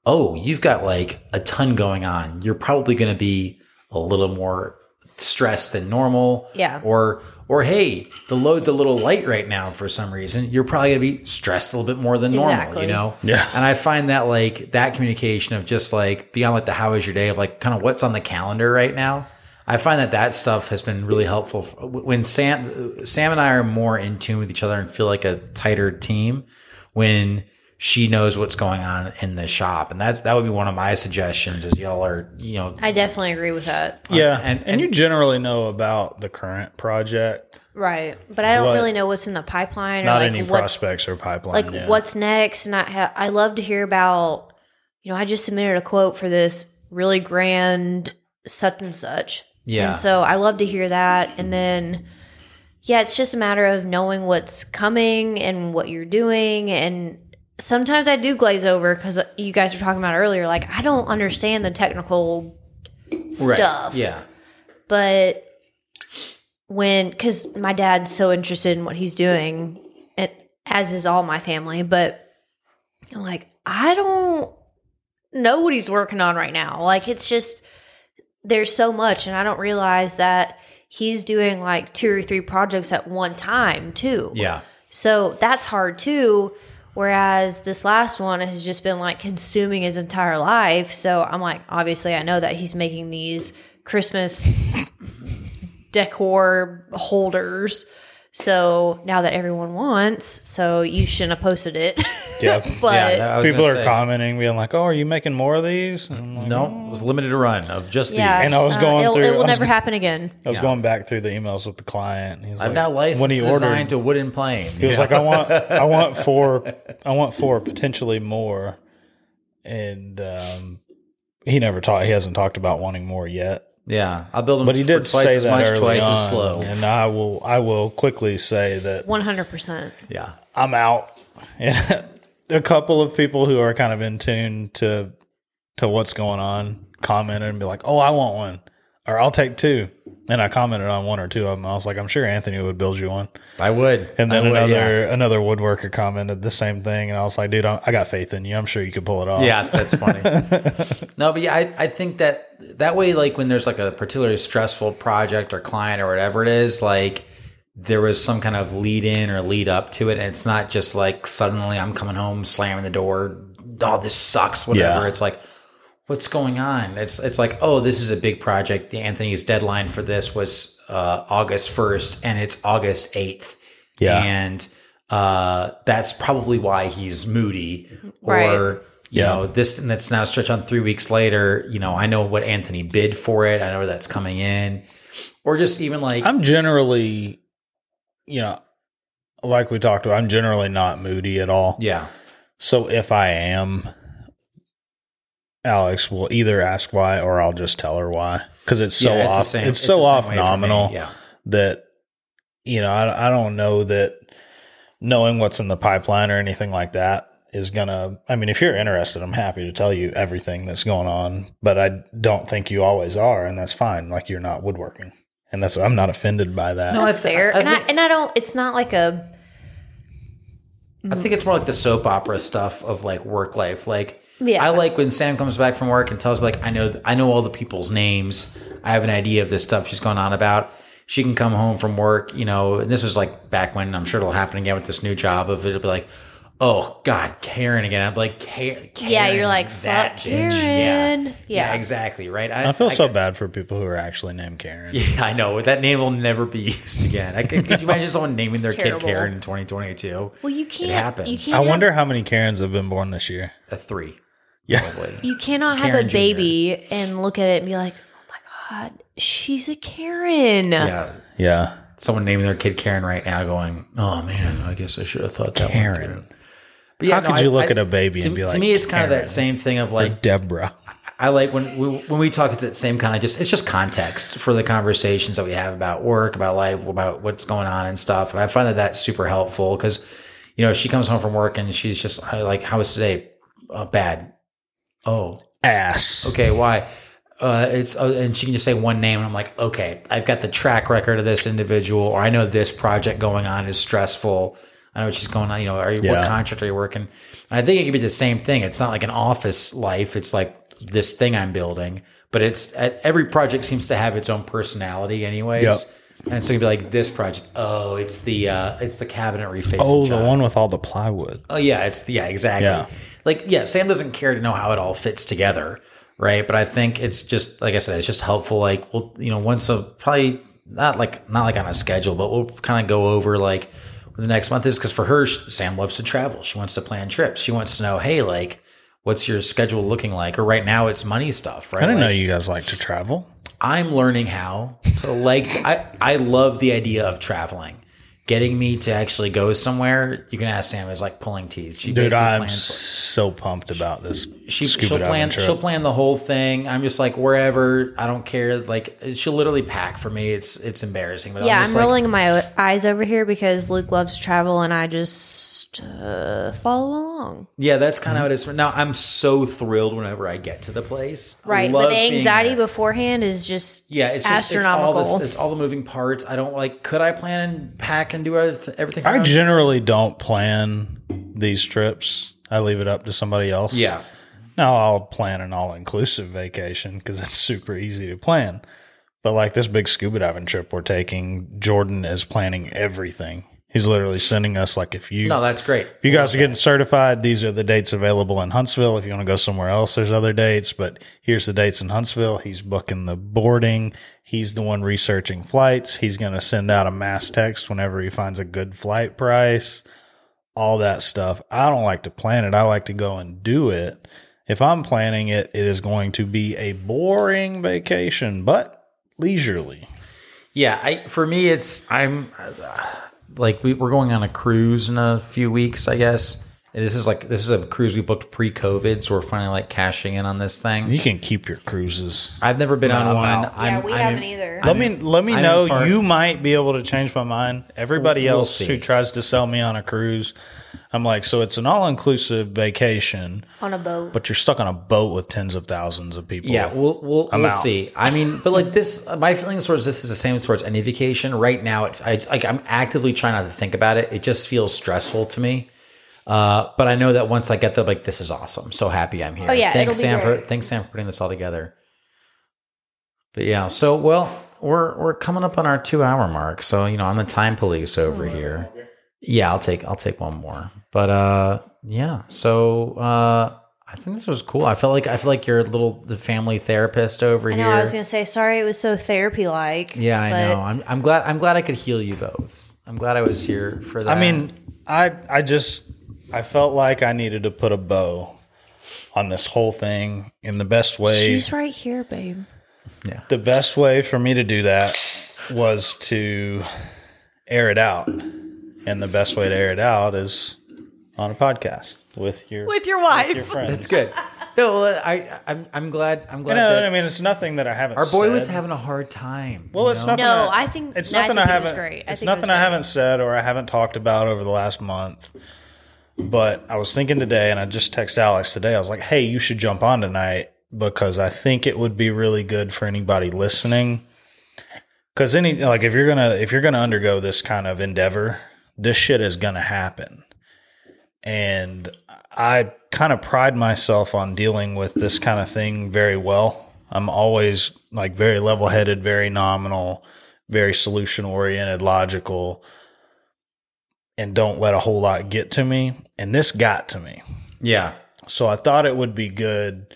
oh, you've got like a ton going on. You're probably going to be a little more stressed than normal. Yeah. Or, or hey, the load's a little light right now for some reason. You're probably going to be stressed a little bit more than normal, Exactly. you know? Yeah. And I find that like that communication of just like beyond like the how is your day of like kind of what's on the calendar right now. I find that that stuff has been really helpful when Sam, Sam and I are more in tune with each other and feel like a tighter team when she knows what's going on in the shop. And that's, that would be one of my suggestions is y'all are, you know, I definitely agree with that. Yeah, and- and, and- you generally know about the current project, Right. But I don't What- really know what's in the pipeline or not like any what's prospects or pipeline. like yeah. what's next and I ha- I love to hear about you know I just submitted a quote for this really grand such and such. Yeah. And so I love to hear that. And then yeah, it's just a matter of knowing what's coming and what you're doing. And sometimes I do glaze over cuz you guys were talking about earlier like I don't understand the technical stuff. Yeah. but when because my dad's so interested in what he's doing and as is all my family. But i'm like i don't know what he's working on right now. Like it's just there's so much and i don't realize that he's doing like two or three projects at one time too Yeah. so that's hard too. Whereas this last one has just been like consuming his entire life. So I'm like, obviously, I know that he's making these Christmas decor holders. So now that everyone wants, so you shouldn't have posted it. yeah, but Yeah, I people are say, commenting, being like, "Oh, are you making more of these?" Like, No, it was limited run of just yeah, these. And I was uh, going it'll- through- It I will was- never happen again. I was Yeah. going back through the emails with the client. He's I've like, now licensed when he design ordered, to wooden plane. he was like, "I want, I want four, I want four, potentially more," and um, he never talked. He hasn't talked about wanting more yet. Yeah, I'll build them But he did twice say as that much, early twice on, as slow. and I will, I will quickly say that 100%. Yeah. I'm out. Yeah. a couple of people who are kind of in tune to to what's going on commented and be like, "Oh, I want one," or "I'll take two. And I commented on one or two of them. I was like, I'm sure Anthony would build you one. I would. And then would, another yeah. another woodworker commented the same thing, and I was like, dude, I I got faith in you. I'm sure you could pull it off. Yeah, that's funny. no, but yeah, I, I think that that way, like when there's like a particularly stressful project or client or whatever it is, like there was some kind of lead in or lead up to it. And it's not just like suddenly I'm coming home, slamming the door. Oh, this sucks. Whatever. Yeah. It's like, what's going on? It's it's like, oh, this is a big project. The Anthony's deadline for this was uh, August first, and it's August eighth. Yeah. and uh, that's probably why he's moody, or Right. you Yeah. know, this and that's now stretched on three weeks later. You know, I know what Anthony bid for it. I know that's coming in, or just even like I'm generally, you know, like we talked about, I'm generally not moody at all. yeah, So if I am, Alex will either ask why or I'll just tell her why because it's so yeah, off. same- it's, so off way for me. nominal Yeah, that you know I, I don't know that knowing what's in the pipeline or anything like that is gonna. I mean, if you're interested, I'm happy to tell you everything that's going on, but I don't think you always are, and that's fine. Like you're not woodworking, and that's I'm not offended by that. No, That's fair. I and I and I don't. It's not like a. I think it's more like the soap opera stuff of like work life. Like, Yeah. I like when Sam comes back from work and tells like I know I know all the people's names. I have an idea of this stuff she's going on about. She can come home from work, you know. And this was like back when I'm sure it'll happen again with this new job. Of it'll be like, oh God, Karen again. I'm like, Karen. Yeah, you're like, that bitch. Karen. Yeah. Yeah. exactly. Right. I feel so get- bad for people who are actually named Karen. Yeah, I know. That name will never be used again. I could, could you imagine someone naming their It's kid. Karen in 2022? Well, you can't. It happens. You I can't wonder how many Karens have been born this year. A three. Yeah. Probably. You cannot have Karen a Jr.. baby and look at it and be like, "Oh my god, she's a Karen." Yeah. Yeah. Someone naming their kid Karen right now, going, "Oh man, I guess I should have thought that Karen. one through." But How could you look at a baby to, and be like, to me, it's kind of that same thing of like Deborah. I like when we, when we talk. It's that same kind of just it's just context for the conversations that we have about work, about life, about what's going on and stuff. And I find that that's super helpful because you know she comes home from work and she's just like, "How was today? Uh, bad." Oh, Ass. okay why uh, it's uh, and she can just say one name and i'm like okay i've got the track record of this individual or i know this project going on is stressful i know what she's going on you know are you, what contract are you working and i think it could be the same thing it's not like an office life it's like this thing i'm building but it's every project seems to have its own personality anyways Yep. and so you'd be like this project oh it's the uh it's the cabinet refacing Oh, job. the one with all the plywood. Oh yeah, it's the, yeah, exactly. Yeah. Like yeah, Sam doesn't care to know how it all fits together, right? But I think it's just like I said, it's just helpful. Like well, you know, once a probably not like not like on a schedule, but we'll kind of go over like what the next month is because for her, Sam loves to travel. She wants to plan trips. She wants to know, hey, like what's your schedule looking like? Or right now, it's money stuff, right? I didn't Like, know you guys like to travel. I'm learning how to like. I I love the idea of traveling. Getting me to actually go somewhere, you can ask Sam. Is like pulling teeth. She Dude, I'm plans- so pumped about this she scuba she'll plan trip. she'll plan the whole thing. I'm just like wherever I don't care. Like she'll literally pack for me. It's it's embarrassing. But Yeah, I'm, I'm, like, rolling my eyes over here because Luke loves to travel, and I just uh, follow along. Yeah, that's kind of how it is. Now I'm so thrilled whenever I get to the place. I Right, love but the being anxiety there. beforehand is just Yeah, it's just it's all astronomical. this, it's all the moving parts. I don't like. Could I plan and pack and do everyth- everything? I home? generally don't plan these trips. I leave it up to somebody else. yeah. Now I'll plan an all inclusive vacation because it's super easy to plan. But like this big scuba diving trip we're taking, Jordan is planning everything. He's literally sending us like if you No, that's great. if you guys are getting certified, these are the dates available in Huntsville. If you want to go somewhere else, there's other dates, but here's the dates in Huntsville. He's booking the boarding. He's the one researching flights. He's going to send out a mass text whenever he finds a good flight price, all that stuff. I don't like to plan it. I like to go and do it. If I'm planning it, it is going to be a boring vacation, but leisurely. Yeah, I for me it's I'm uh, like we, we're going on a cruise in a few weeks, I guess. This is like this is a cruise we booked pre-COVID, so we're finally like cashing in on this thing. You can keep your cruises. I've never been on one. Yeah, I'm- we I'm haven't in- either. Let me let me I'm know. part- You might be able to change my mind. Everybody We'll else see. who tries to sell me on a cruise, I'm like, so it's an all inclusive vacation, on a boat. but you're stuck on a boat with tens of thousands of people. Yeah, we'll we'll, I'm we'll out. see. I mean, but like this, my feeling towards this is the same towards any vacation. Right now, it, I like I'm actively trying not to think about it. It just feels stressful to me. Uh, but I know that once I get there, like this is awesome. So happy I'm here. Oh, yeah, thanks Sam for thanks Sam for putting this all together. But yeah, so well, we're we're coming up on our two hour mark. So you know, I'm the time police over here. Yeah, I'll take I'll take one more. But uh, yeah. So uh, I think this was cool. I felt like I feel like you're a little the family therapist over I here. I was gonna say sorry. It was so therapy like. Yeah, I know. I'm I'm glad I'm glad I could heal you both. I'm glad I was here for that. I mean, I I just I felt like I needed to put a bow on this whole thing in the best way. She's right here, babe. Yeah. The best way for me to do that was to air it out, and the best way to air it out is on a podcast with your With your wife. your friends. that's good. No, well, I I'm I'm glad I'm You glad know, that I mean, it's nothing that I haven't. our boy was having a hard time. Well, it's know? nothing. No, I, I think- it's no, I nothing think I, it haven't. great. I It's think it was nothing I haven't said or I haven't talked about over the last month. But I was thinking today, and I just texted Alex today. I was like, "Hey, you should jump on tonight because I think it would be really good for anybody listening. Because any like if you're gonna if you're gonna undergo this kind of endeavor, this shit is gonna happen, and I kind of pride myself on dealing with this kind of thing very well. I'm always like very level headed, very nominal, very solution oriented, logical, and don't let a whole lot get to me. And this got to me. Yeah. So I thought it would be good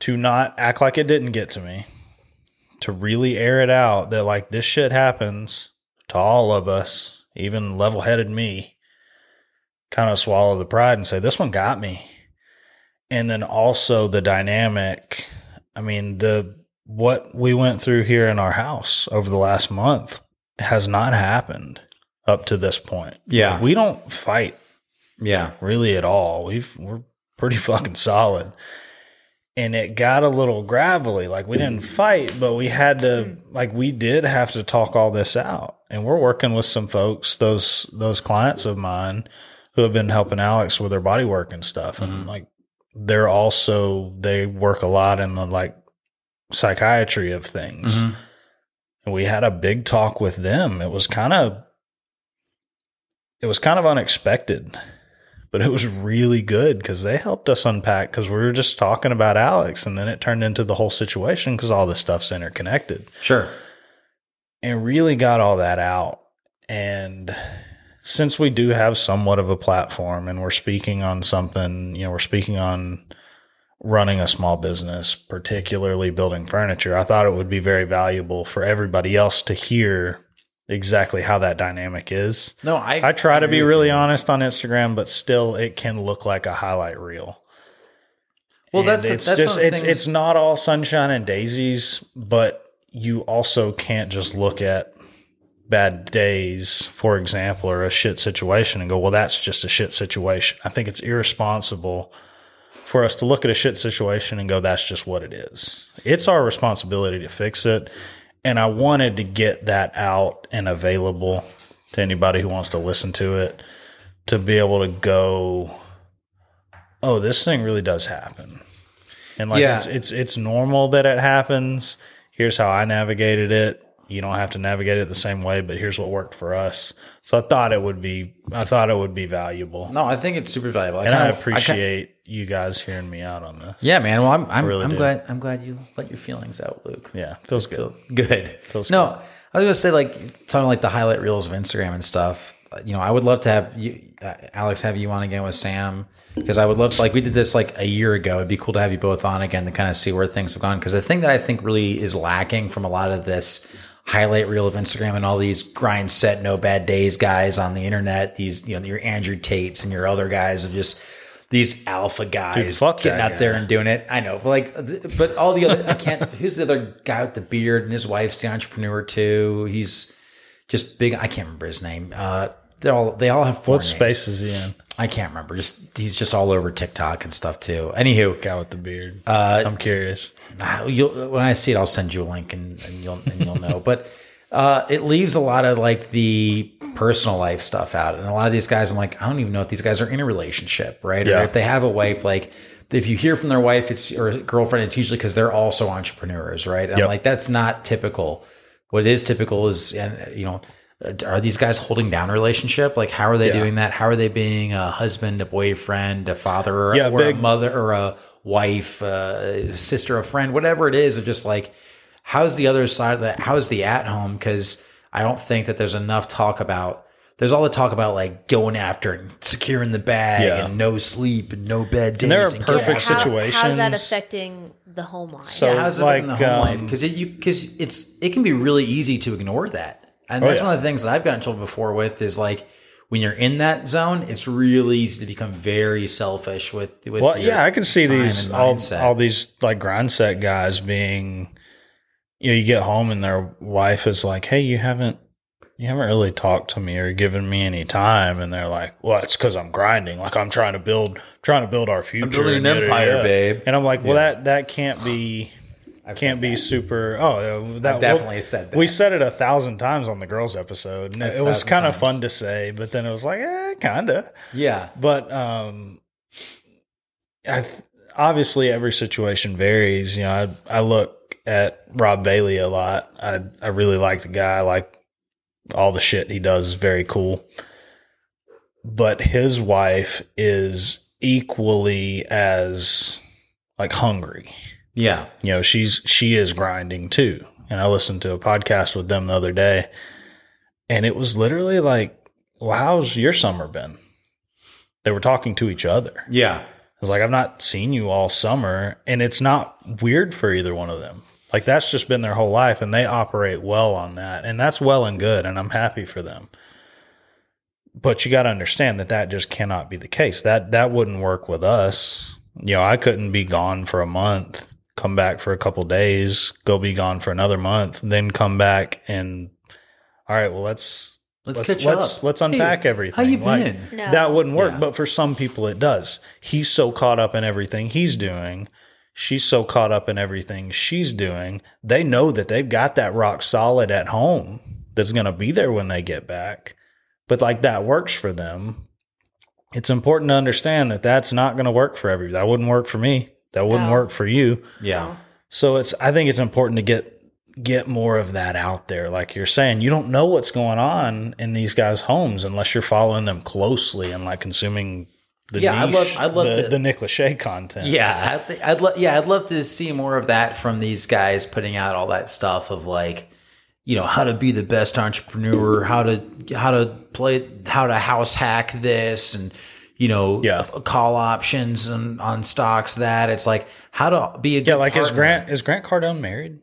to not act like it didn't get to me, to really air it out that like this shit happens to all of us, even level headed me, kind of swallow the pride and say, this one got me. And then also the dynamic. I mean, the what we went through here in our house over the last month has not happened up to this point. Yeah. We don't fight Yeah. really at all. We've we're pretty fucking solid. And it got a little gravelly. Like we didn't fight, but we had to mm-hmm. like we did have to talk all this out. And we're working with some folks, those those clients of mine who have been helping Alex with their body work and stuff. And like they're also they work a lot in the like psychiatry of things. Mhm. And we had a big talk with them. It was kind of it was kind of unexpected, but it was really good because they helped us unpack because we were just talking about Alex and then it turned into the whole situation because all this stuff's interconnected Sure. And really got all that out. And since we do have somewhat of a platform and we're speaking on something, you know, we're speaking on running a small business, particularly building furniture, I thought it would be very valuable for everybody else to hear exactly how that dynamic is. No, I I try to be really honest on Instagram, but still it can look like a highlight reel. Well, And that's it's that's just one of the it's things- it's not all sunshine and daisies, but you also can't just look at bad days, for example, or a shit situation and go, well, that's just a shit situation. I think it's irresponsible for us to look at a shit situation and go, that's just what it is. It's our responsibility to fix it. And I wanted to get that out and available to anybody who wants to listen to it to be able to go, oh, this thing really does happen. And like Yeah. it's it's it's normal that it happens. Here's how I navigated it. You don't have to navigate it the same way, but here's what worked for us. So I thought it would be I thought it would be valuable. No, I think it's super valuable. and I kind of- appreciate you guys hearing me out on this. yeah, man. Well, I'm I'm, really I'm do. glad I'm glad you let your feelings out, Luke. Yeah, feels good. Feel good. Feels no, I was gonna say like talking like the highlight reels of Instagram and stuff. You know, I would love to have you, uh, Alex, have you on again with Sam because I would love like we did this like a year ago. It'd be cool to have you both on again to kind of see where things have gone. Because the thing that I think really is lacking from a lot of this highlight reel of Instagram and all these grind set no bad days guys on the internet, these you know your Andrew Tates and your other guys of just these alpha guys fuck getting out there and doing it. I know, but like, but all the other, I can't. Who's the other guy with the beard and his wife's the entrepreneur too? He's just big. I can't remember his name. Uh, they all they all have four What names. space is he in? I can't remember. Just he's just all over TikTok and stuff too. Anywho, Guy with the beard. uh, I'm curious. When I see it, I'll send you a link and, and you'll and you'll know. But uh, it leaves a lot of like the personal life stuff out, and a lot of these guys, I'm like, I don't even know if these guys are in a relationship, right? Yeah. Or if they have a wife, like if you hear from their wife, it's or girlfriend, it's usually because they're also entrepreneurs, right? And I'm like, that's not typical. What is typical is, and you know. Are these guys holding down a relationship? Like, how are they Yeah. doing that? How are they being a husband, a boyfriend, a father, or, Yeah, or a mother, or a wife, uh, sister, a friend, whatever it is, of just like, how's the other side of that? How's the at home? Because I don't think that there's enough talk about. There's all the talk about like going after and securing the bag Yeah. and no sleep and no bed days. And there are and perfect How- situations. How's that affecting the home life? So- yeah, how's it affecting the home um, life? Because it you because it's it can be really easy to ignore that, and Oh, that's yeah. one of the things that I've gotten trouble before with is like when you're in that zone, it's really easy to become very selfish with. with Well, yeah, I can see these all all these like grind set guys being. You know, you get home and their wife is like, "Hey, you haven't." You haven't really talked to me or given me any time, and they're like, "Well, it's because I'm grinding. Like I'm trying to build, trying to build our future, building an empire, yada." babe. And I'm like, "Well, that that can't be, I've can't be that. super." Oh, that I've definitely said that. We said it a thousand times on the girls episode, and That's it was kind of fun to say, but then it was like, eh, kind of. yeah, But um, I th- obviously every situation varies. You know, I I look at Rob Bailey a lot. I I really like the guy. I like all the shit he does is very cool. But his wife is equally as like hungry. Yeah, You know, she's she is grinding too. And I listened to a podcast with them the other day, and it was literally like, "Well, how's your summer been?" They were talking to each other. yeah. It's like, I've not seen you all summer, and it's not weird for either one of them. Like that's just been their whole life, and they operate well on that, and that's well and good, and I'm happy for them. But you got to understand that that just cannot be the case. That that wouldn't work with us. You know, I couldn't be gone for a month, come back for a couple days, go be gone for another month, then come back and all right, well let's Let's let's catch let's, up. let's unpack Hey, everything. how you Like, been? No. That wouldn't work, Yeah. but for some people it does. He's so caught up in everything he's doing. She's so caught up in everything she's doing. They know that they've got that rock solid at home that's going to be there when they get back. But like that works for them. It's important to understand that that's not going to work for everybody. That wouldn't work for me. That wouldn't No. work for you. Yeah. So it's I think it's important to get get more of that out there. Like you're saying, you don't know what's going on in these guys' homes unless you're following them closely and like consuming the Yeah, I'd love- I'd love the, to- the Nick Lachey content. Yeah, I'd, th- I'd lo- yeah, I'd love to see more of that from these guys putting out all that stuff of like, you know, how to be the best entrepreneur, how to how to play, how to house hack this, and you know, Yeah. call options and on stocks. That it's like how to be a Yeah, like is. Grant is Grant Cardone married?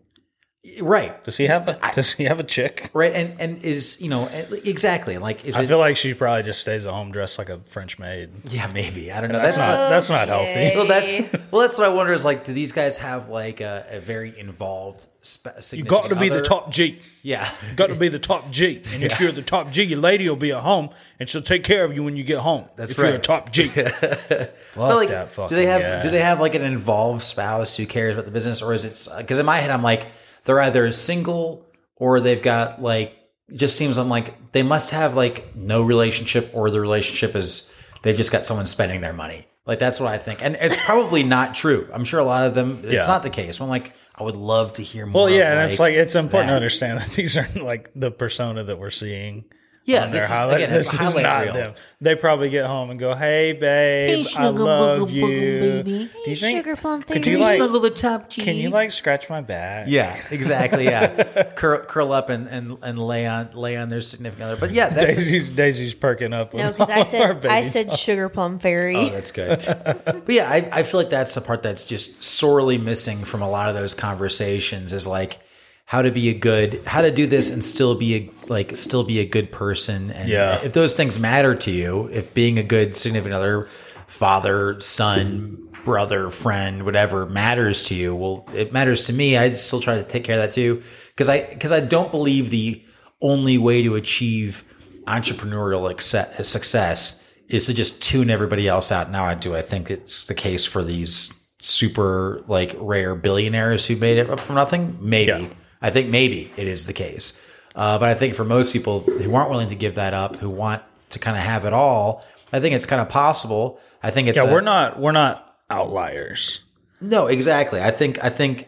Right, Does he have a does he have a chick? right, and and is you know exactly like is I it? feel like she probably just stays at home dressed like a French maid. yeah, maybe I don't know. That's, That's, not that's not healthy. Well, that's well. That's what I wonder. Is like, do these guys have like a, a very involved? Spe- You got to be the top G. Yeah, Got to be the top G. And if you're the top G, your lady will be at home and she'll take care of you when you get home. That's if you're a top G. Fuck But, like, that do they have guy. do they have like an involved spouse who cares about the business, or is it because in my head I'm like they're either single or they've got like just seems I'm like they must have like no relationship or the relationship is they've just got someone spending their money. Like that's what I think, and it's probably not true. I'm sure a lot of them it's Yeah. not the case. I'm like I would love to hear more. Well, yeah, and it's like it's important that. to understand that these aren't like the persona that we're seeing. Yeah, on this their is- highlight. again, this a is not reel. them. They probably get home and go, "Hey, babe, I love booger you." booger baby. Do you Hey, think? sugar plum could fairy. you like? the top G? Can you like scratch my back? Yeah, exactly. Yeah, curl, curl up and, and and lay on lay on their significant other. But yeah, that's Daisy's Daisy's perking up. With No, because all I our said I baby said sugar plum fairy. oh, that's good. but yeah, I, I feel like that's the part that's just sorely missing from a lot of those conversations. Is like how to be a good, how to do this and still be a like still be a good person. And Yeah. if those things matter to you, if being a good significant other, father, son, brother, friend, whatever matters to you, well, it matters to me. I still try to take care of that too, because I because I don't believe the only way to achieve entrepreneurial success is to just tune everybody else out. Now, I do. I think it's the case for these super like rare billionaires who made it up from nothing. Maybe. Yeah. I think maybe it is the case. Uh, but I think for most people who aren't willing to give that up, who want to kind of have it all, I think it's kind of possible. I think it's Yeah, a- we're not we're not outliers. no, exactly. I think I think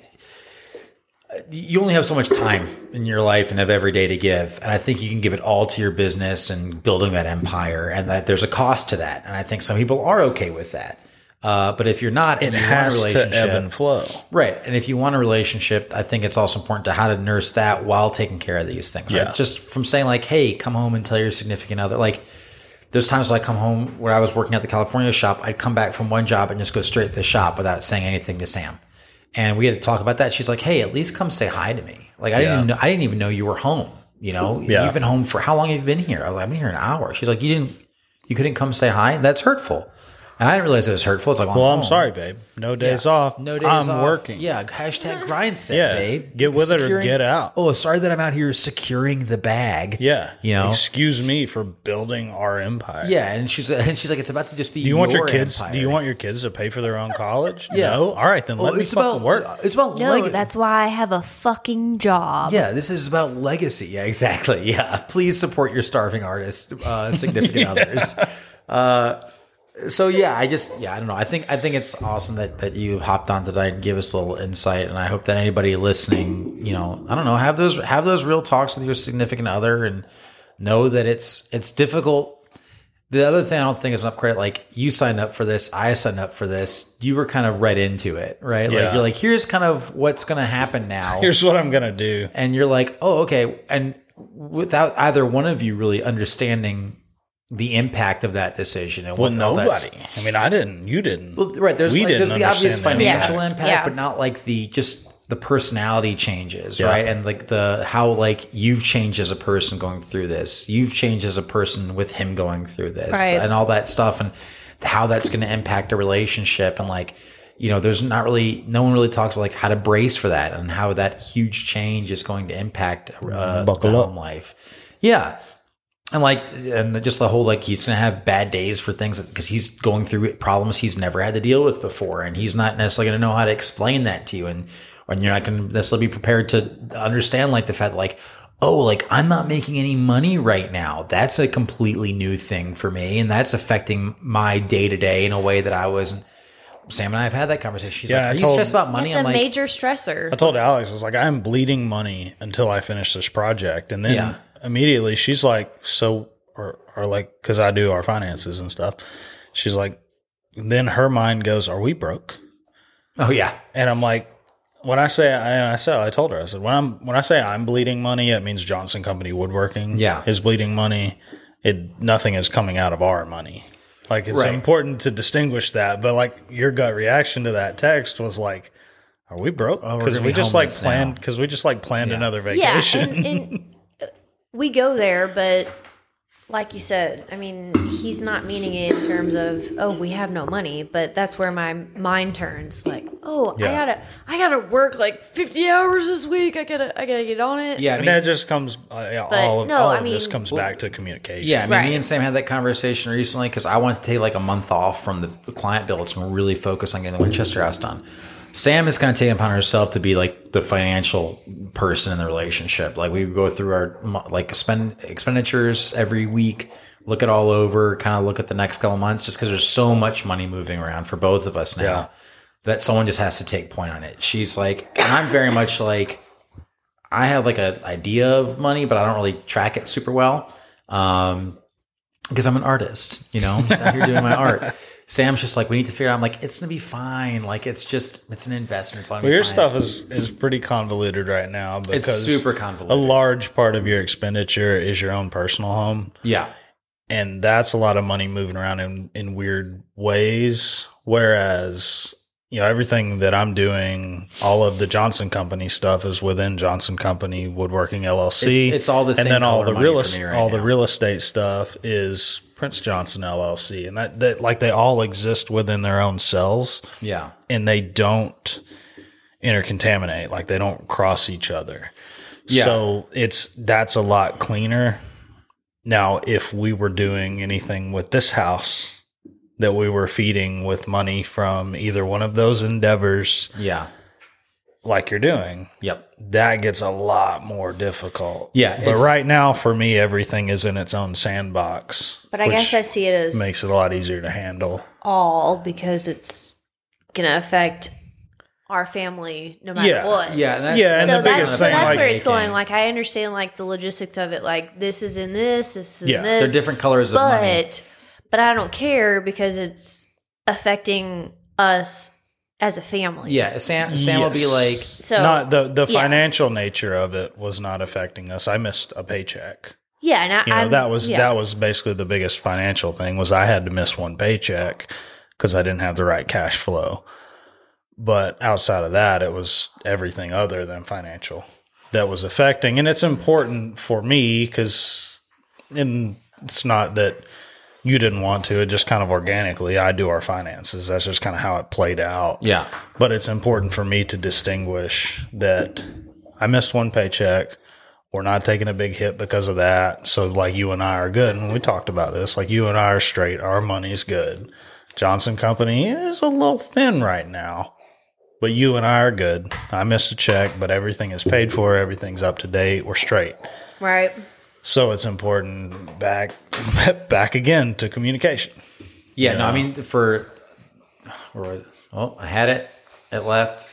you only have so much time in your life and have every day to give, and I think you can give it all to your business and building that empire, and that there's a cost to that. And I think some people are okay with that. Uh, but if you're not, It and you want a has to ebb and flow. Right. And if you want a relationship, I think it's also important to how to nurse that while taking care of these things. Right? Yeah. Just from saying like, hey, come home and tell your significant other. Like there's times when I come home when I was working at the California shop, I'd come back from one job and just go straight to the shop without saying anything to Sam. And we had to talk about that. She's like, hey, at least come say hi to me. Like I didn't even know, I didn't even know you were home. You know, Yeah. you've been home for how long have you been here? I was like, I've been here an hour. She's like, you didn't, you couldn't come say hi. That's hurtful. And I didn't realize it was hurtful. It's like, Well, I'm home. sorry, babe. No days Yeah. off. No days I'm off. working. Yeah. Hashtag grind set, Yeah. babe. Get with it or get out. Oh, sorry that I'm out here securing the bag. Yeah. You know? Excuse me for building our empire. Yeah. And she's and she's like, it's about to just be. Do you want your your kids? empire. Do you want your kids to pay for their own college? Yeah. No. All right, then Oh, let me it's fucking about work. It's about No, leg- that's why I have a fucking job. Yeah, this is about legacy. Yeah, exactly. Yeah, please support your starving artists, uh, significant others. Uh, so yeah, I just yeah, I don't know. I think I think it's awesome that that you hopped on tonight and give us a little insight, and I hope that anybody listening, you know, I don't know, have those have those real talks with your significant other, and know that it's it's difficult. The other thing I don't think is enough credit. Like you signed up for this, I signed up for this. You were kind of read into it, right? Like you're like, here's kind of what's going to happen now Here's what I'm gonna do. and you're like, oh, okay. And without either one of you really understanding the impact of that decision and Well, what all nobody. I mean, I didn't. You didn't. Well, right. There's We like, didn't there's the obvious financial impact. impact, Yeah. but not like the just the personality changes, Yeah. right? And like the how like you've changed as a person going through this. You've changed as a person with him going through this, Right. and all that stuff, and how that's going to impact a relationship, and like. You know, there's not really no one really talks about like how to brace for that and how that huge change is going to impact uh, Buckle the up. home life. Yeah, and like and just the whole like he's gonna have bad days for things because he's going through problems he's never had to deal with before and he's not necessarily gonna know how to explain that to you and and you're not gonna necessarily be prepared to understand like the fact like oh like i'm not making any money right now that's a completely new thing for me and that's affecting my day-to-day in a way that i wasn't sam and i have had that conversation she's Yeah, like I are you told- stressed about money It's a i'm like major stressor. I told Alex, I was like, I'm bleeding money until I finish this project. And then Yeah. Immediately she's like, so, or, or like, cause I do our finances and stuff. She's like, then her mind goes, are we broke? oh yeah And I'm like, when I say, and I said, I told her, I said, when I'm, when I say I'm bleeding money, it means Johnson Company Woodworking Yeah. is bleeding money. It, nothing is coming out of our money. Like it's Right. important to distinguish that. But like your gut reaction to that text was like, are we broke? Oh, we're Because gonna we be just like homeless planned, because we just like planned Yeah. another yeah, vacation. and, and we go there, but like you said, I mean, he's not meaning it in terms of oh, we have no money, but that's where my mind turns. Like, oh, I gotta, I gotta work like fifty hours this week. I gotta, I gotta get on it. yeah i and mean that just comes, uh, yeah, But, all of, no, all I of this mean- comes back to communication. Yeah, I mean, Right. me and Sam had that conversation recently because I wanted to take like a month off from the client builds and really focus on getting the Winchester House done. Sam is kind of taking upon herself to be like the financial person in the relationship. Like we go through our like spend expenditures every week, look it all over, kind of look at the next couple months, just because there's so much money moving around for both of us now Yeah. that someone just has to take point on it. She's like, and I'm very much like, I have like an idea of money, but I don't really track it super well. Um, because I'm an artist, you know, I'm out here doing my art. Sam's just like, we need to figure out. I'm like, it's gonna be fine. Like, it's just, it's an investment. It's Well, your fine. stuff is, is pretty convoluted right now because it's super convoluted. a large part of your expenditure is your own personal home. Yeah, and that's a lot of money moving around in, in weird ways. Whereas, you know, everything that I'm doing, all of the Johnson Company stuff is within Johnson Company Woodworking LLC. It's- it's all the same and then all the real for es- me right all the real estate stuff is Prince Johnson LLC, and that that like they all exist within their own cells, yeah, and they don't intercontaminate, like they don't cross each other. Yeah. So it's that's a lot cleaner Now, if we were doing anything with this house that we were feeding with money from either one of those endeavors, Yeah. like you're doing, Yep. that gets a lot more difficult. Yeah, But right now, for me, everything is in its own sandbox. But I guess I see it as makes it a lot easier to handle. all because it's gonna affect our family no matter Yeah. what. Yeah. That's, Yeah, and so the that's so that's like- where it's going. Like I understand like the logistics of it. Like this is in this, this is Yeah, in this. they're different colors of money. but but I don't care because it's affecting us as a family. Yeah. Sam, Sam will be Yes. like, So not the the yeah. financial nature of it was not affecting us. I missed a paycheck. yeah, and I, You know, I'm- that was yeah. that was basically the biggest financial thing was I had to miss one paycheck because I didn't have the right cash flow. But outside of that, it was everything other than financial that was affecting, and it's important for me because, and it's not that you didn't want to; it just kind of organically. I do our finances. That's just kind of how it played out. yeah. But it's important for me to distinguish that I missed one paycheck. We're not taking a big hit because of that. So, like, you and I are good. And we talked about this. Like, you and I are straight. Our money's good. Johnson Company is a little thin right now, but you and I are good. I missed a check, but everything is paid for. Everything's up to date. We're straight. right. So it's important back back again to communication. Yeah. No, I mean, for, or, oh, I had it. It left.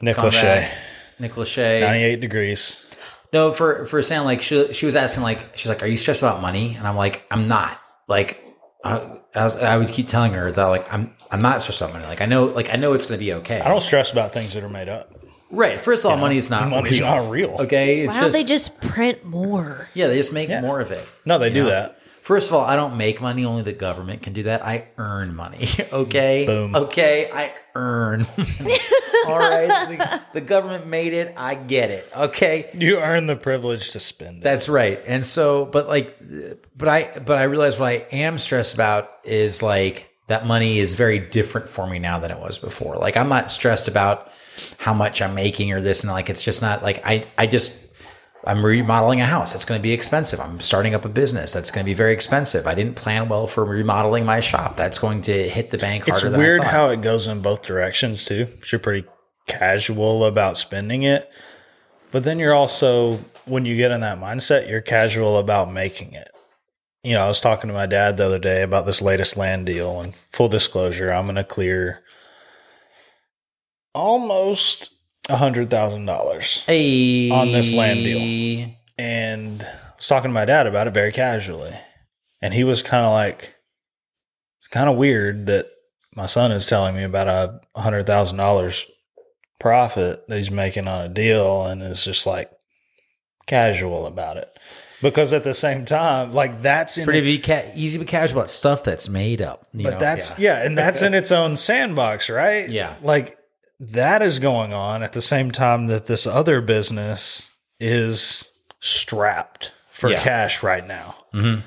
Nick Come Lachey, back. Nick Lachey. 98 degrees. No, for for Sam, like she she was asking, like she's like, "Are you stressed about money?" And I'm like, "I'm not." Like, I, I was I would keep telling her that like I'm I'm not stressed about money. Like I know like I know it's going to be okay. I don't stress about things that are made up. Right. First of all, money is not Money's real. not real. Okay, it's Why don't just, they just print more? yeah, they just make more of it. No, they do know? that. First of all, I don't make money. Only the government can do that. I earn money. Okay. Boom. Okay. I earn. money. all right. The, the government made it. I get it. Okay. You earn the privilege to spend it. That's right. And so, but like, but I, but I realize what I am stressed about is like that money is very different for me now than it was before. Like, I'm not stressed about how much I'm making or this and like, it's just not like I, I just, I'm remodeling a house. It's going to be expensive. I'm starting up a business. That's going to be very expensive. I didn't plan well for remodeling my shop. That's going to hit the bank it's harder than weird how it goes in both directions too. You're pretty casual about spending it, but then you're also when you get in that mindset, you're casual about making it. You know, I was talking to my dad the other day about this latest land deal, and full disclosure, I'm going to clear almost a hundred thousand dollars. Hey. on this land deal. and I was talking to my dad about it very casually. And he was kind of like, it's kind of weird that my son is telling me about a hundred thousand dollars profit that he's making on a deal and is just like casual about it. Because at the same time, like that's Pretty its- ca- easy to be casual about stuff that's made up. you but know? that's Yeah. yeah. and that's in its own sandbox, right? Yeah. Like that is going on at the same time that this other business is strapped for Yeah. cash right now. Mhm.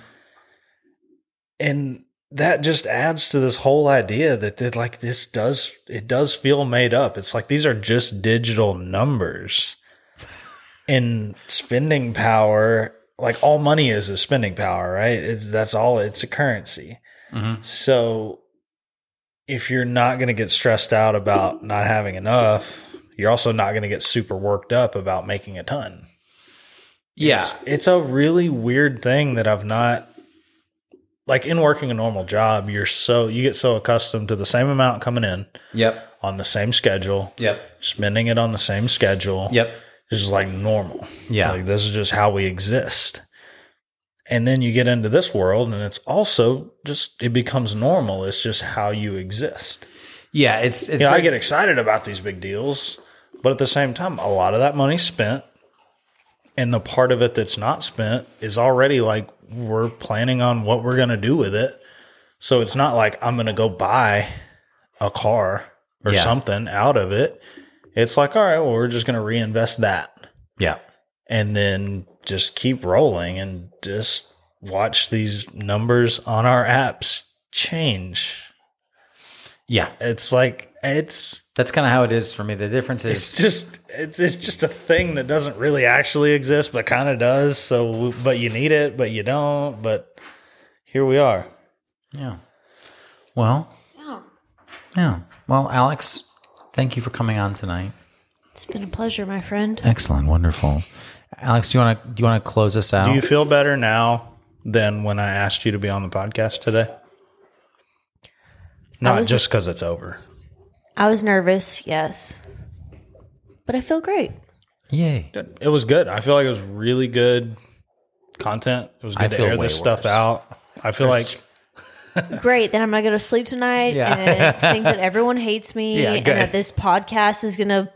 And that just adds to this whole idea that, like this does it does feel made up. It's like these are just digital numbers. And spending power, like all money is a spending power, right? It, that's all. It's a currency. Mhm. So if you're not going to get stressed out about not having enough, you're also not going to get super worked up about making a ton. Yeah. It's, it's a really weird thing that I've not like in working a normal job, you're so you get so accustomed to the same amount coming in Yep. on the same schedule, Yep. spending it on the same schedule. Yep. It's just like normal. Yeah. Like this is just how we exist. And then you get into this world and it's also just it becomes normal. It's just how you exist. Yeah. It's it's You know, I get excited about these big deals, but at the same time, a lot of that money's spent. And the part of it that's not spent is already like we're planning on what we're going to do with it. So it's not like I'm going to go buy a car or Yeah. something out of it. It's like, all right, well, we're just going to reinvest that yeah. And then just keep rolling and just watch these numbers on our apps change. Yeah, It's like it's that's kind of how it is for me. The difference is it's is just it's it's just a thing that doesn't really actually exist, but kind of does. So, but you need it, but you don't. But here we are. yeah. Well, Yeah. yeah. Well, Alex, thank you for coming on tonight. It's been a pleasure, my friend. Excellent, wonderful. Alex, do you want to do you want to close us out? Do you feel better now than when I asked you to be on the podcast today? Not was- just because it's over. I was nervous, yes, but I feel great. Yay! It was good. I feel like it was really good content. It was I good to air way this stuff out. I feel like Great. Then I'm gonna go to sleep tonight Yeah. and think that everyone hates me Yeah, and that this podcast is gonna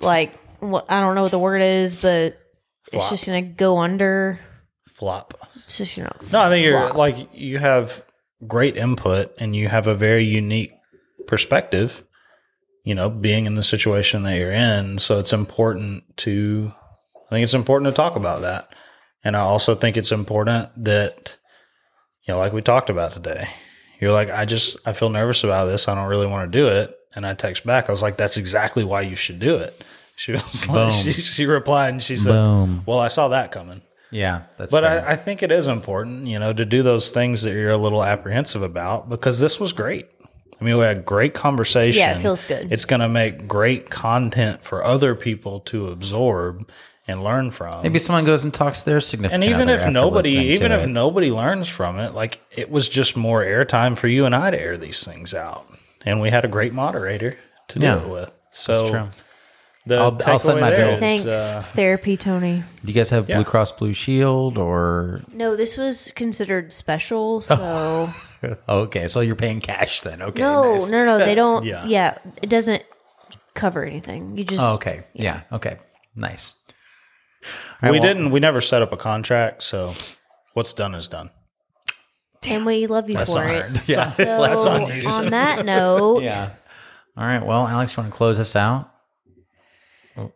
like what I don't know what the word is, but it's just gonna go under. flop. It's just you know. No, I think you're flop. like you have great input and you have a very unique perspective, you know, being in the situation that you're in. So it's important to, I think it's important to talk about that. And I also think it's important that, you know, like we talked about today, you're like, I just, I feel nervous about this. I don't really want to do it. And I text back, I was like, that's exactly why you should do it. She was like, she, she replied and she said, Boom. well, I saw that coming. Yeah, that's. But. I, I think it is important, you know, to do those things that you're a little apprehensive about because this was great. I mean, we had a great conversation. Yeah, it feels good. It's going to make great content for other people to absorb and learn from. maybe someone goes and talks to their significant. and even other if after nobody, even if it. nobody learns from it, like it was just more airtime for you and I to air these things out, and we had a great moderator to do Yeah, it with. So that's true. The I'll- I'll send my bill. Thanks, uh, therapy, Tony. Do you guys have Yeah. Blue Cross Blue Shield or? No, this was considered special, so Okay, so you're paying cash then. Okay. no, nice. no, no, they don't. Yeah. Yeah. it doesn't cover anything. You just Oh, okay. Yeah. Okay. Nice. All right, we well, didn't. We never set up a contract, so what's done is done. and we love you for it. Yeah. So on on that note, Yeah. All right. Well, Alex, you want to close us out? Oh,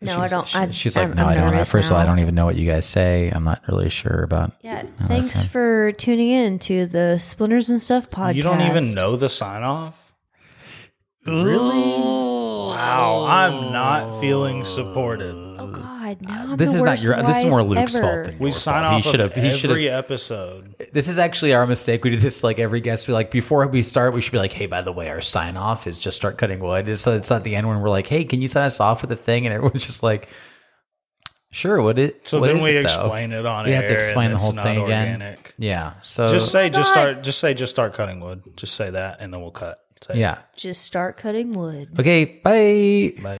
no, I don't. she- I, she's like, I'm- no, I'm I don't. nervous First of all, I don't even know what you guys say. I'm not really sure about. Yeah, Oh, thanks for tuning in to the Splinters and Stuff podcast. You don't even know the sign off? Really? Wow, I'm not feeling supported. Oh God, now I'm This the is not worst your. This is more wife Luke's ever. fault than We your sign fault. off He should have. He should have. every episode. This is actually our mistake. We do this like every guest. We like before we start, we should be like, "Hey, by the way, our sign off is just start cutting wood." So it's at the end when we're like, "Hey, can you sign us off with a thing?" And everyone's just like, "Sure." What it? So what then is we it, though? explain it on We air. have to explain and the it's whole not thing again. organic. Yeah. So Just say, oh just God. start, just say, just start cutting wood. Just say that, and then we'll cut. Say it. yeah. Just start cutting wood. Okay. Bye. Bye.